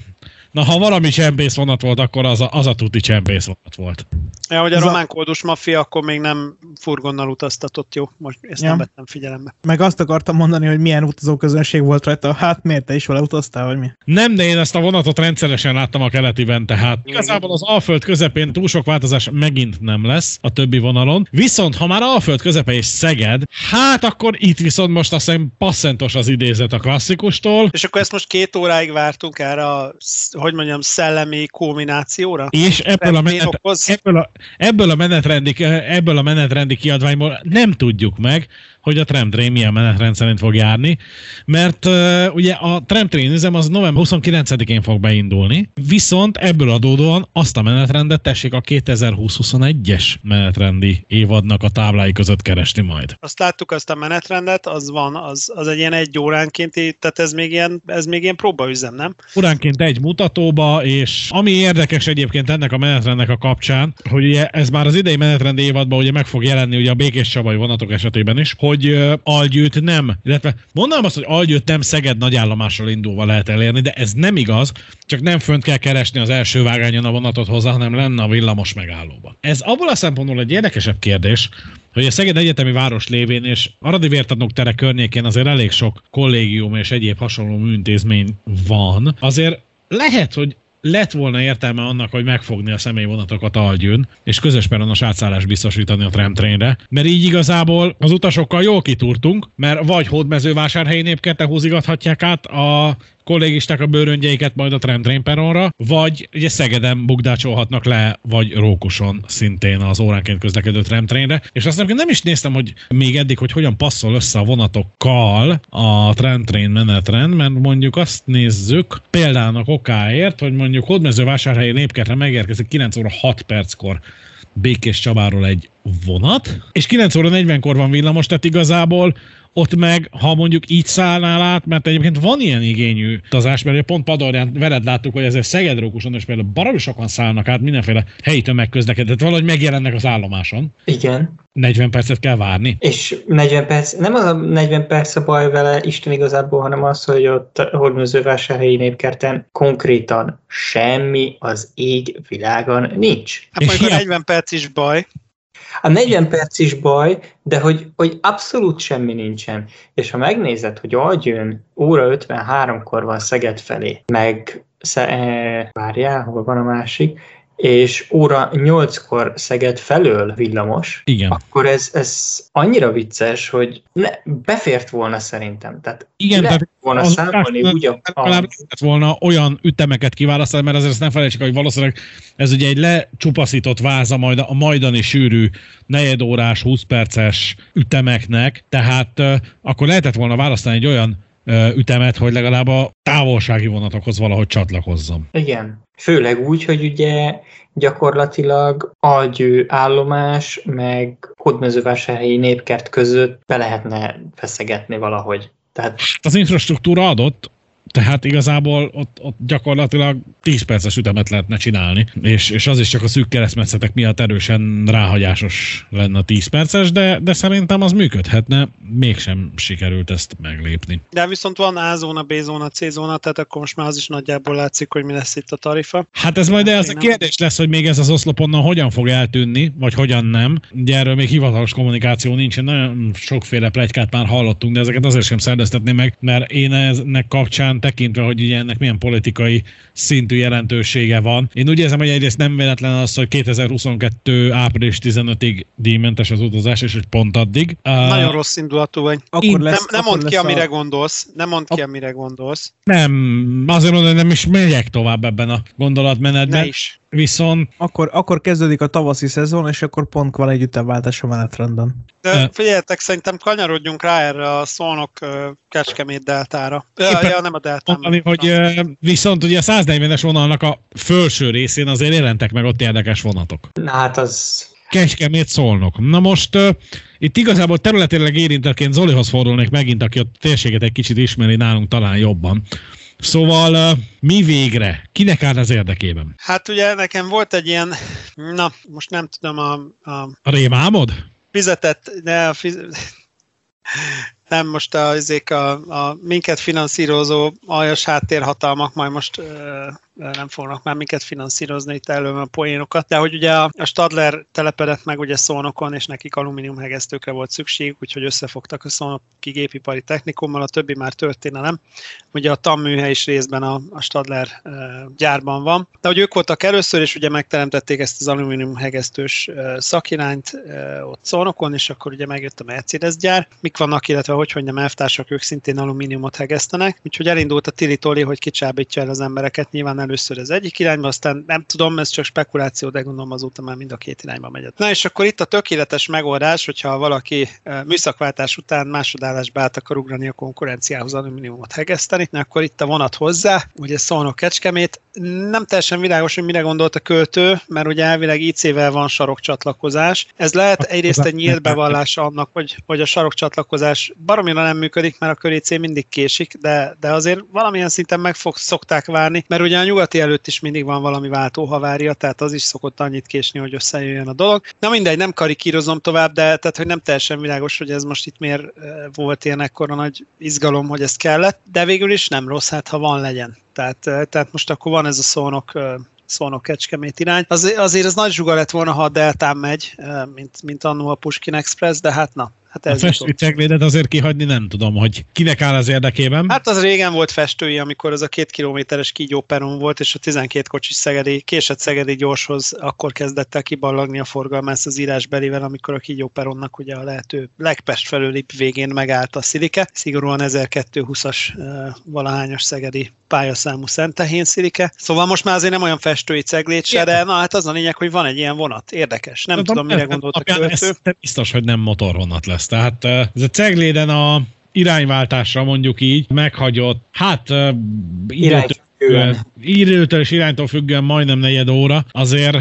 Na, ha valami csempész vonat volt, akkor az a, az a tuti csempész vonat volt. Ja, hogy a Ez román kódus maffia akkor még nem furgonnal utaztatott, jó? Most ezt ja. nem vettem figyelembe. Meg azt akartam mondani, hogy milyen utazóközönség volt rajta. Hát miért te is vele utaztál, vagy mi? Nem, de én ezt a vonatot rendszeresen láttam a keletiben, tehát igazából az Alföld közepén túl sok változás megint nem lesz a többi vonalon. Viszont ha már Alföld közepe és Szeged, hát akkor itt viszont most azt hiszem passzentos az idézet a klasszikustól. És akkor ezt most két óráig vártunk erre a hogy mondjam, szellemi kulminációra? És ebből a, menet, ebből, a, ebből, a menetrendi, ebből a menetrendi kiadványból nem tudjuk meg, hogy a tramtrain milyen menetrend szerint fog járni, mert uh, ugye a tramtrain üzem az november 29-én fog beindulni, viszont ebből adódóan azt a menetrendet tessék a 2020-21-es menetrendi évadnak a táblái között keresni majd. Azt láttuk azt a menetrendet, az van, az, az egy ilyen egy óránkénti, tehát ez még ilyen, ez még ilyen próbaüzem, nem? Óránként egy mutatóba, és ami érdekes egyébként ennek a menetrendnek a kapcsán, hogy ugye ez már az idei menetrend évadban ugye meg fog jelenni ugye a Békés Csabai vonatok esetében is, hogy uh, Algyőt nem, illetve mondanám azt, hogy Algyőt nem Szeged nagyállomással indulva lehet elérni, de ez nem igaz, csak nem fönt kell keresni az első vágányon a vonatot hozzá, hanem lenne a villamos megállóba. Ez abból a szempontból egy érdekesebb kérdés, hogy a Szeged Egyetemi Város lévén és Aradi Vértanúk tere környékén azért elég sok kollégium és egyéb hasonló műintézmény van. Azért lehet, hogy lett volna értelme annak, hogy megfogni a személyvonatokat Algyőn, és közös peronos átszállás biztosítani a tramtrainre, mert így igazából az utasokkal jól kitúrtunk, mert vagy hódmezővásárhelyi népkerte húzigathatják át a kollégisták a bőröngyeiket majd a tramtrain peronra, vagy ugye Szegeden bukdácsolhatnak le, vagy Rókuson szintén az óránként közlekedő tramtrainre. És azt nem is néztem, hogy még eddig, hogy hogyan passzol össze a vonatokkal a tramtrain menetrend, mert mondjuk azt nézzük példának okáért, hogy mondjuk Hódmezővásárhelyi népkertre megérkezik 9 óra 6 perckor Békés Csabáról egy vonat, és 9 óra 40-kor van villamos, tehát igazából ott meg, ha mondjuk így szállnál át, mert egyébként van ilyen igényű utazás, mert pont Padorján veled láttuk, hogy ezért Szegedrókuson és például baromi sokan szállnak át mindenféle helyi tömegközlekedett, valahogy megjelennek az állomáson. Igen. 40 percet kell várni. És 40 perc, nem az a 40 perc a baj vele, Isten igazából, hanem az, hogy ott Hormözővásárhelyi népkerten konkrétan semmi az ég világon nincs. Hát majd a 40 perc is baj. A 40 perc is baj, de hogy, hogy abszolút semmi nincsen. És ha megnézed, hogy Agyön óra 53-kor van Szeged felé, meg e, várjál, hol van a másik, és óra 8-kor Szeged felől villamos, Igen. akkor ez, ez annyira vicces, hogy ne, befért volna szerintem. Tehát Igen, lehet volna az számolni úgy, a, a... volna olyan ütemeket kiválasztani, mert azért ezt nem felejtsük, hogy valószínűleg ez ugye egy lecsupaszított váza majd a majdani sűrű negyedórás, 20 perces ütemeknek, tehát uh, akkor lehetett volna választani egy olyan ütemet, hogy legalább a távolsági vonatokhoz valahogy csatlakozzam. Igen. Főleg úgy, hogy ugye gyakorlatilag agyő állomás, meg hódmezővásárhelyi népkert között be lehetne feszegetni valahogy. Tehát... Az infrastruktúra adott, tehát igazából ott, ott gyakorlatilag 10 perces ütemet lehetne csinálni, és, és az is csak a szűk keresztmetszetek miatt erősen ráhagyásos lenne a 10 perces, de, de szerintem az működhetne, mégsem sikerült ezt meglépni. De viszont van A zóna, B zóna, C zóna, tehát akkor most már az is nagyjából látszik, hogy mi lesz itt a tarifa. Hát ez majd ez a kérdés lesz, hogy még ez az oszlop onnan hogyan fog eltűnni, vagy hogyan nem. Ugye erről még hivatalos kommunikáció nincsen, nagyon sokféle plegykát már hallottunk, de ezeket azért sem szerveztetném meg, mert én ennek kapcsán tekintve, hogy ugye ennek milyen politikai szintű jelentősége van. Én úgy érzem, hogy egyrészt nem véletlen az, hogy 2022. április 15-ig díjmentes az utazás, és hogy pont addig. Nagyon uh, rossz indulatú vagy. Akkor lesz, nem, nem mondd ki, amire a... gondolsz. Nem mondd ki, amire gondolsz. Nem, azért mondom, hogy nem is megyek tovább ebben a gondolatmenetben. Ne is. Viszont... Akkor, akkor kezdődik a tavaszi szezon, és akkor pont van egy ütemváltás a menetrendben. De figyeljetek, szerintem kanyarodjunk rá erre a szolnok Kecskemét deltára. Ja, ja, nem a deltán. Mondani, hogy viszont ugye a 140-es vonalnak a felső részén azért jelentek meg ott érdekes vonatok. Na hát az Kecskemét szólnok. Na most uh, itt igazából területileg érintettként Zolihoz fordulnék megint, aki a térséget egy kicsit ismeri nálunk talán jobban. Szóval mi végre? Kinek áll az érdekében? Hát ugye nekem volt egy ilyen, na most nem tudom a... A, a rémálmod? Fizetett, de a fiz... nem most a, a, a minket finanszírozó aljas háttérhatalmak majd most nem fognak már minket finanszírozni itt előbb a poénokat, de hogy ugye a, Stadler telepedett meg ugye Szónokon, és nekik alumínium hegesztőkre volt szükség, úgyhogy összefogtak a Szónoki gépipari technikummal, a többi már történelem. Ugye a tamműhely is részben a, a Stadler gyárban van. De hogy ők voltak először, és ugye megteremtették ezt az alumínium hegesztős szakirányt ott Szónokon, és akkor ugye megjött a Mercedes gyár. Mik vannak, illetve hogy, hogy nem elvtársak, ők szintén alumíniumot hegesztenek, úgyhogy elindult a Tili Toli, hogy kicsábítja el az embereket, nyilván először az egyik irányba, aztán nem tudom, ez csak spekuláció, de gondolom azóta már mind a két irányba megy. Na és akkor itt a tökéletes megoldás, hogyha valaki műszakváltás után másodállásba át akar ugrani a konkurenciához alumíniumot hegeszteni, akkor itt a vonat hozzá, ugye szólnok kecskemét, nem teljesen világos, hogy mire gondolt a költő, mert ugye elvileg IC-vel van sarokcsatlakozás. Ez lehet egyrészt egy nyílt bevallása annak, hogy, hogy a sarokcsatlakozás baromira nem működik, mert a körécé mindig késik, de, de azért valamilyen szinten meg fog, szokták várni, mert ugye a nyugati előtt is mindig van valami váltóhavária, tehát az is szokott annyit késni, hogy összejöjjön a dolog. Na mindegy, nem karikírozom tovább, de tehát, hogy nem teljesen világos, hogy ez most itt miért volt ilyen ekkora nagy izgalom, hogy ez kellett, de végül is nem rossz, hát ha van legyen. Tehát, tehát most akkor van ez a szónok Szolnok Kecskemét irány. Az, azért ez nagy zsuga lett volna, ha a Deltán megy, mint, mint annó a Puskin Express, de hát na, Hát ez a festőceglédet azért kihagyni nem tudom, hogy kinek áll az érdekében. Hát az régen volt festői, amikor az a két kilométeres kígyóperon volt, és a 12 kocsis szegedi, késett szegedi gyorshoz akkor kezdett el kiballagni a forgalma ezt az írásbelivel, amikor a kígyóperonnak ugye a lehető legpest felőli végén megállt a szilike. Szigorúan 1220-as valahányos szegedi pályaszámú Szentehén szilike. Szóval most már azért nem olyan festői ceglét se, de na hát az a lényeg, hogy van egy ilyen vonat. Érdekes. Nem de tudom, mire gondolt a költő. Biztos, hogy nem motorvonat lesz. Tehát ez a cegléden a irányváltásra mondjuk így meghagyott, hát időtől, időtől és iránytól függően majdnem negyed óra, azért...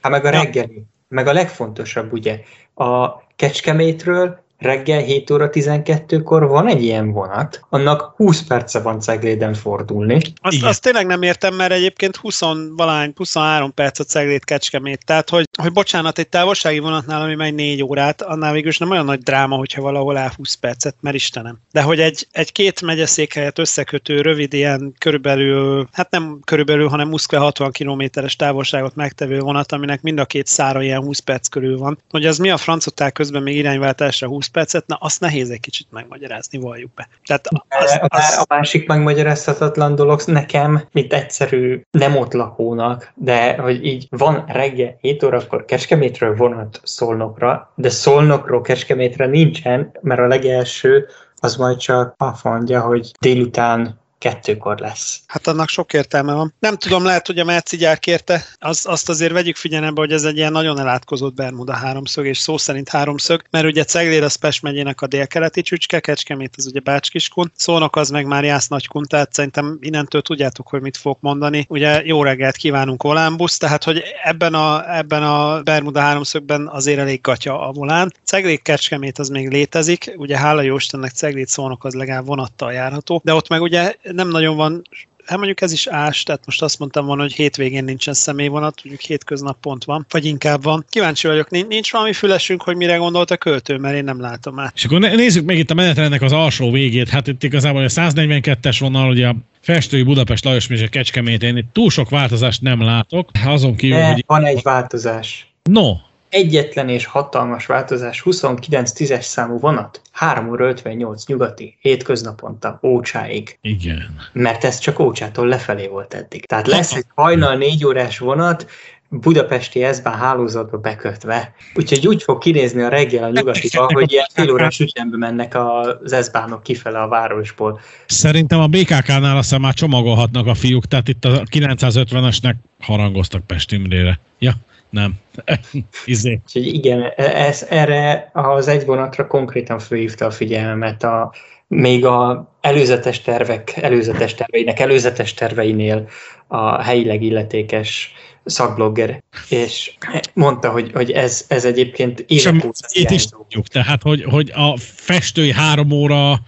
Hát meg a reggeli, meg a legfontosabb ugye, a Kecskemétről reggel 7 óra 12-kor van egy ilyen vonat, annak 20 perce van Cegléden fordulni. Azt, azt tényleg nem értem, mert egyébként 20 valány, 23 perc a Ceglét Kecskemét. Tehát, hogy, hogy bocsánat, egy távolsági vonatnál, ami megy 4 órát, annál végül nem olyan nagy dráma, hogyha valahol áll 20 percet, mert Istenem. De hogy egy, egy két megyeszékhelyet összekötő, rövid ilyen körülbelül, hát nem körülbelül, hanem 20-60 kilométeres távolságot megtevő vonat, aminek mind a két szára ilyen 20 perc körül van, hogy az mi a francotál közben még irányváltásra 20 20 percet, na azt nehéz egy kicsit megmagyarázni, valljuk be. Tehát az, az... A másik megmagyarázhatatlan dolog nekem, mint egyszerű nem ott lakónak, de hogy így van reggel 7 órakor Kecskemétről vonat Szolnokra, de Szolnokról Kecskemétre nincsen, mert a legelső az majd csak azt mondja, hogy délután kettőkor lesz. Hát annak sok értelme van. Nem tudom, lehet, hogy a Merci gyár kérte, az, azt azért vegyük figyelembe, hogy ez egy ilyen nagyon elátkozott Bermuda háromszög, és szó szerint háromszög, mert ugye Ceglér az Pest megyének a délkeleti csücske, Kecskemét az ugye Bácskiskun, Szónok az meg már Jász Nagykun, tehát szerintem innentől tudjátok, hogy mit fogok mondani. Ugye jó reggelt kívánunk Volánbusz, tehát hogy ebben a, ebben a Bermuda háromszögben azért elég gatya a volán. Ceglék Kecskemét az még létezik, ugye hála jó Istennek Ceglét Szónok az legalább vonattal járható, de ott meg ugye nem nagyon van hát mondjuk ez is ás, tehát most azt mondtam volna, hogy hétvégén nincsen személyvonat, mondjuk hétköznap pont van, vagy inkább van. Kíváncsi vagyok, nincs valami fülesünk, hogy mire gondolt a költő, mert én nem látom át. És akkor nézzük meg itt a menetrendnek az alsó végét. Hát itt igazából a 142-es vonal, ugye a Festői Budapest Lajos Mézse Kecskemétén itt túl sok változást nem látok. Azon kívül, De hogy... van egy változás. No, egyetlen és hatalmas változás 29 10-es számú vonat, 3 óra 58 nyugati, hétköznaponta, Ócsáig. Igen. Mert ez csak Ócsától lefelé volt eddig. Tehát lesz egy hajnal 4 órás vonat, budapesti S-bán hálózatba bekötve. Úgyhogy úgy fog kinézni a reggel a nyugatiba, hogy ilyen fél órás ütembe mennek az S-bánok kifele a városból. Szerintem a BKK-nál aztán már csomagolhatnak a fiúk, tehát itt a 950-esnek harangoztak Pestimrére. Ja, nem. izé. Úgyhogy igen, ez, erre az egy vonatra konkrétan fölhívta a figyelmet a, még a előzetes tervek, előzetes terveinek, előzetes terveinél a helyileg illetékes szakblogger, és mondta, hogy, hogy ez, ez egyébként évek Itt is tudjuk, tehát, hogy, hogy a festői három óra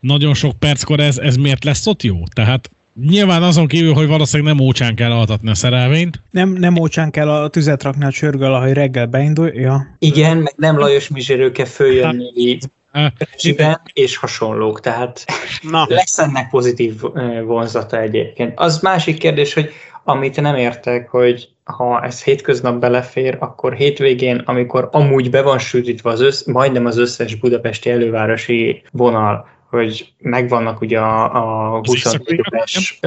nagyon sok perckor ez, ez miért lesz ott jó? Tehát Nyilván azon kívül, hogy valószínűleg nem ócsán kell altatni a szerelvényt. Nem, nem ócsán kell a tüzet rakni a csörgől, ahogy reggel beindulja. Igen, meg nem Lajos Mizsérő kell följönni Zsiben és hasonlók, tehát Na. lesz ennek pozitív vonzata egyébként. Az másik kérdés, hogy amit nem értek, hogy ha ez hétköznap belefér, akkor hétvégén, amikor amúgy be van sütítve az össz, majdnem az összes budapesti elővárosi vonal, hogy megvannak ugye a, a 24 órás,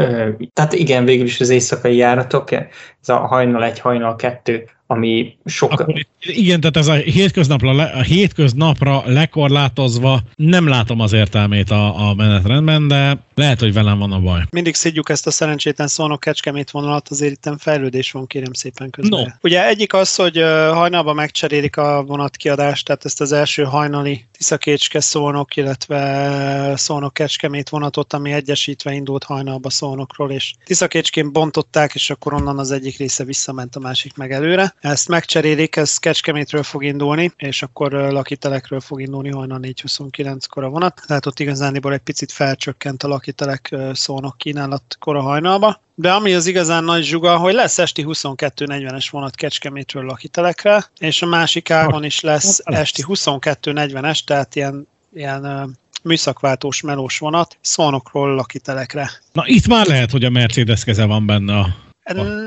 tehát igen, végül is az éjszakai járatok, ez a hajnal egy, hajnal kettő, ami sok... igen, tehát ez a hétköznapra, a hétköznapra lekorlátozva nem látom az értelmét a, a menetrendben, de lehet, hogy velem van a baj. Mindig szidjuk ezt a szerencsétlen szónok kecskemét vonalat, azért itt fejlődés van, kérem szépen közben. No. Ugye egyik az, hogy hajnalban megcserélik a vonatkiadást, tehát ezt az első hajnali Tiszakécske szónok, illetve szónok kecskemét vonatot, ami egyesítve indult hajnalba szónokról, és Tiszakécskén bontották, és akkor onnan az egyik része visszament a másik meg előre. Ezt megcserélik, ez Kecskemétről fog indulni, és akkor lakitelekről fog indulni hajnal 4.29-kor a vonat. Tehát ott igazániból egy picit felcsökkent a lakitelek szónok kínálat kora hajnalba. De ami az igazán nagy zsuga, hogy lesz esti 22.40-es vonat Kecskemétről lakitelekre, és a másik ágon is lesz esti 22.40-es, tehát ilyen, ilyen műszakváltós melós vonat Szolnokról lakitelekre. Na itt már lehet, hogy a Mercedes keze van benne a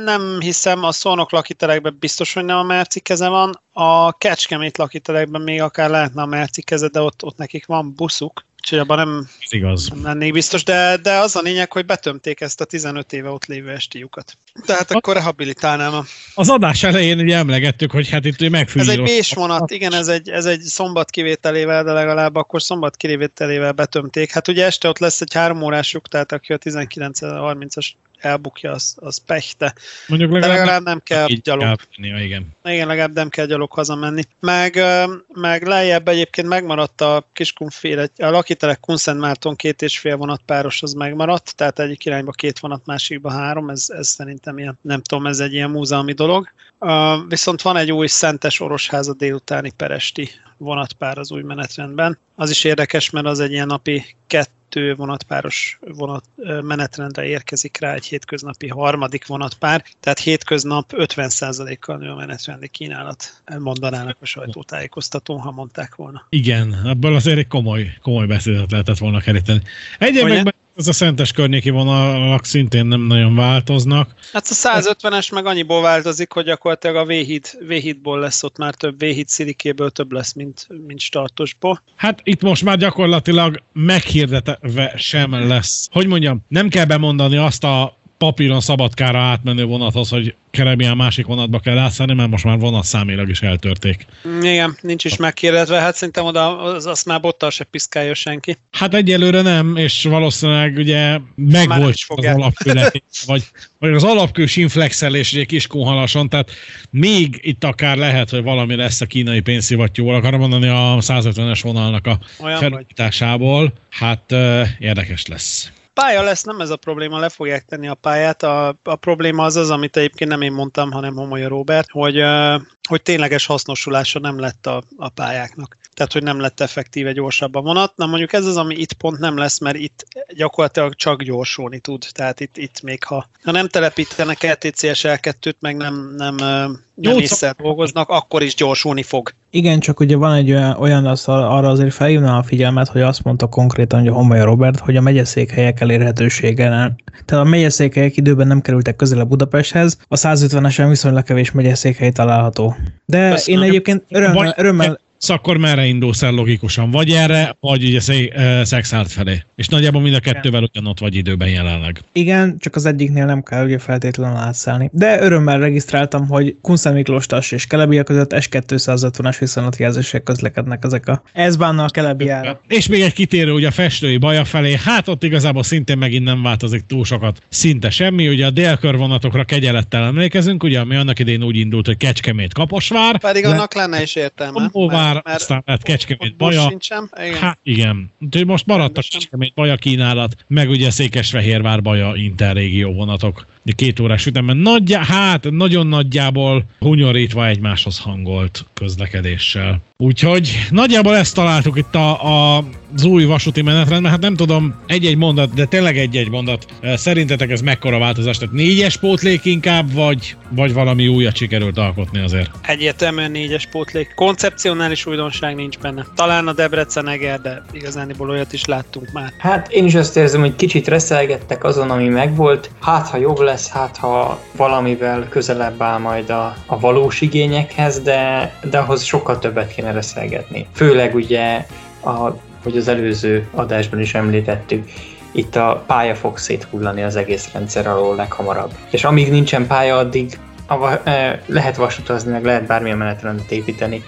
nem hiszem, a szónok lakitelekben biztos, hogy nem a Merci keze van. A Kecskemét lakitelekben még akár lehetne a Merci keze, de ott, ott nekik van buszuk, úgyhogy abban nem, Ez igaz. nem lennék biztos, de, de az a lényeg, hogy betömték ezt a 15 éve ott lévő estiukat. Tehát akkor rehabilitálnám. A... Az adás elején ugye emlegettük, hogy hát itt megfűző. Ez egy bés vonat, igen, ez egy, ez egy szombat kivételével, de legalább akkor szombat kivételével betömték. Hát ugye este ott lesz egy három órásuk, tehát aki a 19.30-as elbukja, az, az pechte. Mondjuk legalább, De legalább nem kell gyalog. Menni, igen. igen, legalább nem kell gyalog hazamenni. Meg, meg lejjebb egyébként megmaradt a kiskunféle, a lakitelek Kunszent Márton két és fél vonat páros az megmaradt, tehát egyik irányba két vonat, másikba három, ez, ez szerintem ilyen, nem tudom, ez egy ilyen múzeumi dolog. Uh, viszont van egy új Szentes Orosháza délutáni peresti vonatpár az új menetrendben. Az is érdekes, mert az egy ilyen napi kettő kettő vonatpáros vonat menetrendre érkezik rá egy hétköznapi harmadik vonatpár, tehát hétköznap 50%-kal nő a menetrendi kínálat, mondanának a sajtótájékoztatón, ha mondták volna. Igen, ebből azért egy komoly, komoly beszédet lehetett volna keríteni. Egyébként ez a szentes környéki vonalak szintén nem nagyon változnak. Hát a 150-es meg annyiból változik, hogy gyakorlatilag a V-híd, V-hídból lesz ott már több, V-híd szirikéből több lesz, mint, mint startosból. Hát itt most már gyakorlatilag meghirdetve sem lesz. Hogy mondjam, nem kell bemondani azt a papíron szabadkára átmenő vonathoz, hogy Kerebián másik vonatba kell átszállni, mert most már vonatszámilag is eltörték. Igen, nincs is megkérdezve, hát szerintem oda az, azt már bottal se piszkálja senki. Hát egyelőre nem, és valószínűleg ugye megvolt az alapkő vagy, vagy az alapkő sinflexelés egy kis kunhalason, tehát még itt akár lehet, hogy valami lesz a kínai pénzszivattyúval, akarom mondani a 150-es vonalnak a felújításából, hát uh, érdekes lesz pálya lesz, nem ez a probléma, le fogják tenni a pályát. A, a probléma az az, amit egyébként nem én mondtam, hanem Homolya Robert, hogy, hogy tényleges hasznosulása nem lett a, a pályáknak. Tehát, hogy nem lett effektíve gyorsabb a vonat. Na mondjuk ez az, ami itt pont nem lesz, mert itt gyakorlatilag csak gyorsulni tud. Tehát itt, itt még ha, ha nem telepítenek LTCS L2-t, meg nem, nem, nem észre dolgoznak, akkor is gyorsulni fog. Igen, csak ugye van egy olyan, olyan az, arra azért felhívnám a figyelmet, hogy azt mondta konkrétan, hogy a Homolya Robert, hogy a megyeszékhelyek elérhetősége. Tehát a megyeszékhelyek időben nem kerültek közel a Budapesthez, a 150-esen viszonylag kevés megyeszékhely található. De Köszönöm. én egyébként örömmel, örömmel Szóval akkor merre indulsz el logikusan? Vagy erre, vagy ugye Szexárt felé. És nagyjából mind a kettővel ugyanott vagy időben jelenleg. Igen, csak az egyiknél nem kell ugye feltétlenül átszállni. De örömmel regisztráltam, hogy Kunszán Miklós és Kelebia között S250-as viszonylatjelzések közlekednek ezek a ez a Kelebiára. És még egy kitérő ugye a festői baja felé, hát ott igazából szintén megint nem változik túl sokat, szinte semmi. Ugye a délkörvonatokra kegyelettel emlékezünk, ugye ami annak idén úgy indult, hogy Kecskemét Kaposvár. Pedig annak lenne is értelme már, mert aztán lett Kecskemét baja. Sincsen. Igen. Hát igen. Úgyhogy most maradt a Kecskemét baja kínálat, meg ugye Székesfehérvár baja interrégió vonatok. De két órás ütemben nagyjá, hát nagyon nagyjából hunyorítva egymáshoz hangolt közlekedéssel. Úgyhogy nagyjából ezt találtuk itt a, a, az új vasúti menetrendben. Hát nem tudom, egy-egy mondat, de tényleg egy-egy mondat. Szerintetek ez mekkora változás? Tehát négyes pótlék inkább, vagy, vagy valami újat sikerült alkotni azért? Egyértelműen négyes pótlék. Koncepcionális újdonság nincs benne. Talán a Debrecen Eger, de igazániból olyat is láttunk már. Hát én is azt érzem, hogy kicsit reszelgettek azon, ami megvolt. Hát, ha jobb lesz, hát, ha valamivel közelebb áll majd a, a valós igényekhez, de, de ahhoz sokkal többet kéne reszelgetni. Főleg ugye, a, hogy az előző adásban is említettük, itt a pálya fog széthullani az egész rendszer alól leghamarabb. És amíg nincsen pálya, addig a, lehet vasutazni, meg lehet bármilyen menetrendet építeni.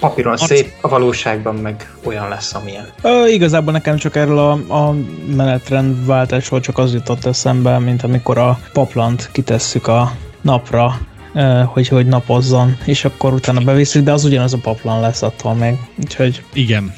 Papíron Arc... szép, a valóságban meg olyan lesz, amilyen. Ö, igazából nekem csak erről a, a menetrendváltásról csak az jutott eszembe, mint amikor a paplant kitesszük a napra, hogy, hogy napozzon, és akkor utána beviszik, de az ugyanaz a paplan lesz attól még. Úgyhogy... Igen.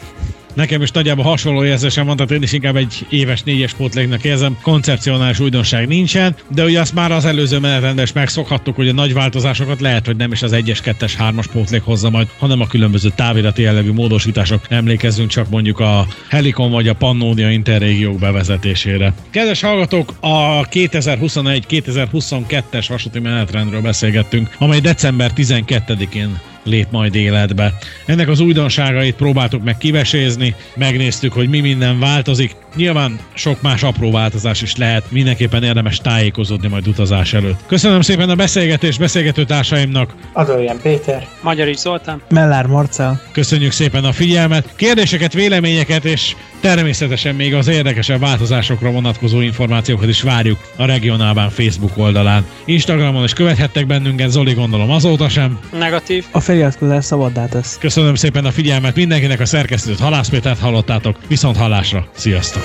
Nekem is nagyjából hasonló érzésem van, tehát én is inkább egy éves négyes pótléknak érzem. Koncepcionális újdonság nincsen, de ugye azt már az előző menetrendben is megszokhattuk, hogy a nagy változásokat lehet, hogy nem is az 1-es, 2-es, 3-as pótlék hozza majd, hanem a különböző távirati jellegű módosítások. Emlékezzünk csak mondjuk a Helikon vagy a Pannonia interrégiók bevezetésére. Kedves hallgatók, a 2021-2022-es vasúti menetrendről beszélgettünk, amely december 12-én lép majd életbe. Ennek az újdonságait próbáltuk meg kivesézni, megnéztük, hogy mi minden változik. Nyilván sok más apró változás is lehet, mindenképpen érdemes tájékozódni majd utazás előtt. Köszönöm szépen a beszélgetés beszélgető társaimnak. Adorján Péter. Magyarics Zoltán. Mellár Marcel. Köszönjük szépen a figyelmet. Kérdéseket, véleményeket és természetesen még az érdekesebb változásokra vonatkozó információkat is várjuk a Regionálban Facebook oldalán. Instagramon is követhettek bennünket, Zoli gondolom azóta sem. Negatív. A feliratkozás szabaddá tesz. Köszönöm szépen a figyelmet mindenkinek, a szerkesztőt Halász Pétert hallottátok, viszont hallásra, sziasztok!